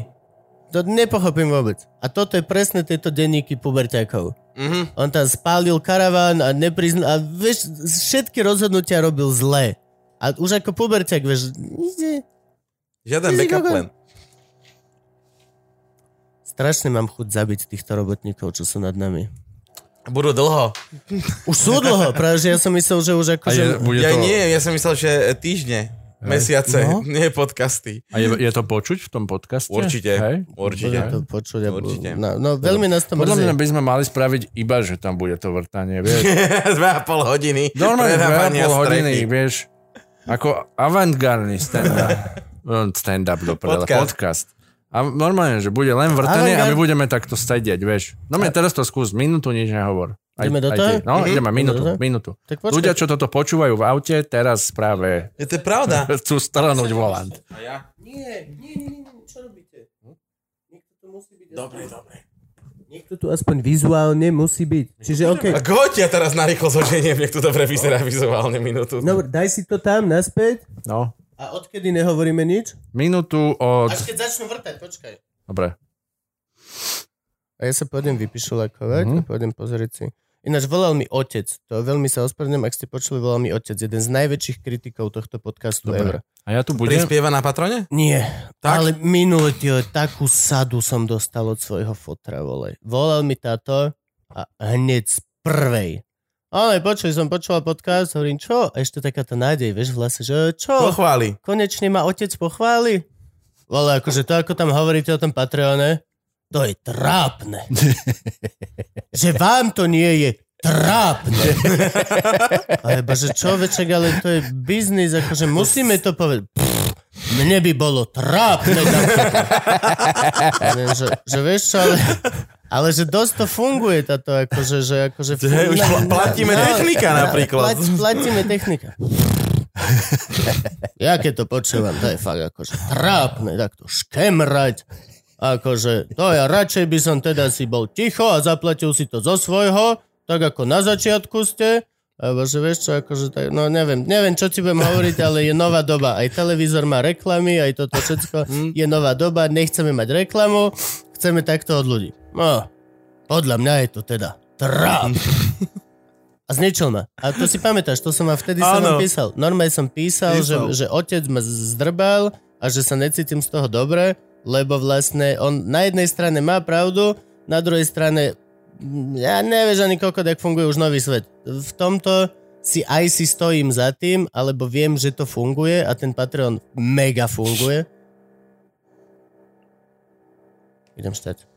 To nepochopím vôbec. A toto je presne tieto denníky puberťákov. Mhm. On tam spálil karaván a neprizna... A vieš, všetky rozhodnutia robil zlé. A už ako puberťák, vieš... nie. Žiaden si backup plan. Strašne mám chuť zabiť týchto robotníkov, čo sú nad nami. Budú dlho. Už sú dlho, práve že ja som myslel, že už A akože... je, bude Ja to, nie, ja som myslel, že týždne, mesiace, No. nie podcasty. a je, je to počuť v tom podcaste? Určite. Hej? Bude Určite. to počuť. Určite. No, no veľmi nás to Podľa mrzí. mňa by sme mali spraviť iba, že tam bude to vrtanie, vieš. Dve a pol hodiny. Normálne dve a pol hodiny, vieš. Ako avantgardný stand No, Stand-up do Podcast. podcast. A normálne, že bude len vrtanie a my budeme takto sedieť, vieš. No mi teraz to skús, minútu nič nehovor. Ideme do aj toho? ty. No, Mhm. ideme, minútu, minútu. Tak. Ľudia, čo toto počúvajú v aute, teraz práve Je to pravda. chcú strelnúť volant. Nie, nie, nie, nie, čo robíte? Niekto tu musí byť. Dobre, dobre. Niekto tu aspoň vizuálne musí byť. Čiže OK. A koho ja teraz narýchlo zoženiem, nech to dobre vyzerá vizuálne minútu. Dobre, daj si to tam naspäť. No, A odkedy nehovoríme nič? minútu od... Až keď začnú vrtať, počkaj. Dobre. A ja sa pôjdem vypišulakovať Mhm. mm-hmm. a pôjdem pozrieť si. Ináč volal mi otec. To veľmi sa ospravedlňujem, ak ste počuli, volal mi otec. Jeden z najväčších kritikov tohto podcastu Dobre. ever. A ja tu budem... Prispieva na patrone? Nie, Tak? ale minulý takú sadu som dostal od svojho fotra, vole. Volal mi táto a hneď z prvej. Ale počuj, som počúval podcast, hovorím, čo? A ešte takáto nádej, vieš, vlastne, že čo? Pochváli. Konečne ma otec pochváli? Vole, akože to, ako tam hovoríte o tom Patreone, to je trápne. že vám to nie je trápne. Alebo že človeček, ale to je biznis, akože musíme to povedať. Pff, mne by bolo trápne. to. Ale že, že vieš čo, ale, ale že dosť to funguje táto, akože, že akože... Hej, už pla- platíme technika napríklad. Plat, platíme technika. Ja keď to počúvam, to je fakt akože trápne, takto škemrať. Akože, to ja radšej by som teda si bol ticho a zaplatil si to zo svojho, tak ako na začiatku ste. Alebo že vieš čo, akože tak, no neviem, neviem, čo ti budem hovoriť, ale je nová doba. Aj televízor má reklamy, aj toto všetko je nová doba, nechceme mať reklamu, chceme takto od ľudí. No, podľa mňa je to teda tráp. A zničil ma. A to si pamätáš, to som ma vtedy som písal. Normálne som písal, že, Písal. že otec ma zdrbal a že sa necítim z toho dobre, lebo vlastne on na jednej strane má pravdu, na druhej strane mm, ja nevieš ani koľko, jak funguje už nový svet. V tomto si aj si stojím za tým, alebo viem, že to funguje a ten Patreon mega funguje. Idem štať.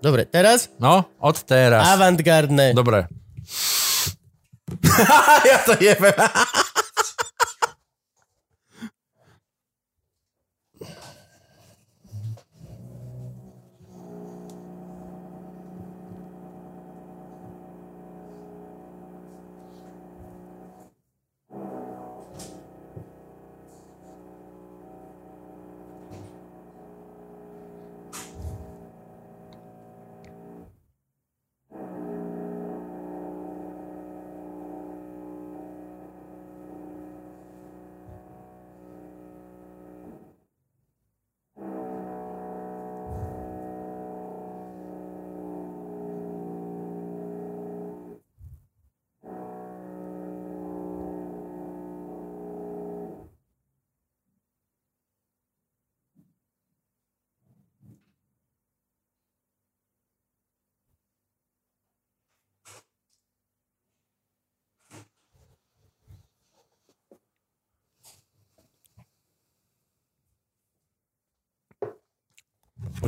Dobre, teraz No, od teraz. avantgardné. Dobre. ja to jebem.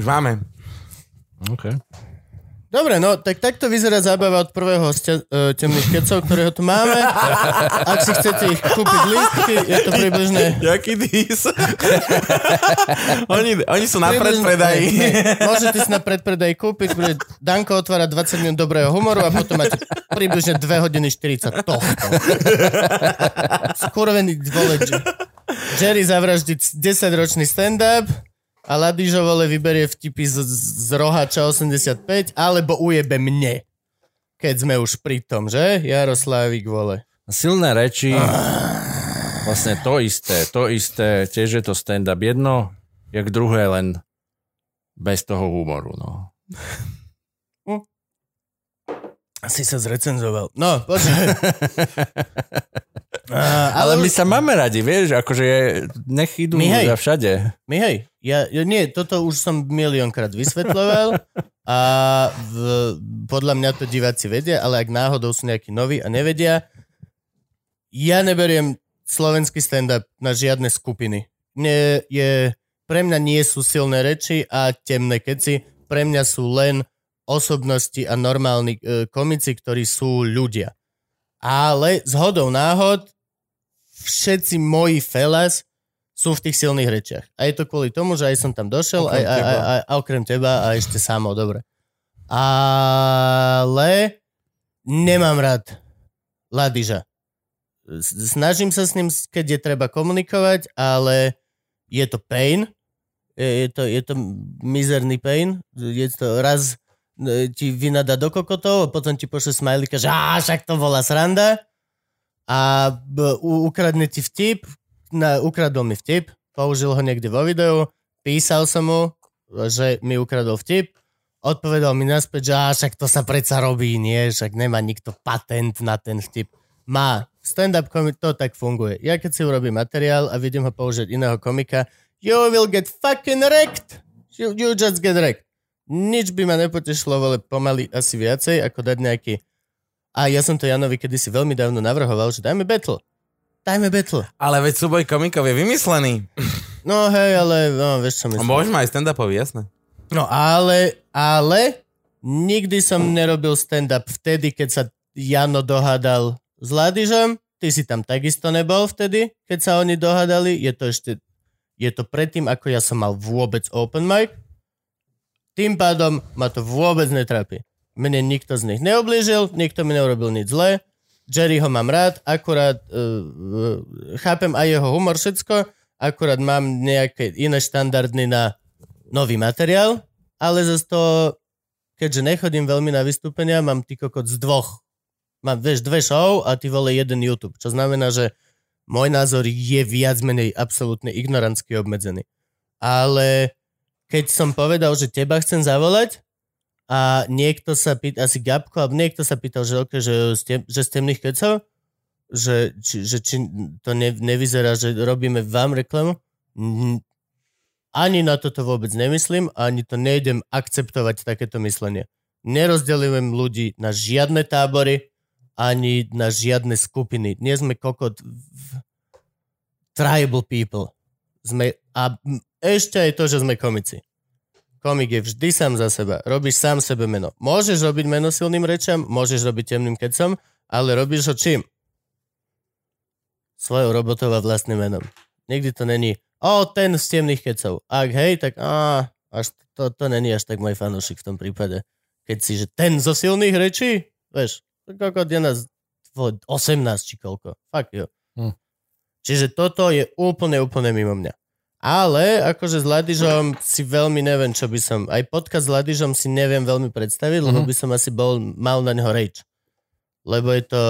Už máme. OK. Dobre, no, tak takto vyzerá zábava od prvého hostia uh, temných kecov, ktorého tu máme. Ak si chcete ich kúpiť lístky, je to približne... Jaký dis? oni, oni sú na predpredaji. Môžete si na predpredaj kúpiť, bude Danko otvára 20 minút dobrého humoru a potom máte približne 2 hodiny 40 tohto. Skurvený vole. Jerry zavraždí 10-ročný stand-up a Ladižo vole vyberie vtipy z, z rohača 85 alebo ujebe mne. Keď sme už pri tom, že? Jaroslávik vole. Silné reči, vlastne to isté, to isté, tiež je to stand-up jedno, jak druhé, len bez toho humoru, no. Asi sa zrecenzoval. No, počkaj. A, Ale my sa máme radi, vieš, akože nech idú My hej. za všade. My hej, ja, ja nie, toto už som miliónkrát vysvetľoval a v, podľa mňa to diváci vedia, ale ak náhodou sú nejakí noví a nevedia, ja neberiem slovenský stand-up na žiadne skupiny. Nie, je, pre mňa nie sú silné reči a temné keci, pre mňa sú len osobnosti a normálni e, komici, ktorí sú ľudia. Ale z hodou náhod všetci moji felas sú v tých silných rečiach. A je to kvôli tomu, že aj som tam došiel, aj, Okrem aj, aj, teba. aj, a okrem teba a ešte samo, dobre. Ale nemám rád Ladiža. Snažím sa s ním, keď je treba komunikovať, ale je to pain. Je, je, to, je to mizerný pain. Je to raz e, ti vynada do kokotov a potom ti pošle smajlika, že á, však to bola sranda a b- u- ukradne ti vtip, na, ukradol mi vtip, použil ho niekde vo videu, písal som mu, že mi ukradol vtip, odpovedal mi naspäť, že však to sa predsa robí, nie, však nemá nikto patent na ten vtip. Má. Stand-up komik, to tak funguje. Ja keď si urobím materiál a vidím ho použiť iného komika, you will get fucking wrecked. You, you just get wrecked. Nič by ma nepotešilo, ale pomaly asi viacej, ako dať nejaký... A ja som to Janovi kedysi veľmi dávno navrhoval, že dajme battle. Dajme battle. Ale veď súboj komikov je vymyslený. No hej, ale no, vieš čo A myslím. môžeme aj stand-upový, jasné. No ale, ale nikdy som nerobil stand-up vtedy, keď sa Jano dohádal s Ladižom. Ty si tam takisto nebol vtedy, keď sa oni dohádali. Je to ešte, je to predtým, ako ja som mal vôbec open mic. Tým pádom ma to vôbec netrápi. Mne nikto z nich neoblížil, nikto mi neurobil nič zlé. Jerry ho mám rád, akurát uh, chápem aj jeho humor, všetko, akurát mám nejaké iné štandardy na nový materiál, ale zase to, keďže nechodím veľmi na vystúpenia, mám ty kokot z dvoch. Mám, vieš, dve show a ty vole jeden YouTube, čo znamená, že môj názor je viac menej absolútne ignorantsky obmedzený. Ale keď som povedal, že teba chcem zavolať a niekto sa pýta, asi Gabko, alebo niekto sa pýtal, že, okay, že, že z temných kecov, že, či, že či to ne, nevyzerá, že robíme vám reklamu, ani na toto vôbec nemyslím, ani to nejdem akceptovať takéto myslenie. Nerozdelujem ľudí na žiadne tábory, ani na žiadne skupiny. Nie sme kokot v- tribal people. Sme, a ešte aj to, že sme komici. Komik je vždy sám za seba. Robíš sám sebe meno. Môžeš robiť meno silným rečam, môžeš robiť temným kecom, ale robíš ho čím? Svojou robotou a vlastným menom. Nikdy to není, o, ten z temných kecov. Ak hej, tak á, až to, to není až tak môj fanúšik v tom prípade. Keď si, že ten zo silných rečí, vieš, kokot je nás vo- 18 či koľko. Fakt jo. Hm. Čiže toto je úplne, úplne mimo mňa. Ale akože s Ladižom si veľmi neviem, čo by som... Aj podcast s Ladižom si neviem veľmi predstaviť, lebo Mhm. by som asi bol, mal na neho reč. Lebo je to...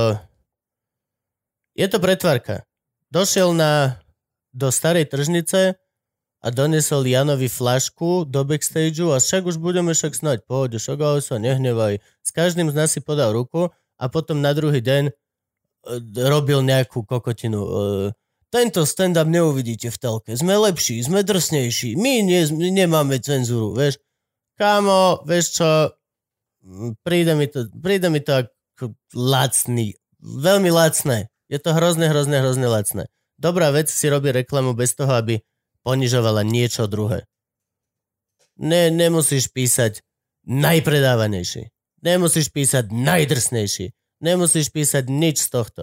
Je to pretvárka. Došiel na, do starej tržnice a donesol Janovi flašku do backstageu a však už budeme však snať, pohode, ale sa nehnevaj. S každým z nás si podal ruku a potom na druhý deň e, robil nejakú kokotinu. Tento stand-up neuvidíte v telke. Sme lepší, sme drsnejší. My, my nemáme cenzúru, vieš. Kámo, vieš čo, Mm, príde mi to, príde mi to ako lacný. Veľmi lacné. Je to hrozne, hrozne, hrozne lacné. Dobrá vec si robí reklamu bez toho, aby ponižovala niečo druhé. Ne, nemusíš písať najpredávanejší. Nemusíš písať najdrsnejší. Nemusíš písať nič z tohto.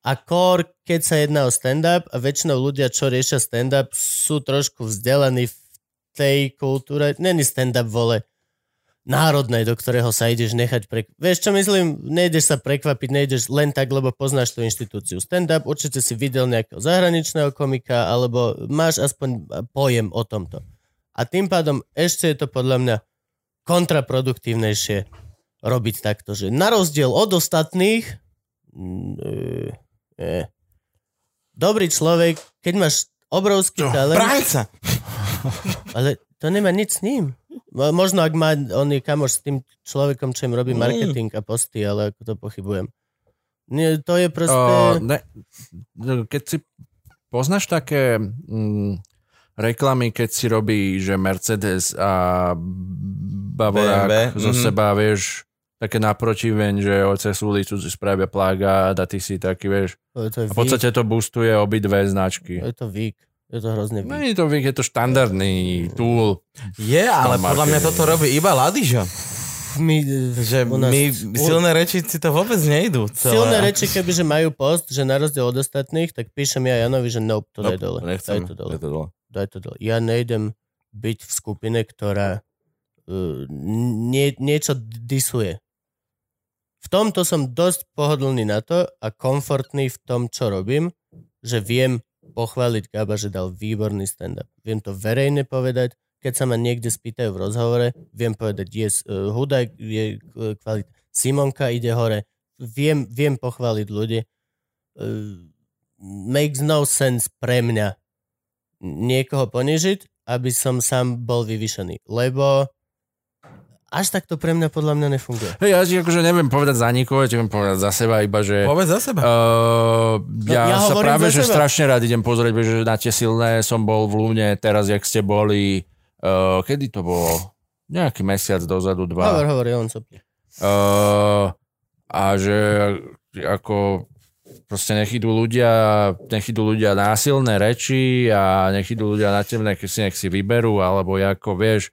A kor, keď sa jedná o stand-up a väčšinou ľudia, čo riešia stand-up, sú trošku vzdelaní v tej kultúre. Není stand-up vole národnej, do ktorého sa ideš nechať pre... Vieš čo myslím? Nejdeš sa prekvapiť, nejdeš len tak, lebo poznáš tú inštitúciu. Stand-up, určite si videl nejakého zahraničného komika, alebo máš aspoň pojem o tomto. A tým pádom ešte je to podľa mňa kontraproduktívnejšie robiť takto, že na rozdiel od ostatných mm, e, e, dobrý človek, keď máš obrovský talent, Bráň sa! ale to nemá nič s ním. Mo- Možno ak má, on je kamoš s tým človekom, čo im robí Mm. marketing a posty, ale ako to pochybujem. Nie, to je O, proste... ne, keď si poznáš také mm, reklamy, keď si robí, že Mercedes a Bavorák BMW, zo mhm. seba, vieš, také naprotiveň, že cez ulicu si spravia plagát a ty si taký, vieš. To, to je A v podstate to boostuje obidve značky. To je to vík. Je to hrozne vík. Není to vík, je to štandardný tool. Je, ale podľa mňa toto robí iba Ladižo. my, Že nás- my u- silné reči si to vôbec nejdu. Celé. Silné reči, kebyže majú post, že na rozdiel od ostatných, tak píšem ja Janovi, že nope, to daj dole. Nechcem. Daj to dole. Daj to dole. Daj to dole. Ja nejdem byť v skupine, ktorá uh, nie, niečo disuje. Tomto som dosť pohodlný na to a komfortný v tom, čo robím, že viem pochváliť Gaba, že dal výborný stand-up. Viem to verejne povedať, keď sa ma niekde spýtajú v rozhovore, viem povedať, yes, uh, Hudák je uh, kvalit, Simonka ide hore, viem, viem pochváliť ľudí. Uh, makes no sense pre mňa niekoho ponižiť, aby som sám bol vyvyšený. Lebo až tak to pre mňa podľa mňa nefunguje. Hej, ja ti akože neviem povedať za nikoho, ja ti viem povedať za seba, iba že... Povedz za seba. Uh, ja, ja sa práve, že seba. strašne rád idem pozrieť, že na tie silné som bol v Lúne, teraz, jak ste boli, uh, kedy to bolo? Nejaký mesiac dozadu, dva. Hovor, hovor, on sa... Uh, a že ako proste nech idú ľudia, nech idú ľudia násilné reči a nech idú ľudia na temné, keď si nech si vyberú, alebo ako vieš,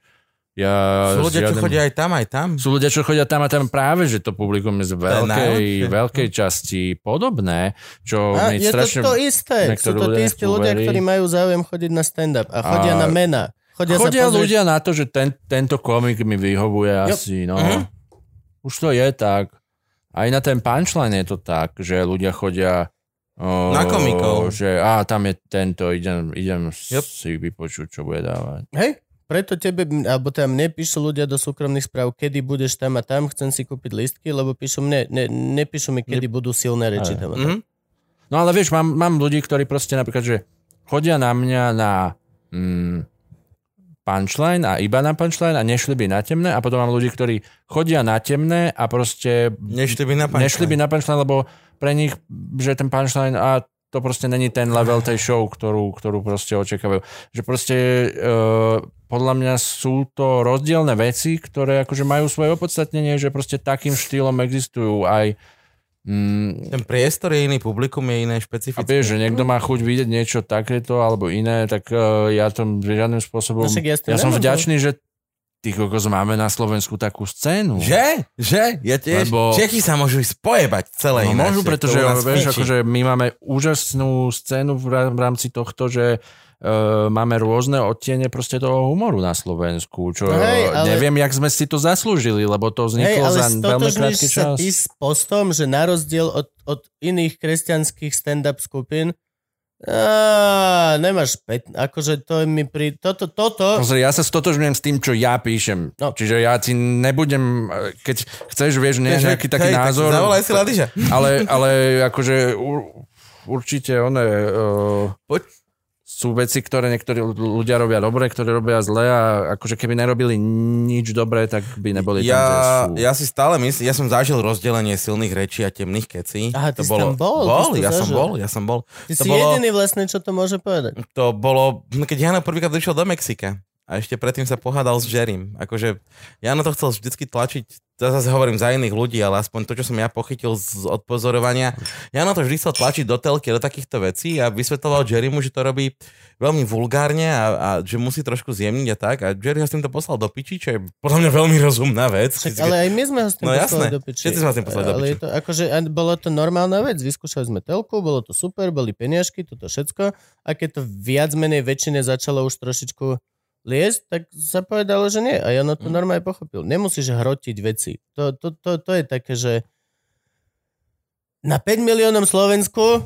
ja... Sú ľudia, čo žiadnym- chodia aj tam, aj tam. sú ľudia, čo chodia tam a tam práve, že to publikum je z veľkej, veľkej časti podobné, čo A mi je strašne... to to isté. Sú to tí istí ľudia, ktorí majú záujem chodiť na stand-up a chodia A- na mena. Chodia, Chodia sa pozrieť. ľudia na to, že ten, tento komik mi vyhovuje asi, no. Mhm. Už to je tak. Aj na ten punchline je to tak, že ľudia chodia o, Na komikov. Že á, tam je tento, idem, idem Yep. si vypočuť, čo bude dávať. Hej, preto tebe, alebo tam mne píšu ľudia do súkromných správ, kedy budeš tam a tam, chcem si kúpiť listky, lebo píšu mne, ne, nepíšu mi, kedy budú silné reči tam. a tam. Mhm. No ale vieš, mám, mám ľudí, ktorí proste napríklad, že chodia na mňa na mm, punchline a iba na punchline a nešli by na temné a potom mám ľudí, ktorí chodia na temné a proste Nešli by na punchline. nešli by na punchline, lebo pre nich, že ten punchline a to proste není ten level tej show, ktorú, ktorú proste očakávajú. Že proste uh, podľa mňa sú to rozdielne veci, ktoré akože majú svoje opodstatnenie, že proste takým štýlom existujú aj mm, Ten priestor je iný, publikum je iné, a špecifické. vieš, že niekto má chuť vidieť niečo takéto alebo iné, tak uh, ja to žiadnym spôsobom... No ja ja som vďačný, že ty kokos máme na Slovensku takú scénu. Že? Že? Ja tiež. Lebo- Čechy sa môžu spojebať celé No ináč. môžu, že pretože vieš, akože my máme úžasnú scénu v rámci tohto, že uh, máme rôzne odtiene proste toho humoru na Slovensku, čo No hej, ale- neviem, jak sme si to zaslúžili, lebo to Hej, vzniklo ale za veľmi krátky sa čas. ty s postom, že na rozdiel od, od iných kresťanských stand-up skupín á, nemáš pet, akože to mi pri... Toto, toto... Pozri, ja sa stotožňujem s tým, čo ja píšem. No. Čiže ja ti nebudem, eh, keď chceš, vieš, nie, nejaký taký hej, názor, Tak zavolaj si Ladiža. ale, ale akože určite one, uh, Poď. Sú veci, ktoré niektorí ľudia robia dobre, ktoré robia zle a akože keby nerobili nič dobré, tak by neboli tam, kde Ja, sú. ja si stále myslím, ja som zažil rozdelenie silných rečí a temných kecí. Aha, ty to si tam bol, ty Bol, ja som zažil. bol, ja som bol. Ty to si bolo- jediný vlastne, čo to môže povedať. To bolo, keď Jano prvýkrát išiel do Mexika a ešte predtým sa pohádal s Jerrym. Akože Jano to chcel vždycky tlačiť, to zase hovorím za iných ľudí, ale aspoň to, čo som ja pochytil z odpozorovania. Jano to vždy chcel tlačiť do telky, do takýchto vecí a vysvetloval Jerrymu, že to robí veľmi vulgárne a, a že musí trošku zjemniť a tak. A Jerry ho s týmto poslal do piči, čo je podľa mňa veľmi rozumná vec. Však, ale aj my sme ho s tým No poslali jasné, do piči. všetci sme ho s tým poslali do piči. je to, akože, bolo to normálna vec. Vyskúšali sme telku, bolo to super, boli peniažky, toto všetko. A keď to viac menej väčšine začalo už trošičku liesť, tak sa povedalo, že nie. A Jano Mm. to normálne pochopil. Nemusíš hrotiť veci. To, to, to, to je také, že na 5 miliónom Slovensku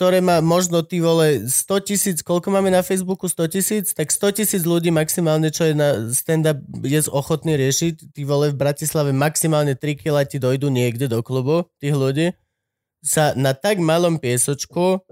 ktoré má možno ty vole 100 tisíc, koľko máme na Facebooku 100 tisíc, tak 100 tisíc ľudí maximálne, čo je na stand-up, je ochotný riešiť. Ty vole v Bratislave maximálne 3 kg ti dojdu niekde do klubu, tých ľudí. Sa na tak malom piesočku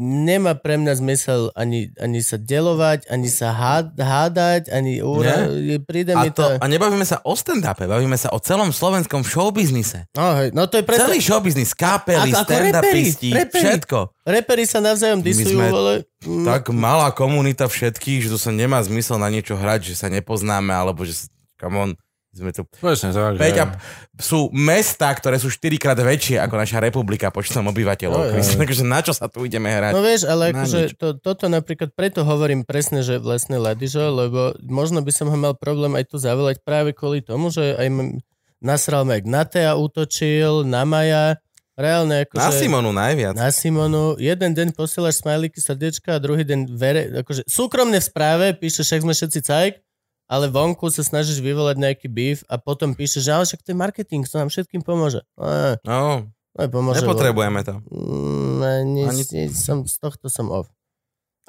nemá pre mňa zmysel ani, ani sa delovať, ani sa hád, hádať, ani úra, príde A, mi to... to, a nebavíme sa o stand-upe, bavíme sa o celom slovenskom showbiznise. No, hej, no to je preto... Celý showbiznis, kapely, stand-upisti, reperi. všetko. Reperi sa navzájom disujú, sme vole. Mm, Tak malá komunita všetkých, že to sa nemá zmysel na niečo hrať, že sa nepoznáme, alebo že... Come on. Sme tu. Presne tak. Peťa, sú mesta, ktoré sú 4 krát väčšie ako naša republika počtom obyvateľov. No, takže na čo sa tu ideme hrať? No vieš, ale Na akože nič. to, toto napríklad preto hovorím presne, že vlastne Ladižo, lebo možno by som ho mal problém aj tu zavolať práve kvôli tomu, že aj m- nasral Mac na Tea útočil, na Maja, reálne akože... Na Simonu najviac. Na Simonu. Jeden deň posielaš smajlíky, srdiečka a druhý deň vere, akože súkromne v správe píše, však sme všetci cajk, ale vonku sa snažíš vyvolať nejaký beef a potom píše, že ale však to je marketing, to nám všetkým pomôže. No, No, no, pomôže nepotrebujeme to. Mm, nie, Ani- nie, som, z tohto som off.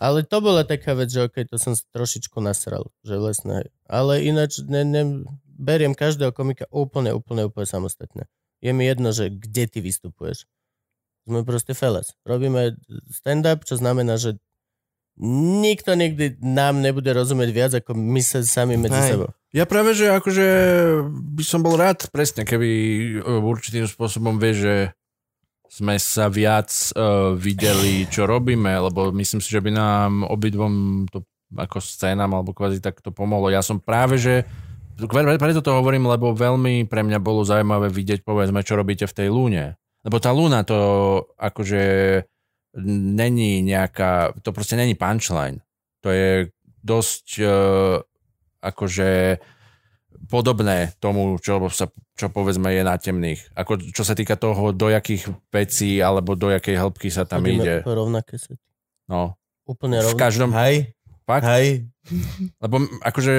Ale to bola taká vec, že okej, to som trošičku nasral, že vlastne. Ale ináč ne, ne, beriem každého komika úplne, úplne, úplne samostatne. Je mi jedno, že kde ty vystupuješ. Sme proste felas. Robíme stand-up, čo znamená, že nikto nikdy nám nebude rozumieť viac, ako my sa sami medzi Hej. sebou. Ja práve, že akože by som bol rád presne, keby e, určitým spôsobom vie, že sme sa viac uh, videli, čo robíme, lebo myslím si, že by nám obidvom to ako scénam alebo kvázi tak to pomohlo. Ja som práve, že pre- preto to hovorím, lebo veľmi pre mňa bolo zaujímavé vidieť, povedzme, čo robíte v tej lúne. Lebo tá lúna to akože není nejaká, to proste není punchline. To je dosť uh, akože podobné tomu, čo, sa, čo povedzme je na temných. Ako, čo sa týka toho, do jakých vecí alebo do jakej hĺbky sa tam Chodíme ide. rovnaké sety. No, Úplne v rovnaké. každom... Hej, Fakt? hej. Lebo akože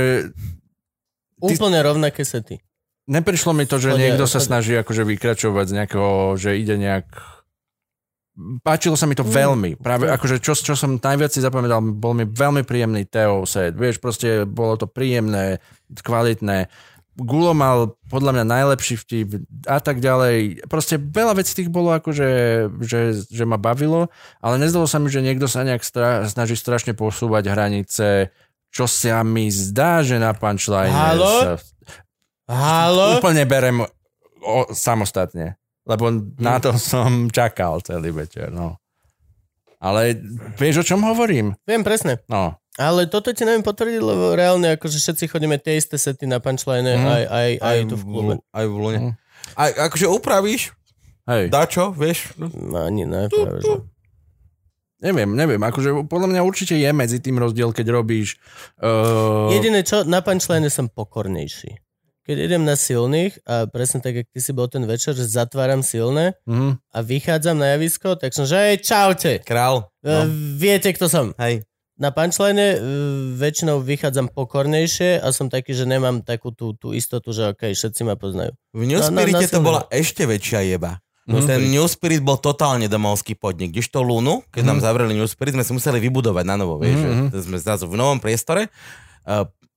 Úplne rovnaké sety. neprišlo mi to, že Chodia- niekto sa chodia. snaží akože vykračovať z nejakého, že ide nejak... Páčilo sa mi to Mm. veľmi. Práve akože čo, čo som najviac si zapamätal, bol mi veľmi príjemný Teo set. Vieš, proste bolo to príjemné, kvalitné. Gulo mal podľa mňa najlepší vtip a tak ďalej. Proste veľa vecí tých bolo akože, že, že ma bavilo, ale nezdalo sa mi, že niekto sa nejak stra- snaží strašne posúvať hranice, čo sa mi zdá, že na punchline Halo? sa Halo? úplne berem o, samostatne. Lebo na to som čakal celý večer, no. Ale vieš, o čom hovorím? Viem presne. No. Ale toto ti neviem potvrdiť, lebo reálne akože všetci chodíme tie isté sety na punchline Mhm. aj, aj, aj, tu v klube. Aj v Lune. Mhm. Aj, akože upravíš, Hej. dačo, vieš? No, ani ne, práve. Neviem, neviem. Akože podľa mňa určite je medzi tým rozdiel, keď robíš... Uh, Jediné čo, na punchline som pokornejší. Keď idem na silných a presne tak, jak ty si bol ten večer, že zatváram silné uh-huh. a vychádzam na javisko, tak som, že hej, čaute, Král. no. No. viete, kto som. Hej. Na punchline uh, väčšinou vychádzam pokornejšie a som taký, že nemám takú tú, tú istotu, že okej, všetci ma poznajú. V New Spirite to bola ešte väčšia jeba. Mhm. Ten New Spirit bol totálne domovský podnik. Kdežto Lunu, keď nám zavreli New Spirit, sme si museli vybudovať na novo, vieš, Mhm. že sme zrazu v novom priestore.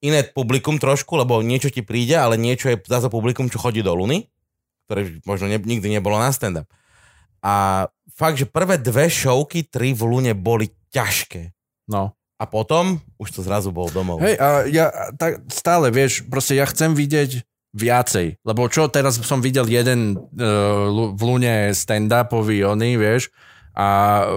Iné publikum trošku, lebo niečo ti príde, ale niečo je zase publikum, čo chodí do Luny, ktoré možno ne, nikdy nebolo na stand-up. A fakt, že prvé dve showky, tri v Lune boli ťažké. No. A potom už to zrazu bol domov. Hej, a ja tak stále, vieš, proste ja chcem vidieť viacej, lebo čo teraz som videl jeden uh, v Lune stand-upový oný, vieš, a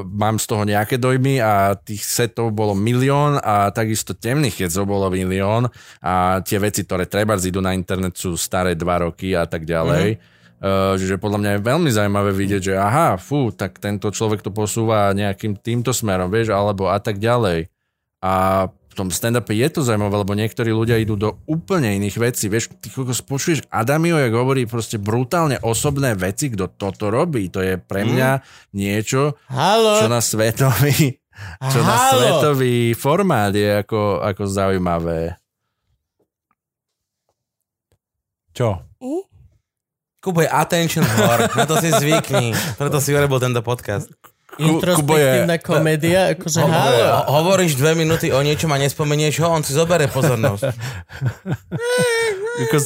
mám z toho nejaké dojmy a tých setov bolo milión a takisto temných jedzov bolo milión a tie veci, ktoré treba idú na internet sú staré dva roky a tak ďalej. Uh, že podľa mňa je veľmi zaujímavé vidieť, že aha, fú, tak tento človek to posúva nejakým týmto smerom, vieš, alebo a tak ďalej. A v tom stand-upe je to zaujímavé, lebo niektorí ľudia idú do úplne iných vecí. Vieš, ty kokos počuješ Adamio, jak hovorí proste brutálne osobné veci, kto toto robí. To je pre mňa niečo, Halo? čo na svetový, čo na Halo? svetový formát je ako, ako zaujímavé. Čo? Kubo je attention whore, na to si zvykni. Preto si urobil tento podcast. Introspektívna komédia, akože halo. Ho- hovoríš dve minúty o niečom a nespomenieš ho, on si zoberie pozornosť.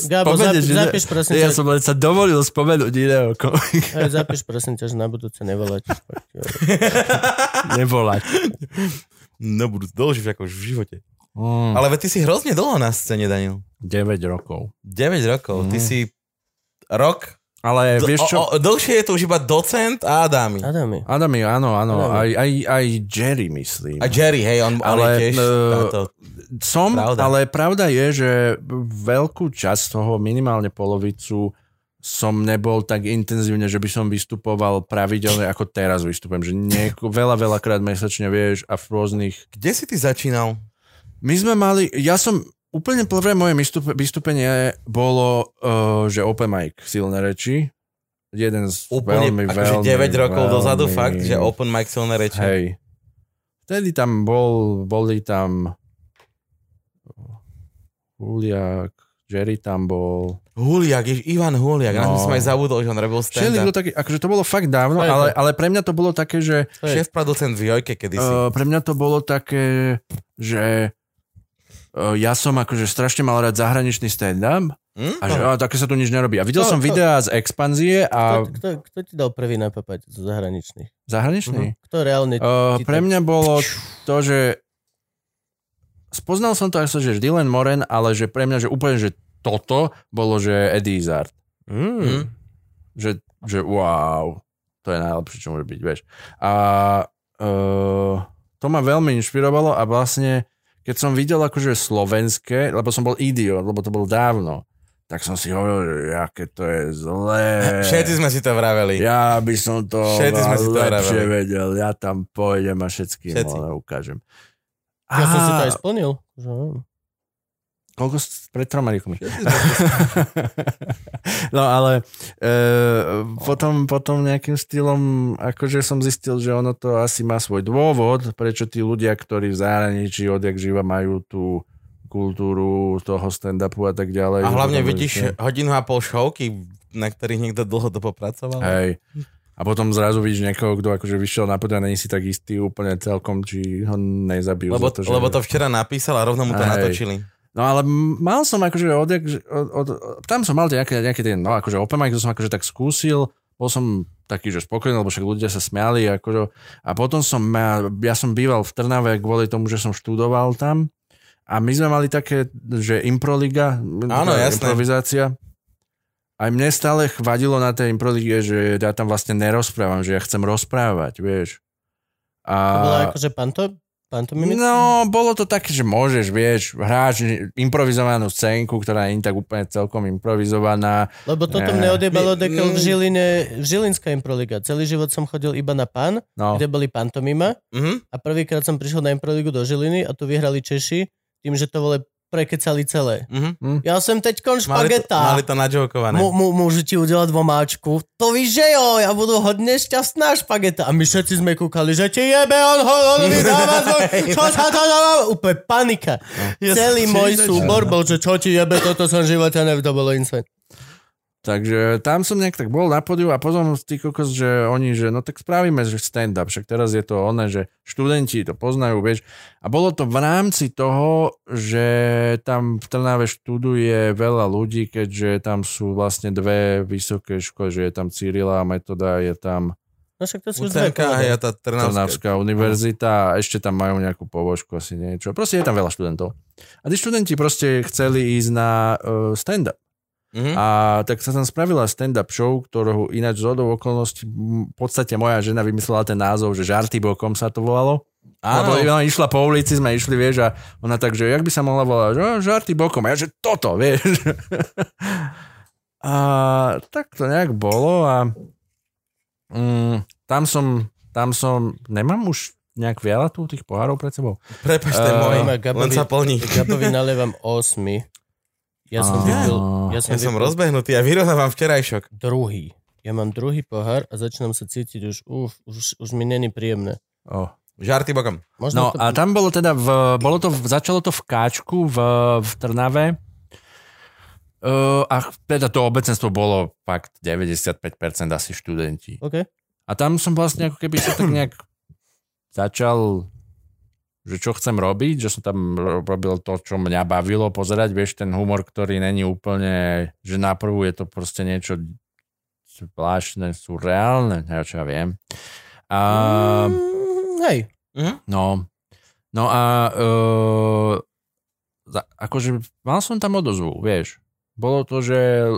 Gabo, spomenieš, zap- že- zapíš, prosím Ja ťa. som len sa dovolil spomenúť iného komika. Hej, zapíš prosím ťa, že na budúce nevolať. Nevolať. No budú dlhšie ako v živote. Mm, Ale ty si hrozne dlho na scéne, Daniel. 9 rokov. 9 rokov. Ty si rok. Ale D- vieš čo? O, o, dlhšie je to už iba docent a Adami. Adami. Adami, áno, áno. Adami. Aj, aj, aj Jerry, myslím. A Jerry, hej, on ale tiež táto, som, Pravda. ale pravda je, že veľkú časť toho, minimálne polovicu, som nebol tak intenzívne, že by som vystupoval pravidelne, ako teraz vystupujem. Že nieko, veľa, veľakrát mesačne, vieš, a v rôznych... Kde si ty začínal? My sme mali, ja som, úplne prvé moje vystúpenie bolo, uh, že open mic, silné reči. Jeden z Úplne, veľmi, akože veľmi, 9 rokov veľmi, dozadu fakt, že open mic silné reči. Hej. Vtedy tam bol, boli tam Huliak, Jerry tam bol. Huliak, jež, Ivan Huliak, no. Na som aj zabudol, že on robil stand taký, akože to bolo fakt dávno, to. ale, ale pre mňa to bolo také, že Šéf producent v Jojke kedysi. uh, pre mňa to bolo také, že uh, ja som akože strašne mal rád zahraničný stand-up Hm? a že a, také sa tu nič nerobí. A videl To- som to- videá z expanzie a Kto, kto, kto ti dal prvý napapať zo zahraničných? zahraničný? Kto reálne... Uh, pre mňa bolo to, že spoznal som to aj že Dylan Moren, ale že pre mňa, že úplne, že toto bolo, že Eddie Izzard. Mm. Že, že wow, to je najlepšie, čo môže byť, vieš. A uh, to ma veľmi inšpirovalo a vlastne, keď som videl akože slovenské, lebo som bol idiot, lebo to bolo dávno, tak som si hovoril, že aké to je zlé. Všetci sme si to vraveli. Ja by som to Všetci sme si to lepšie vraveli. vedel. Ja tam pôjdem a všetkým Všetci. ale ukážem. Ja som si to aj splnil. Že. Koľko pred troma rokmi? no ale e, potom, potom nejakým štýlom akože som zistil, že ono to asi má svoj dôvod, prečo tí ľudia, ktorí v zahraničí odjak živa majú tú kultúru toho stand-upu a tak ďalej. A hlavne vidíš hodinu a pol šovky, na ktorých niekto dlhodobo pracoval. Hej. A potom zrazu vidíš niekoho, kto akože vyšiel na a není si tak istý úplne celkom, či ho nezabijú. Lebo, to, že... lebo to včera napísal a rovno mu to Hej. natočili. No ale mal som akože že- od, od, tam som mal nejaké, nejaké tie, no akože open mic, to som akože tak skúsil, bol som taký, že spokojný, lebo však ľudia sa smiali, akože, a potom som, ja, ja som býval v Trnave kvôli tomu, že som študoval tam a my sme mali také, že improliga, Áno, jasné. improvizácia. Aj mne stále chvadilo na tej improlige, že ja tam vlastne nerozprávam, že ja chcem rozprávať, vieš. A... To bolo akože panto, pantomimické? No, bolo to také, že môžeš, vieš, hráš improvizovanú scénku, ktorá nie je tak úplne celkom improvizovaná. Lebo toto Ne. mne odjebalo My- dekel v mm. Žiline, v Žilinská improliga. Celý život som chodil iba na pan, No, kde boli pantomima Mhm. a prvýkrát som prišiel na improligu do Žiliny a tu vyhrali Češi tým, že to vole prekecali celé. Mhm. Ja som teď kon Mali, to, špageta. mali to nadžokované. Mu, mu, môžu ti udelať dvomáčku. To víš, že jo, ja budu hodne šťastná špageta. A my všetci sme kúkali, že ti jebe, on ho, on vydáva čo sa to dáva? Úplne panika. Celý môj súbor bol, že čo ti jebe, toto som v živote neviem, to bolo insane. Takže tam som nejak tak bol na podiu a potom tí kokos, že oni, že no tak spravíme, že stand-up, však teraz je to oné, že študenti to poznajú, vieš. A bolo to v rámci toho, že tam v Trnave študuje veľa ľudí, keďže tam sú vlastne dve vysoké školy, že je tam Cyrila a Metoda, je tam No však to sú už dve ja tá Trnavská. Trnavská univerzita a ešte tam majú nejakú pobožku, asi niečo. Proste je tam veľa študentov. A tí študenti proste chceli ísť na uh, stand-up. Mhm. A tak sa tam spravila stand-up show, ktorú ináč z hodou okolností v podstate moja žena vymyslela ten názov, že žarty bokom sa to volalo. Lebo Áno. ona išla po ulici, sme išli, vieš, a ona tak, že jak by sa mohla volať, že "No, žarty bokom, a ja, že toto, vieš. a tak to nejak bolo a mm, tam som, tam som, nemám už nejak veľa tu tých pohárov pred sebou. Prepač, to je Eh, môj. Gabovi- Len sa plní. Gabovi nalievam 8. Ja som vypil, ja som Ja som rozbehnutý a vyrovnávam včerajšok. druhý. Ja mám druhý pohár a začínam sa cítiť už, uf, už, už mi není príjemné. Oh. Žarty bokom. Možno No to... a tam bolo teda, v, bolo to, začalo to v Káčku v, v Trnave uh, a teda to obecenstvo bolo fakt 95% asi študenti. OK. A tam som vlastne ako keby sa tak nejak začal že čo chcem robiť, že som tam ro- robil to, čo mňa bavilo pozerať, vieš, ten humor, ktorý není úplne, že na prvú je to proste niečo zvláštne, surreálne, ja čo ja viem. A, Mm, hej. No, no a uh, akože mal som tam odozvu, vieš. Bolo to, že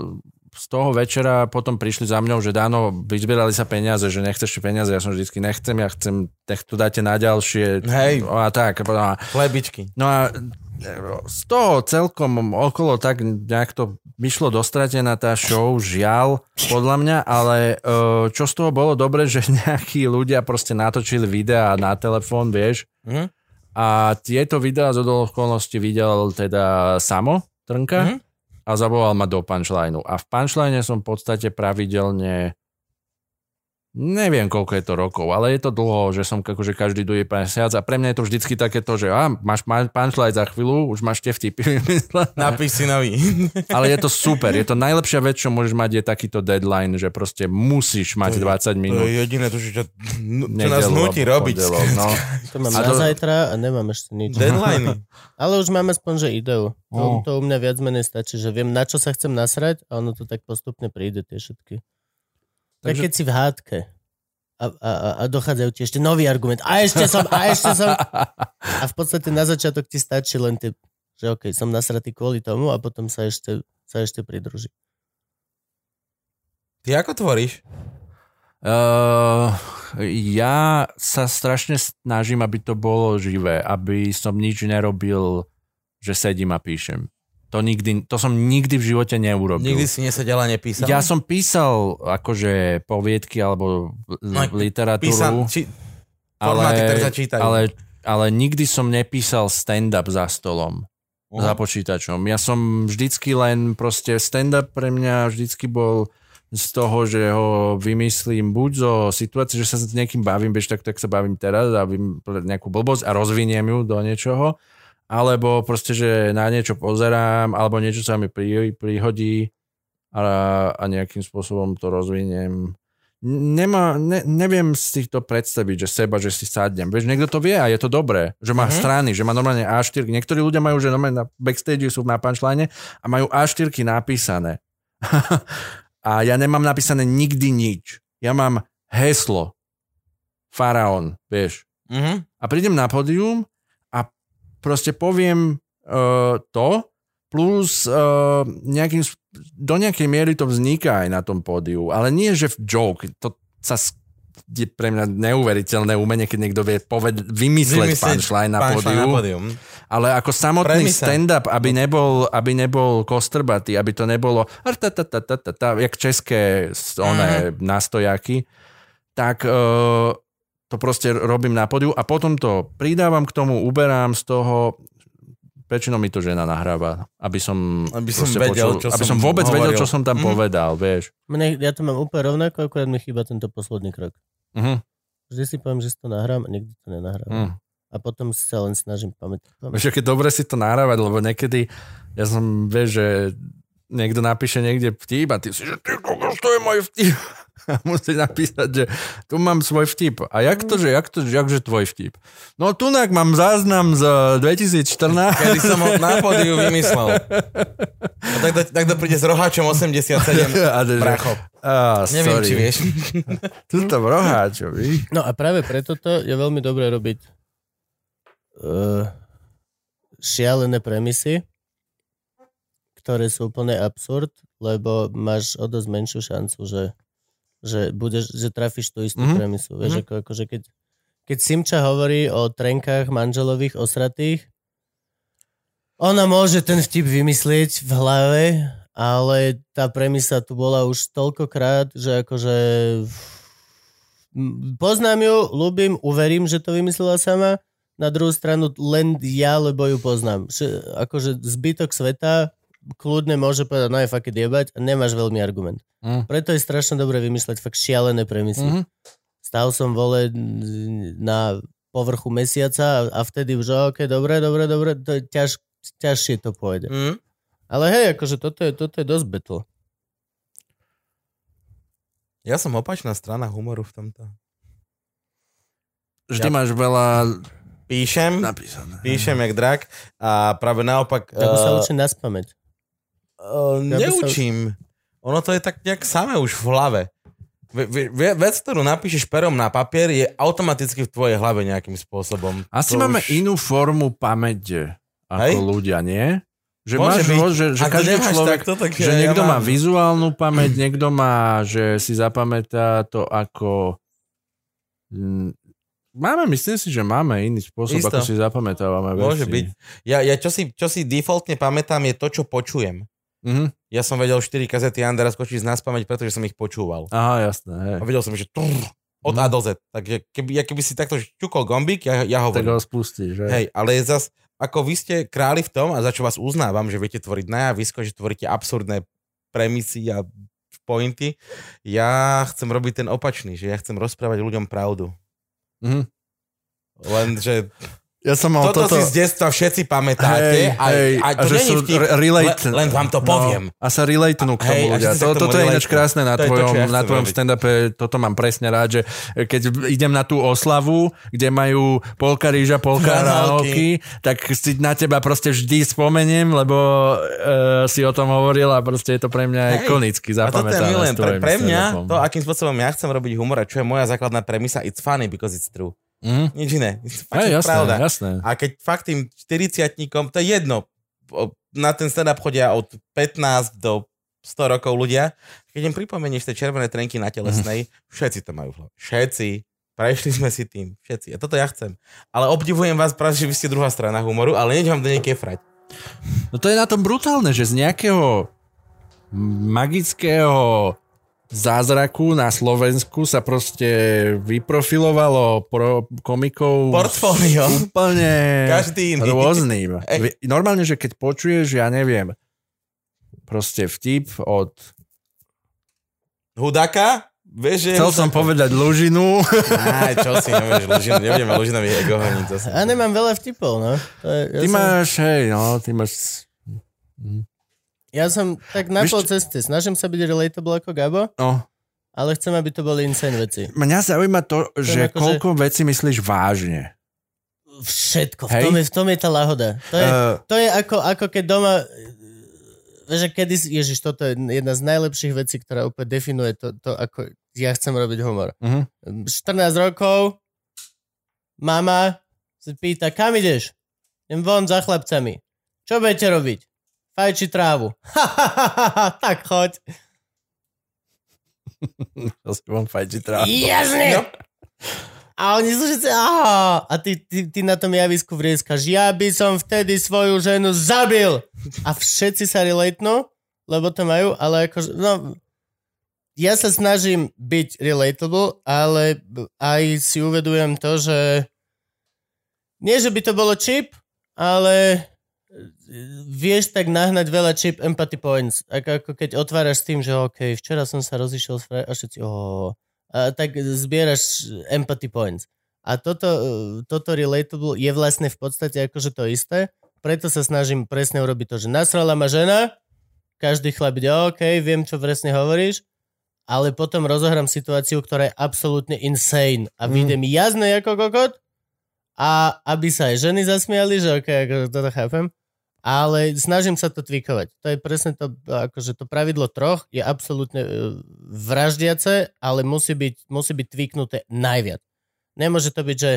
z toho večera potom prišli za mňou, že dáno, vyzbierali sa peniaze, že nechceš peniaze, ja som vždycky nechcem, ja chcem, nech to dáte na ďalšie. Hej. No a tak. A, potom- a, Chlebičky. no a z toho celkom okolo tak nejak to vyšlo dostratená tá show, žiaľ, podľa mňa, ale e, čo z toho bolo dobre, že nejakí ľudia proste natočili videá na telefón, vieš, Mhm. a tieto videá z okolností videl teda Samo Trnka Mhm. A zavolal ma do punchlineu. A v punchline som v podstate pravidelne neviem koľko je to rokov, ale je to dlho, že som akože každý druhý mesiac a pre mňa je to vždycky takéto, že á, máš punchline za chvíľu, už máš tie vtipy. Napíš si nový. Ale je to super, je to najlepšia vec, čo môžeš mať, je takýto deadline, že proste musíš mať 20 To minút. je jediné, to, čo, čo, čo nás nutí alebo robiť. pondelok, No. To mám A na to- zajtra a nemám ešte nič. Deadline. Ale už mám aspoň, že ideu. To, Oh. to u mňa viac menej stačí, že viem, na čo sa chcem nasrať a ono to tak postupne príde, tie všetky. Tak Takže- keď si v hádke a, a, a, a dochádzajú ti ešte nový argument. A ešte som, a ešte som. A v podstate na začiatok ti stačí len tie, že OK, som nasratý kvôli tomu a potom sa ešte, sa ešte pridruží. Ty ako tvoríš? Uh, ja sa strašne snažím, aby to bolo živé, aby som nič nerobil, že sedím a píšem. To, nikdy, to som nikdy v živote neurobil. Nikdy si nesedel a nepísal? Ja som písal akože poviedky alebo No, literatúru, Písal, či, formáty, ktoré sa čítajú. ale, ale nikdy som nepísal stand-up za stolom, Uh-huh. za počítačom. Ja som vždycky len proste stand-up pre mňa vždycky bol z toho, že ho vymyslím buď zo situácie, že sa s niekým bavím, bež tak, tak sa bavím teraz a vím nejakú blbosť a rozviniem ju do niečoho, alebo proste, že na niečo pozerám, alebo niečo sa mi pri, prihodí a, a nejakým spôsobom to rozviniem. Nemá, ne, neviem si to predstaviť, že seba, že si sadnem. Vieš, niekto to vie a je to dobré, že má Mhm. strany, že má normálne A4. Niektorí ľudia majú, že normálne na backstage sú na punchline a majú A4 napísané. a ja nemám napísané nikdy nič. Ja mám heslo. Faraón, vieš. Uh-huh. A prídem na pódium proste poviem uh, to, plus uh, nejakým, do nejakej miery to vzniká aj na tom pódiu, ale nie, že v joke. To sa je pre mňa neuveriteľné umenie, keď niekto vie poved- vymysleť, punchline na pódiu. na pódium. Ale ako samotný Premisa. stand-up, aby nebol, aby nebol kostrbatý, aby to nebolo jak české one nastojaky, tak uh, to proste robím na podiu a potom to pridávam k tomu, uberám z toho, väčšinou mi to žena nahráva, aby som, Aby som vedel, počul, čo aby som som vôbec vedel, hovoril. čo som tam Mhm. povedal, vieš. Mne, ja to mám úplne rovnako, akorát mi chýba tento posledný krok. Mhm. Vždy si poviem, že si to nahrám a nikdy to nenahrám. Mhm. A potom si sa len snažím pamätať. Vieš, aké dobre si to nahrávať, lebo niekedy, ja som, vieš, že niekto napíše niekde vtip a ty si, že ty to je môj vtip. A musí napísať, že tu mám svoj vtip. A jak to, že, jak to, jakže tvoj vtip? No tunak mám záznam z 2014. Kedy som ho na pódiu vymyslel. A tak, to, tak to príde s roháčom 87. A to, že, Bracho. á, Neviem, sorry. či vieš. Tu to roháčo, víš? No a práve preto to je veľmi dobré robiť uh, šialené premisy, ktoré sú úplne absurd, lebo máš o dosť menšiu šancu, že, že, budeš, že trafíš tú istú Mhm. mm-hmm. premisu. Vieš, Mhm. mm-hmm. ako, akože keď, keď Simča hovorí o trenkách manželových osratých, ona môže ten vtip vymyslieť v hlave, ale tá premisa tu bola už toľkokrát, že akože poznám ju, ľúbim, uverím, že to vymyslela sama, na druhú stranu len ja, lebo ju poznám. Že, akože zbytok sveta kľudne môže povedať, no je fakt jebať a nemáš veľmi argument. Mm. Preto je strašne dobre vymysleť fakt šialené premisy. Mhm. Stál som vole na povrchu mesiaca a, a vtedy už, ok, dobre, dobre, dobre, to je ťaž, ťažšie to pôjde. Mm. Ale hej, akože toto je, toto je dosť battle. Ja som opačná strana humoru v tomto. Vždy Ja- máš veľa Píšem, napísané. píšem jak drak a práve naopak... Tak uh, sa eh, učí na spameť. Uh, Ja by sa- neučím. Ono to je tak nejak samé už v hlave. Ve, ve, ve- vec, ktorú napíšeš perom na papier, je automaticky v tvojej hlave nejakým spôsobom. Asi To máme už... inú formu pamäte ako Hej? ľudia, nie? Že Môže máš, byť. ro- že, že každý človek, takto, tak že ja niekto má mám. vizuálnu pamäť, niekto má, že si zapamätá to ako mm, máme, myslím si, že máme iný spôsob, Isto. ako si zapamätávame veci. Môže byť. Ja, ja čo, si, čo si defaultne pamätám je to, čo počujem. Mhm. Ja som vedel 4 kazety Andera skočiť z nás pamäť, pretože som ich počúval. Aha, jasné. Hej. A vedel som, že trrr, od Mhm. A do Z. Takže keby, ja keby si takto čukol gombík, ja, ja Tak hovorím. ho spustíš, že? Hej, ale je zas, ako vy ste králi v tom, a za čo vás uznávam, že viete tvoriť na javisko, že tvoríte absurdné premisy a pointy, ja chcem robiť ten opačný, že ja chcem rozprávať ľuďom pravdu. Mhm. Lenže Ja som mal toto, toto... si z detstva všetci pamätáte Hej, a, hej, a to že není sú vtip, relate, len, len vám to poviem. No, a sa relatenú k tomu Hej, a ľudia. že To, toto je ináč krásne na To to, tvojom, čo ja na tvojom stand-upe, toto mám presne rád, že keď idem na tú oslavu, kde majú polka rýža, polka hranolky, tak si na teba proste vždy spomeniem, lebo uh, si o tom hovoril a proste je to pre mňa Hej. ikonicky A zapamätané. milujem. s Pre, pre mňa, to, akým spôsobom ja chcem robiť humor a čo je moja základná premisa, it's funny because it's true. Mhm. Nič iné. Hej, fucking jasné, pravda. jasné. A keď fakt tým 40 to je jedno, na ten stand-up chodia od 15 do 100 rokov ľudia, keď im pripomenieš tie červené trenky na telesnej, všetci to majú v hlave. Všetci. Prešli sme si tým. Všetci. A toto ja chcem. Ale obdivujem vás práve, že vy ste druhá strana humoru, ale neď vám do nej kefrať. No to je na tom brutálne, že z nejakého magického zázraku na Slovensku sa proste vyprofilovalo pro komikov Portfólio. úplne Každý iný. rôznym. Ej. Normálne, že keď počuješ, ja neviem, proste vtip od... Hudaka? Vieš, že... Chcel som povedať Lužinu. Aj, čo si nevieš, Lužinu, nebudeme Lužinových ego honiť zase. A nemám veľa vtipov, no. To je, ja Ty som, máš, hej, no, ty máš... Ja som tak na pol ceste. Snažím sa byť relatable ako Gabo, No, ale chcem, aby to boli insane veci. mňa zaujíma to, že akože- koľko vecí myslíš vážne. Všetko. V Hej. tom, je, v tom je tá lahoda. To je, Uh, to je ako, ako keď doma... Vieš, že kedy... Ježiš, toto je jedna z najlepších vecí, ktorá úplne definuje to, to ako ja chcem robiť humor. uh-huh. 14 rokov, mama sa pýta, kam ideš? Idem von za chlapcami. Čo budete robiť? Fajči trávu. tak choď. To si von fajči trávu. Jasne! No. A oni sú všetci, aha. A ty, ty, ty na tom javisku vrieskaš, ja by som vtedy svoju ženu zabil. A všetci sa relatnú, lebo to majú, ale akože, no, ja sa snažím byť relatable, ale aj si uvedujem to, že nie, že by to bolo cheap, ale vieš tak nahnať veľa cheap empathy points. Ako, ako keď otváraš s tým, že OK, včera som sa rozišiel s fra- a všetci, oh, a tak zbieraš empathy points. A toto, eh, toto relatable je vlastne v podstate akože to isté, preto sa snažím presne urobiť to, že nasrala ma žena, každý chlap ide, OK, viem, čo presne hovoríš, ale potom rozohrám situáciu, ktorá je absolútne insane a Mm. vyjde mi jasné ako kokot a aby sa aj ženy zasmiali, že OK, ako toto chápem, ale snažím sa to tvikovať. To je presne to, akože to pravidlo troch je absolútne e, vraždiace, ale musí byť, musí byť tvyknuté najviac. Nemôže to byť, že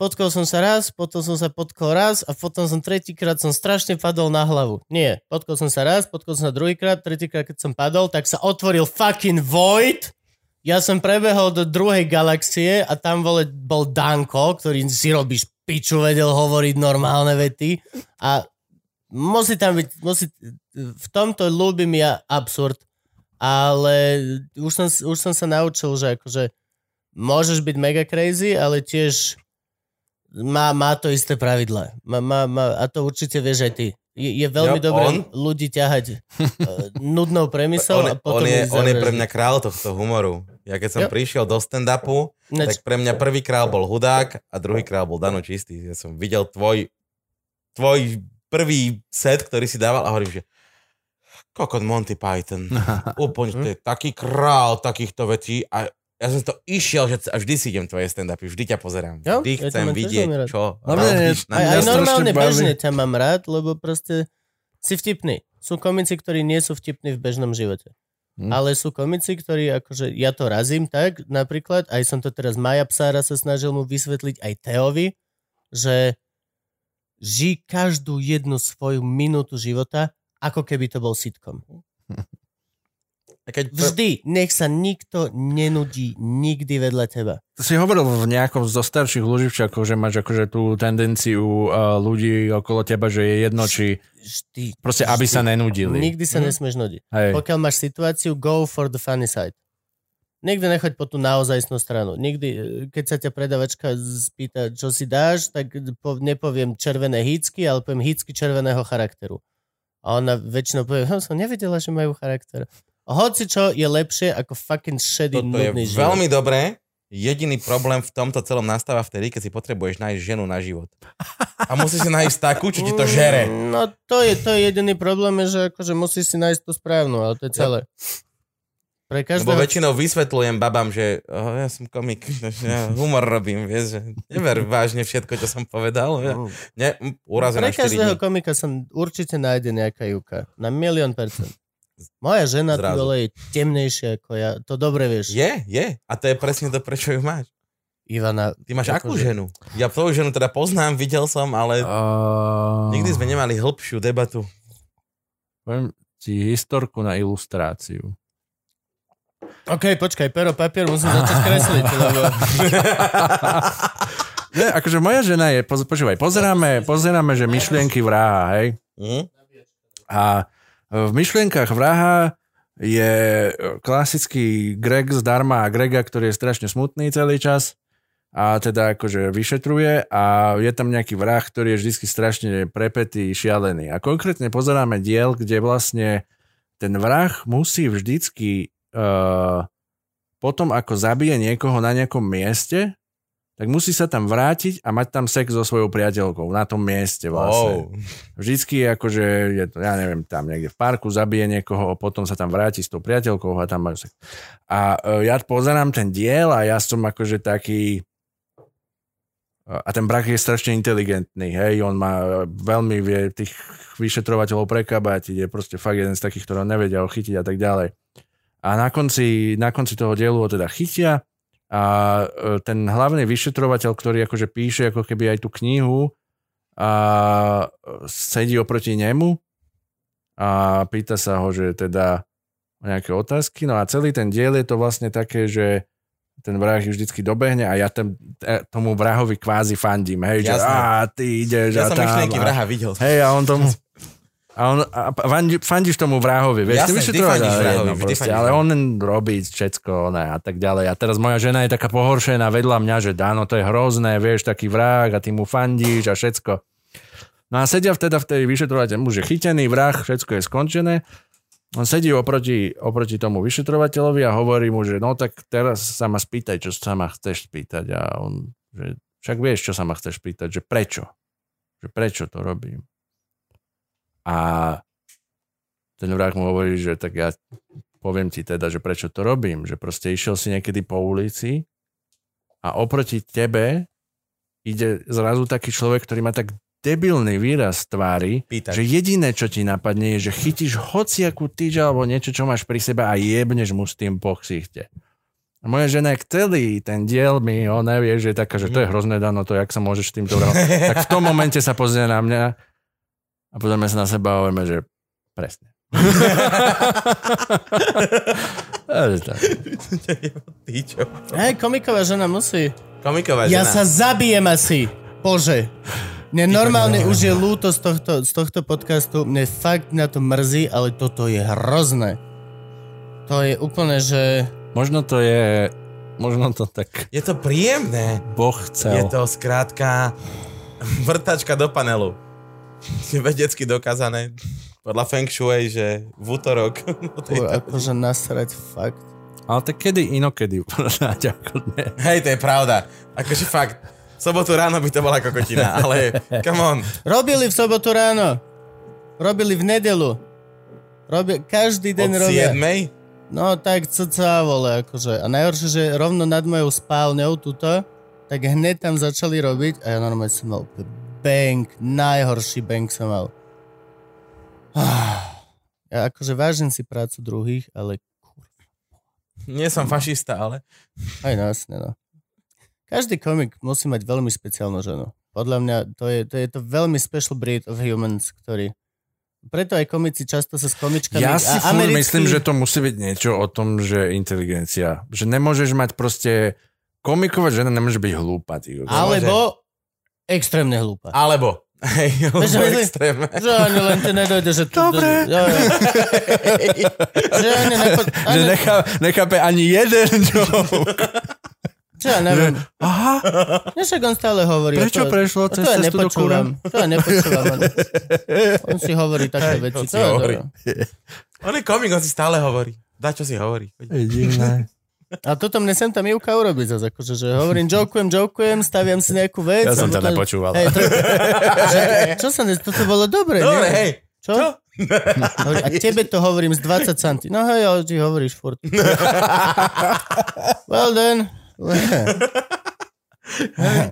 potkol som sa raz, potom som sa potkol raz a potom som tretíkrát som strašne padol na hlavu. Nie, potkol som sa raz, potkol som sa druhýkrát, tretíkrát keď som padol, tak sa otvoril fucking void ja som prebehol do druhej galaxie a tam bol, bol Danko, ktorý si robíš piču, vedel hovoriť normálne vety a musí tam byť, musí, v tomto ľúbim ja absurd, ale už som, už som sa naučil, že akože môžeš byť mega crazy, ale tiež má, má to isté pravidla. Má, má, má, a to určite vieš aj ty. Je, je veľmi Jo, dobré on? ľudí ťahať uh, nudnou premisou On, a potom on, je, on je pre mňa král tohto humoru. Ja keď som Jo. prišiel do stand-upu, Ináč- tak pre mňa prvý král bol hudák a druhý král bol Dano Čistý. Ja som videl tvoj, tvoj prvý set, ktorý si dával a hovorím, že kokot Monty Python. Úplne, to je taký král takýchto vecí a ja som to išiel, že a vždy si idem tvoje stand-upy, vždy ťa pozerám. Jo, Vždy ja chcem vidieť, čo Hlavne robíš Aj, aj normálne bežne ťa mám rád, lebo proste si vtipný. Sú komici, ktorí nie sú vtipní v bežnom živote. Hm. Ale sú komici, ktorí akože, ja to razím tak, napríklad, aj som to teraz Maja Psára sa snažil mu vysvetliť aj Teovi, že ži každú jednu svoju minútu života, ako keby to bol sitcom. A keď Vždy, nech sa nikto nenudí nikdy vedľa teba. Si hovoril v nejakom zo starších luživčakov, že máš akože tú tendenciu uh, ľudí okolo teba, že je jedno, či Vždy. proste, aby vždy. sa nenudili. Nikdy sa Hm. nesmieš nudiť. Hej. Pokiaľ máš situáciu, go for the funny side. Nikdy nechoď po tú naozajstnú stranu. Nikdy, e, keď sa ťa predavačka spýta, čo si dáš, tak po, nepoviem červené hýcky, ale poviem hýcky červeného charakteru. A ona väčšinou povie, hm, som nevedela, že majú charakter. Hoci čo je lepšie ako fucking šedý, toto je nudný život. veľmi dobré, jediný problém v tomto celom nastáva vtedy, keď si potrebuješ nájsť ženu na život. A musíš si nájsť takú, čo ti to žere. No to je, to je jediný problém, je, že akože musíš si nájsť tú správnu, ale to je celé. Pre Lebo každého... väčšinou vysvetľujem babám, že oh, ja som komik, ja humor robím, vieš, že never vážne všetko, čo som povedal. Ja, ne, Pre urazená 4 každého dní. komika sa určite nájde nejaká juka. Na milión percent. Moja žena tu Zrazu. dole je temnejšia ako ja. To dobre vieš. Je, je. A to je presne to, prečo ju máš. Ivana... Ty máš akú akože- ženu? Ja tvoju ženu teda poznám, videl som, ale Uh, nikdy sme nemali hĺbšiu debatu. Poviem ti historku na ilustráciu. OK, počkaj, pero, papier, musím začať kresliť, lebo... Ne, akože moja žena je, poz, počúvaj, pozeráme, pozeráme, že myšlienky vraha, hej? Hm? A v myšlienkach vraha je klasický Greg zdarma a Grega, ktorý je strašne smutný celý čas a teda akože vyšetruje a je tam nejaký vrah, ktorý je vždy strašne prepetý, šialený. A konkrétne pozeráme diel, kde vlastne ten vrah musí vždycky uh, potom, ako zabije niekoho na nejakom mieste, tak musí sa tam vrátiť a mať tam sex so svojou priateľkou na tom mieste vlastne. Oh. Vždycky akože, je to, ja neviem, tam niekde v parku zabije niekoho, potom sa tam vráti s tou priateľkou a tam majú sex. A e, ja pozerám ten diel a ja som akože taký a ten brak je strašne inteligentný, hej, on má veľmi vie tých vyšetrovateľov prekabať, je proste fakt jeden z takých, ktorého nevedia chytiť a tak ďalej. A na konci, na konci toho dielu ho teda chytia a e, ten hlavný vyšetrovateľ, ktorý akože píše ako keby aj tú knihu a sedí oproti nemu a pýta sa ho, že teda nejaké otázky. No a celý ten diel je to vlastne také, že ten vrah vždycky dobehne a ja tam, e, tomu vrahovi kvázi fandím, hej, že Jasné. á, ty ideš Ja a som tam. myšlienky a- vraha videl. Hej, a on tomu... A, on, a fandí, fandíš tomu vrahovi, vieš, Jasné, ty fandíš ale vrahovi, proste, ale on robí všetko ne, a tak ďalej. A teraz moja žena je taká pohoršená vedľa mňa, že dáno, to je hrozné, vieš, taký vrah a ty mu fandíš a všetko. No a sedia teda v tej vyšetrovateľ, už je chytený vrah, všetko je skončené. On sedí oproti, oproti tomu vyšetrovateľovi a hovorí mu, že no tak teraz sa ma spýtaj, čo sa ma chceš spýtať. A on, že však vieš, čo sa ma chceš spýtať, že prečo? Že prečo to robím? A ten vrah mu hovorí, že tak ja poviem ti teda, že prečo to robím. Že proste išiel si niekedy po ulici a oproti tebe ide zrazu taký človek, ktorý má tak debilný výraz tvári, Pýtať. že jediné, čo ti napadne, je, že chytíš hociakú tyč alebo niečo, čo máš pri sebe a jebneš mu s tým po ksichte. A moja žena je celý ten diel mi, ho nevie, že je taká, že to je hrozné dano, to jak sa môžeš s týmto tak v tom momente sa pozrie na mňa a pozrieme sa na seba a hovoríme, že presne. Ty čo? Hej, komiková žena musí. Komiková Ja žena. sa zabijem asi. Bože. Mne normálne už je ľúto z tohto, z tohto podcastu. Mne fakt na to mrzí, ale toto je hrozné. To je úplne, že... Možno to je, možno to tak Je to príjemné. Boh Je chcel. to skrátka vrtačka do panelu. Vedecky dokázané podľa Feng Shui, že v útorok akože nasrať fakt. Ale tak kedy inokedy. Ako. Hej, to je pravda. Akože fakt, v sobotu ráno by to bola kokotina, ale come on. Robili v sobotu ráno. Robili v nedelu. Robi, každý deň Od robia. 7. No tak cca, vole, akože. A najhoršie, že rovno nad mojou spálňou tuto, tak hneď tam začali robiť a ja normálne som mal úplne bang, najhorší bang som mal. Ah. Ja akože vážim si prácu druhých, ale Nie som fašista, ale aj no, jasne, no. Každý komik musí mať veľmi špeciálnu ženu. Podľa mňa to je to, je to veľmi special breed of humans, ktorý Preto aj komici často sa s komičkami... Ja si a furt americkí- myslím, že to musí byť niečo o tom, že inteligencia. Že nemôžeš mať proste... Komiková žena nemôže byť hlúpa. Ty. Alebo extrémne hlúpa. Alebo. Hej, myslím- extrémne. Že ani len ti nedojde, že... Dobre. Jo, jo. že ani nepo... Že Ani, nechá, nechápe ani jeden joke. čo ja neviem. Aha, Ja však on stále hovorí. prečo to, prešlo a to cez ja cestu do nepočúvam. To ja nepočúvam. On, on si hovorí také Hej, veci. on To si je hovorí. On je komik, on si stále hovorí. Dá, čo si hovorí. Divné. A toto mne sem tam Ivka urobí zase, akože, že hovorím, jokujem, jokujem, staviam si nejakú vec. Ja som a to potom- nepočúval. Hej, to, že, čo sa ne... Toto bolo dobre, Dobre, nie? hej. Čo? Čo? A tebe to hovorím z 20 cm. No hej, ale ty hovoríš furt. well then.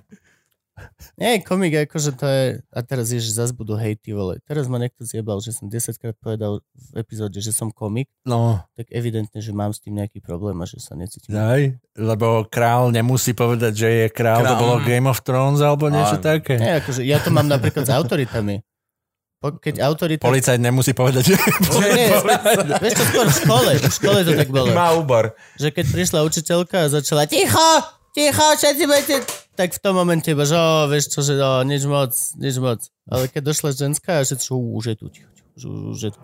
Nie, komik, akože to je... A teraz je, že zase budú hejty, vole. Teraz ma niekto zjebal, že som 10 krát povedal v epizóde, že som komik, No, tak evidentne, že mám s tým nejaký problém a že sa necítim. daj, lebo král nemusí povedať, že je král, to Král. bolo Game of Thrones alebo niečo Áno. také. Nie, akože ja to mám napríklad s autoritami. Po, keď autorita... Policajt nemusí povedať, že... Nie, vieš čo, skôr v škole. V škole to tak bolo. Má úbor. Že keď prišla učiteľka a začala ticho, ticho, všetci budete... Tak v tom momente iba, že o, vieš čo, že o, nič moc, nič moc. Ale keď došla ženská že čo, už je tu, ticho, už, už je tu.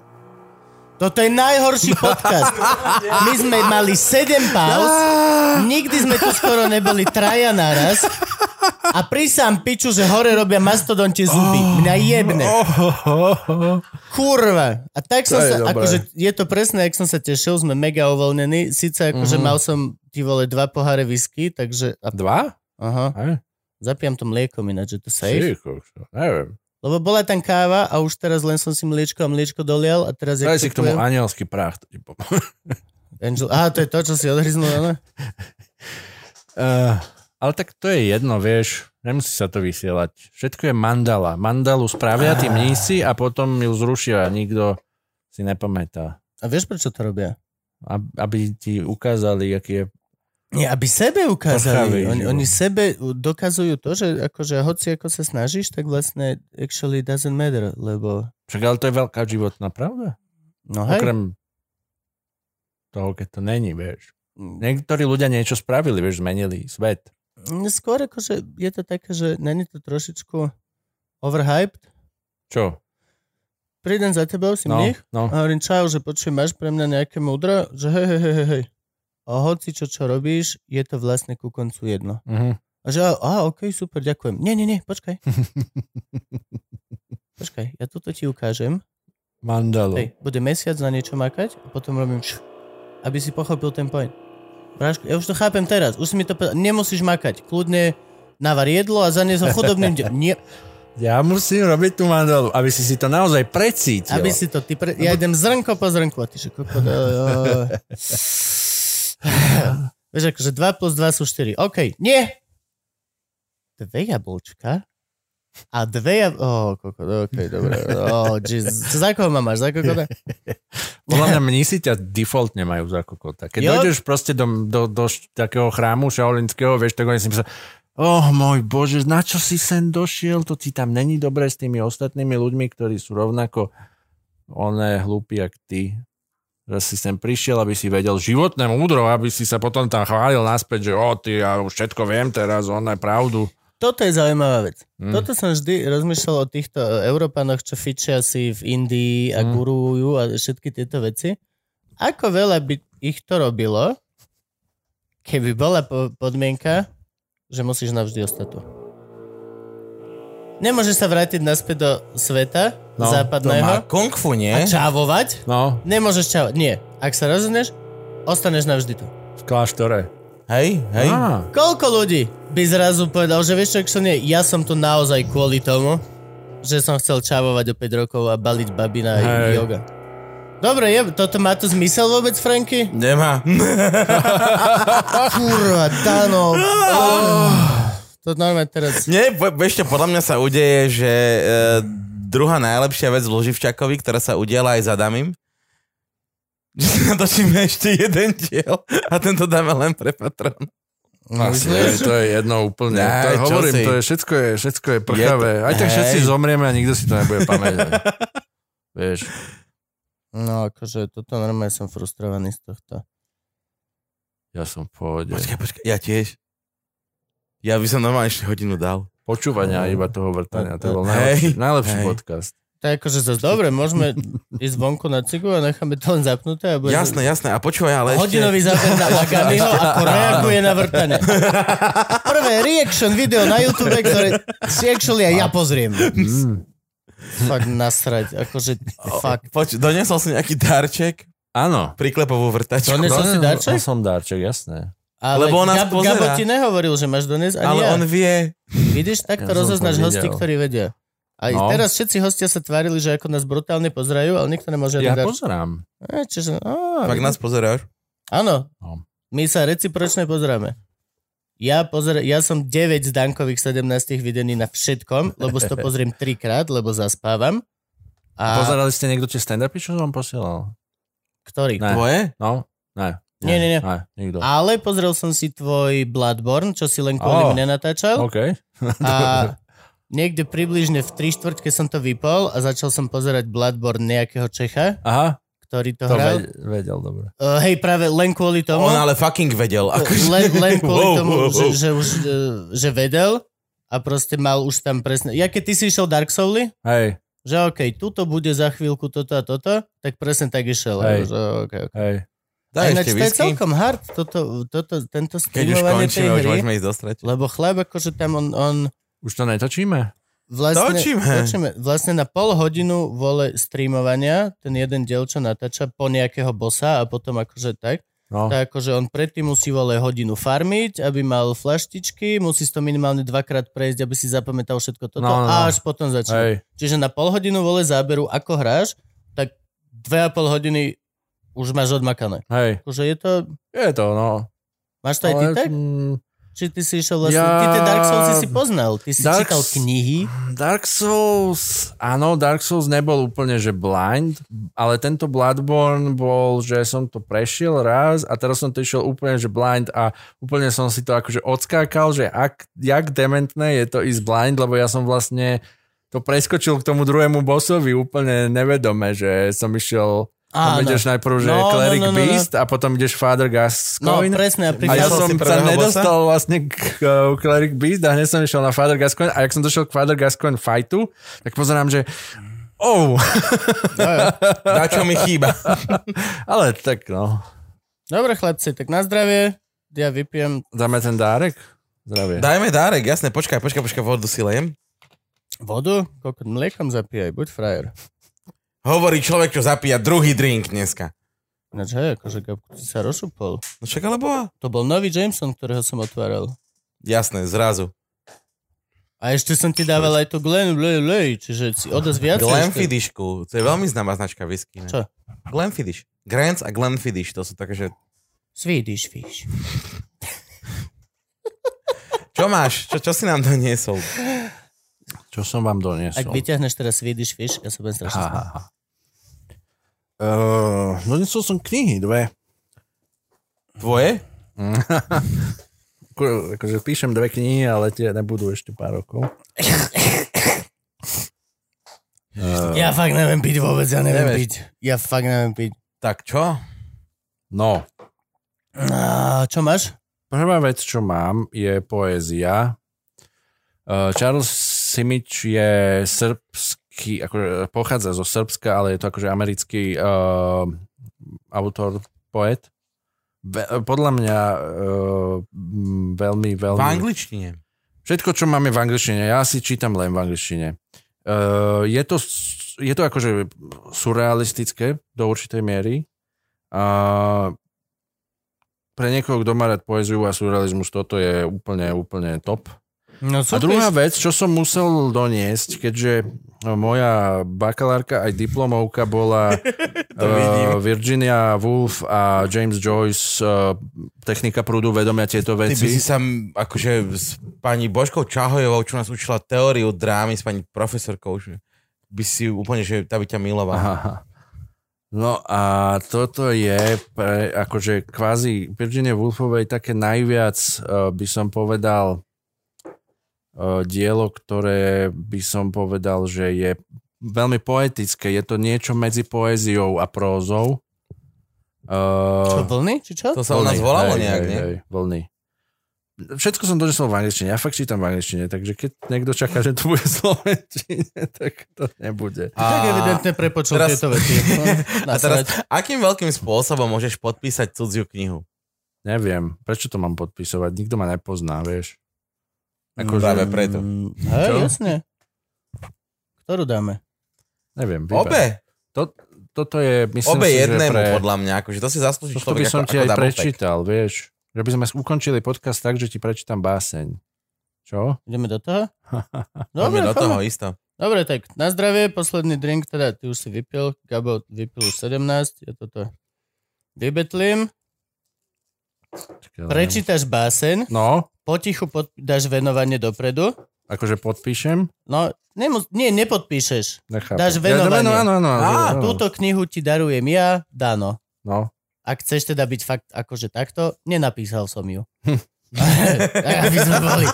Toto je najhorší podcast. My sme mali 7 pauz, nikdy sme tu skoro neboli traja naraz a prísam piču, že hore robia mastodontie zuby. Mňa jebne. Kurva. A tak som To je sa, dobré. akože je to presné, jak som sa tešil, sme mega uvoľnení. Sice akože Mhm. mal som, ty vole, dva poháre whisky, takže, a, Dva? aha, Hej. zapijam to mliekom ináč, že to safe. Neviem. Lebo bola tam káva a už teraz len som si mliečko a mliečko dolial a teraz... Daj si k tomu kupujem- anielský prach. Angel, aha, to je to, čo si odhryznul, ale? Uh, ale tak to je jedno, vieš. Nemusí sa to vysielať. Všetko je mandala. Mandalu spravia tí mnísi a potom ju zrušia a nikto si nepamätá. A vieš, prečo to robia? Ab- Aby ti ukázali, aký je... Nie, aby sebe ukázali. Oni, oni sebe dokazujú to, že akože hoci ako sa snažíš, tak vlastne actually doesn't matter, lebo Však ale to je veľká životná pravda. no hej, Okrem toho, keď to není, vieš. Niektorí ľudia niečo spravili, vieš, zmenili svet. Mm, skôr akože je to také, že není to trošičku overhyped. Čo? Prídem za tebou, si No, mních no. a hovorím, čau, že počujem, máš pre mňa nejaké múdro, že hej, hej, hej, hej. A hoci čo, čo robíš, je to vlastne ku koncu jedno. Uh-huh. A že, a, ok, super, ďakujem. Nie, nie, nie, počkaj. počkaj, ja toto ti ukážem. Mandalu. Hej, bude mesiac na niečo makať a potom robím š, aby si pochopil ten point. Bráško, ja už to chápem teraz, už si mi to povedal, nemusíš makať, kľudne navar jedlo a zanies ho chudobným de- Nie, Ja musím robiť tú mandalu, aby si si to naozaj precítil. aby si to ty pre... Ja idem zrnko po zrnku a ty že oj. Vieš, akože 2 plus 2 sú 4. OK, nie! Dve jablčka a dve jab... Oh, kokot, OK, dobre. Oh, Jesus. Za koho ma máš? Za kokota? Podľa mňa mnísi ťa defaultne majú za kokota. Keď Jo. dojdeš proste do, do, do takého chrámu šaolinského, vieš, tak oni si myslia, oh môj bože, na čo si sem došiel? To ti tam není dobré s tými ostatnými ľuďmi, ktorí sú rovnako oné hlúpi, jak ty. Že si sem prišiel, aby si vedel životné múdro, aby si sa potom tam chválil naspäť, že o, ty, ja už všetko viem teraz, on je pravdu. Toto je zaujímavá vec. Mm. Toto som vždy rozmýšľal o týchto Európanoch, čo fičia si v Indii a Mm. gurujú a všetky tieto veci. Ako veľa by ich to robilo, keby bola po- podmienka, že musíš navždy ostať tu. Nemôžeš sa vrátiť naspäť do sveta No, To má západného kung fu, nie? a čávovať. No, Nemôžeš čávovať. Nie. Ak sa rozhodneš, ostaneš navždy tu. v kláštore. Hej, hej. Á, Koľko ľudí by zrazu povedal, že vieš čo, čo nie, ja som tu naozaj kvôli tomu, že som chcel čávovať o 5 rokov a baliť babina Hej. yoga. Dobre, je, toto má to zmysel vôbec, Franky? Nemá. Kurva, Dano. Oh, to normálne teraz... Nie, ešte podľa mňa sa udeje, že e, druhá najlepšia vec v Loživčakovi, ktorá sa udiala aj za Damim, že natočíme ešte jeden diel a tento dáme len pre patron. Asi, je, to je jedno úplne. Ne, to je, hovorím, si? to je všetko je, všetko je prchavé. Je to- Aj tak všetci hej. zomrieme a nikto si to nebude pamätať. Vieš, No akože toto normálne som frustrovaný z tohto. ja som v pohode. Počkaj, počkaj, ja tiež. Ja by som normálne ešte hodinu dal. Počúvania iba toho vrtania, to bol najlepší, najlepší hej. podcast. To je akože zase dobre, môžeme ísť vonku na cigu a necháme to len zapnuté. A bude Jasné, jasné. A počúvaj, ale ešte... Hodinový záber na Magamiho, ako reaguje na vrtanie. Prvé reaction video na YouTube, ktoré si actually aj ja pozriem. Mm. Fakt nasrať, akože fakt. Poč, doniesol si nejaký darček, Áno. príklepovú vrtačku. Donesol si darček? Dal som darček, jasné. Ale Lebo on nás Gab, Gabo pozerá. ti nehovoril, že máš doniesť, ani Ale ja. on vie. Vidíš, takto Ja rozoznáš hosti, ktorí vedia. A No. teraz všetci hostia sa tvárili, že ako nás brutálne pozerajú, ale nikto žiadny Ja dar. pozerám. E, čiže, á, Fakt nás pozeráš? Áno, No. my sa recipročne pozeráme. Ja, pozer- ja som 9 z Dankových 17 videní na všetkom, lebo si to pozriem trikrát, lebo zaspávam. A... A Pozerali ste niekto tie stand-upy, čo som vám posielal? ktorý? Ne. Tvoje? No? Ne. Nie, nie, nie. Ne, nikto. Ale pozrel som si tvoj Bloodborne, čo si len kvôli Oh. mne natáčal. OK. A niekde približne v 3 štvrtke som to vypol a začal som pozerať Bloodborne nejakého Čecha, Aha, ktorý to, to hral. ved- vedel, dobre. Uh, hej, práve len kvôli tomu. On ale fucking vedel. Akože... len, len kvôli Wow, tomu, wow, že, wow. že už uh, že vedel a proste mal už tam presne... Ja keď ty si išiel Dark Souly, Hej, že OK, tuto bude za chvíľku toto a toto, tak presne tak išiel. Hej. Že, okay, okay. hej. Daj ešte to je celkom hard, toto, toto, tento Keď už streamovanie tej končíme, už hry, môžeme ísť do strete. lebo chleb akože tam on, on Už to netočíme? vlastne, Točíme. točíme. vlastne na pol hodinu vole streamovania, ten jeden diel, čo natáča po nejakého bossa a potom akože tak, No. tak akože on predtým musí vole hodinu farmiť, aby mal flaštičky, musí to minimálne dvakrát prejsť, aby si zapamätal všetko toto No, no, no. a až potom začne. Hej. Čiže na pol hodinu vole záberu, ako hráš, tak dve a pol hodiny už máš odmakané. Hej. Akože je to... Je to, no. Máš to aj ty Ale, tak? mm, Či ty si išiel vlastne... Ja- Ty tie Dark Souls si poznal. Ty si Dark čítal knihy. Dark Souls, áno, Dark Souls nebol úplne, že blind, ale tento Bloodborne bol, že som to prešiel raz a teraz som to išiel úplne, že blind a úplne som si to akože odskákal, že ak, jak dementné je to ísť blind, lebo ja som vlastne to preskočil k tomu druhému bossovi úplne nevedome, že som išiel Tam Áno. ideš najprv, že No, no, Cleric no, no, no. Beast a potom ideš Father No, Gascoigne. presne. A, a ja som sa nedostal vlastne k uh, Cleric Beast a hneď som išiel na Father Gascoigne a jak som došiel k Father Gascoigne fightu, tak pozerám, že oh, Na čo mi chýba? ale tak no, Dobre, chlapci, tak na zdravie. Ja vypijem dáme ten dárek? Zdravie. Dajme dárek, jasné, počkaj, počkaj, počkaj, vodu si lejem. vodu, koľko mliekom zapíjaj, buď frajer. Hovorí človek, čo zapíja druhý drink dneska. Ináč, hej, akože Gabko, si sa rozšupol. No však ale boha. To bol nový Jameson, ktorého som otváral. Jasné, zrazu. A ešte som ti dával aj to Glen Lej Lej, čiže si odes viacej. ešte. Glenfidishku, to je veľmi známa značka whisky. Ne? Čo? Glenfiddich. Grants a Glenfiddich, to sú také, že... Swedish fish. Čo máš? Čo, čo si nám doniesol? Čo som vám Ak doniesol? vyťahneš teraz Swedish fish, ja sa budem strašne Ha, ha, smiať. ha. Uh, doniesol som knihy, dve. Tvoje? Ako- Akože píšem dve knihy, ale tie nebudú ešte pár rokov. Uh, Ja fakt neviem piť vôbec, ja neviem Nevieš. piť. Ja fakt neviem piť. Tak čo? no, A, čo máš? Prvá vec, čo mám, je poézia. Uh, Charles Simic je srbský, akože pochádza zo Srbska, ale je to akože americký uh, autor, poet. Ve- podľa mňa uh, veľmi, veľmi... V angličtine. Všetko, čo máme v angličtine, ja si čítam len v angličtine. Uh, je, to, je to akože surrealistické do určitej miery. A pre niekoho, kto má rád poéziu a surrealizmus, toto je úplne, úplne top. No A druhá vec, čo som musel doniesť, keďže moja bakalárka aj diplomovka bola uh, Virginia Woolf a James Joyce, uh, technika prúdu, vedomia tieto Ty by veci. si sa akože s pani Božkou Čahojovou, čo nás učila teóriu drámy s pani profesorkou, že by si úplne, že tá by ťa milovala. Aha. No a toto je pre, akože kvázi Virginia Woolfovej také najviac, uh, by som povedal, dielo, ktoré by som povedal, že je veľmi poetické. Je to niečo medzi poéziou a prózou. Čo, Uh, vlny? Či čo? To sa u nás volalo hej, nejak, hej, nie? Hej, vlny. Všetko som donesol v angličtine. Ja fakt čítam v angličtine, takže keď niekto čaká, že to bude v slovenčine, tak to nebude. Tak evidentne prepočul teraz- tieto vety. No, A teraz, akým veľkým spôsobom môžeš podpísať cudziu knihu? Neviem, prečo to mám podpisovať? Nikto ma nepozná, vieš. Akože, Práve preto. Mm, Hej, jasne. Ktorú dáme? Neviem, vyber. Obe. To, toto je, myslím Obe si, jednému, že pre... podľa mňa. Akože to si zaslúži Toto by človek som ako, ti ako aj prečítal, vieš. Že by sme ukončili podcast tak, že ti prečítam báseň. Čo? Ideme do toho? Dobre, do toho, isto. Dobre, tak na zdravie, posledný drink, teda ty už si vypil, Gabo vypil už 17, ja toto vybetlím, Prečítaš báseň, No, potichu pod, dáš venovanie dopredu, akože podpíšem. no nemus- nie, nepodpíšeš. Nechápem. Dáš Ja, venovanie. áno, áno, áno, A áno. túto knihu ti darujem ja, Dano. No, Ak chceš teda byť fakt akože takto, nenapísal som ju. aby sme boli,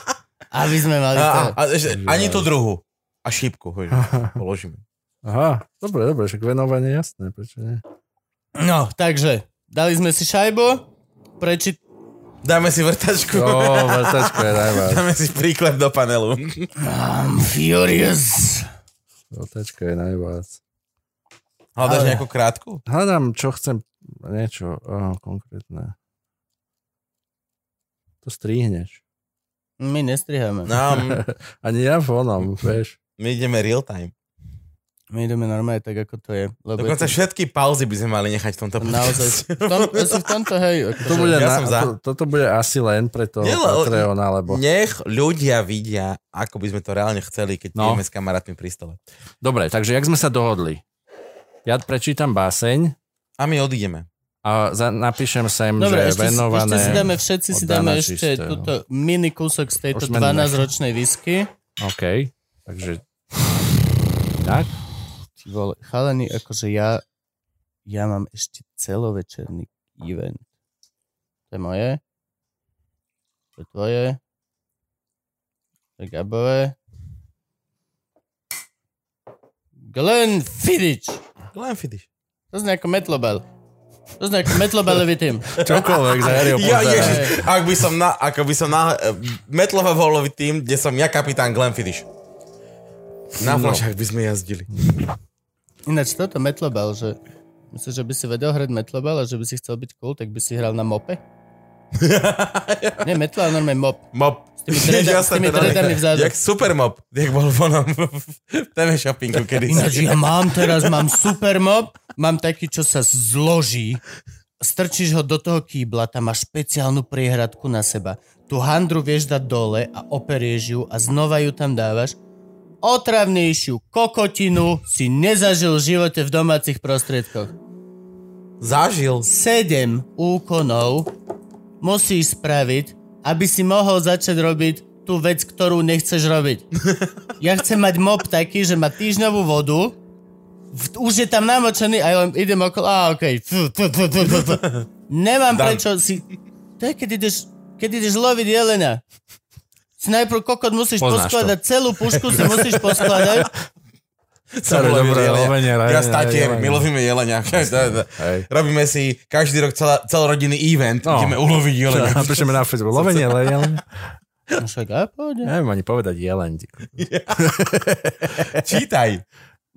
aby sme mali A, a, to. a, ani tú druhú. A šípku, hoď, položíme. Aha, dobre, dobre, však venovanie jasné, prečo nie? No, takže, dali sme si šajbu, preči... Dáme si vrtačku. Ó, vrtačka je najviac. Dáme si príklep do panelu. I'm furious. Vrtačka je najviac. Hľadaš Ale- nejakú krátku? Hľadám, čo chcem, niečo oh, konkrétne. To strihneš. My nestriháme. No, Ani ja v onom, vieš. my ideme real time. My ideme normálne tak, ako to je. Lebo Dokonca je všetky pauzy by sme mali nechať v tomto to, naozaj, v, tom, v tomto, hej. Akože, To bude ja na, som za. to, toto bude asi len pre toho Patreona, lebo... Nech ľudia vidia, ako by sme to reálne chceli, keď No. ideme s kamarátmi pri stole. Dobre, takže jak sme sa dohodli? Ja prečítam báseň A my odídeme. a za, napíšem sem, Dobre, že ešte, venované... ešte si dáme, všetci si dáme ešte Čistého. túto mini kúsok z tejto Už sme 12-ročnej whisky. OK, takže... Tak? Ty vole, chalani, akože ja, ja mám ešte celovečerný event. To je moje. To je tvoje. To je Gabové. Glenn Fiddich. Len fidiš. To znie ako Metlobel. To znie ako Metlobelový tým. Čokoľvek za Harryho Ja, ježiš, ak by som na, ako by som na metlové volový tým, kde som ja kapitán Glenn Fidish. Na No. flašách by sme jazdili. Ináč toto Metlobel, že myslíš, že by si vedel hrať Metlobel a že by si chcel byť cool, tak by si hral na mope? Nie Metlo, ale normálne mop. Mop. S tými, dreda, s tými dredami vzadu. Jak super mop. Jak bol v onom v TV shoppingu kedy. Ináč ja mám teraz, mám super mob, mám taký, čo sa zloží, strčíš ho do toho kýbla, tam máš špeciálnu priehradku na seba. Tu handru vieš dať dole a operieš ju a znova ju tam dávaš. Otravnejšiu kokotinu si nezažil v živote v domácich prostriedkoch. Zažil. Sedem úkonov musíš spraviť, aby si mohol začať robiť tú vec, ktorú nechceš robiť. Ja chcem mať mob taký, že má týždňovú vodu, v- už je tam namočený a ja len idem okolo, a okej. Fu. Nemám Dan. prečo si... To je, keď ideš, keď ideš loviť jelenia. Si najprv kokot musíš Poznáš poskladať, celú pušku si musíš poskladať. Dobre, jelenia. lovenie, statier, lovenie. my lovíme jelenia. Robíme si každý rok celá, celorodinný event, No. ideme uloviť jelenia. Napíšeme na Facebook. Lovenie, jeleň. No však, a pohode. Neviem ani povedať kokos. Čítaj.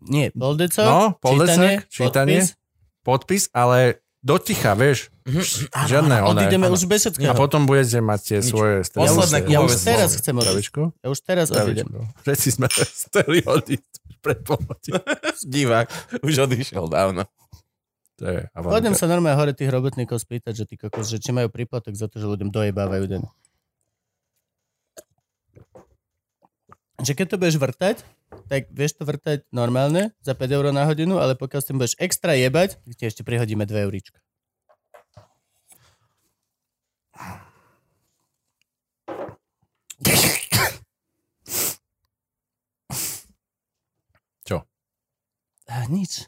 Nie, poldecok, No, čítanie, čítanie. podpis. Podpis, ale do ticha, vieš. Žiadne oné. Odídeme Áno. už bez všetkého. A potom budete mať tie svoje Posledné Ja už teraz chcem odísť. Ja už teraz odídem. Všetci sme chceli odísť pred polnoci. Divák. Už odišiel dávno. To je sa normálne hore tých robotníkov spýtať, že, ty kokos, že či majú príplatok za to, že ľuďom dojebávajú deň. Že keď to budeš vrtať, tak vieš to vrtať normálne za 5 eur na hodinu, ale pokiaľ s tým budeš extra jebať, ti ešte prihodíme 2 euríčka. Čo? A, nič.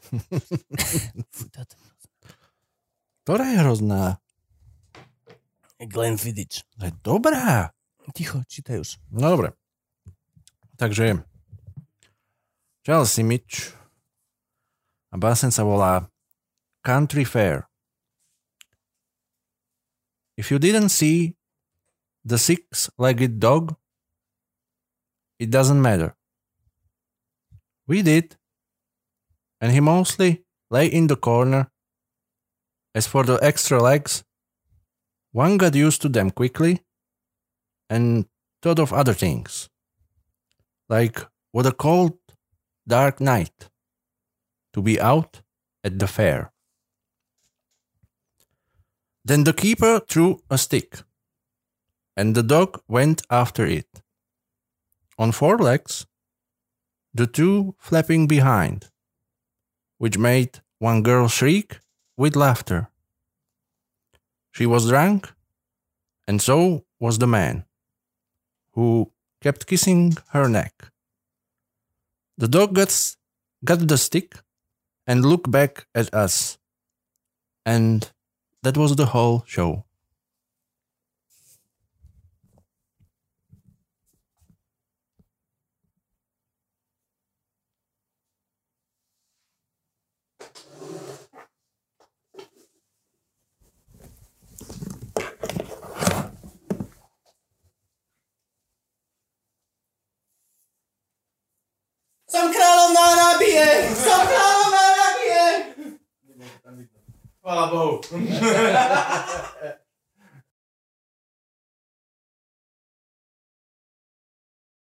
Ktorá je hrozná? Glenn Fiddich. To je dobrá. Ticho, čítaj už. No dobre. Takže Charles Simic a básen sa volá Country Fair. If you didn't see the six-legged dog, it doesn't matter. We did, and he mostly lay in the corner. As for the extra legs, one got used to them quickly and thought of other things. Like what a cold, dark night to be out at the fair. Then the keeper threw a stick, and the dog went after it. On four legs, the two flapping behind, which made one girl shriek with laughter. She was drunk, and so was the man, who kept kissing her neck. The dog got, got the stick and looked back at us, and that was the whole show. Samtal na nabije! Samtal na nabije! Hvala Bogu.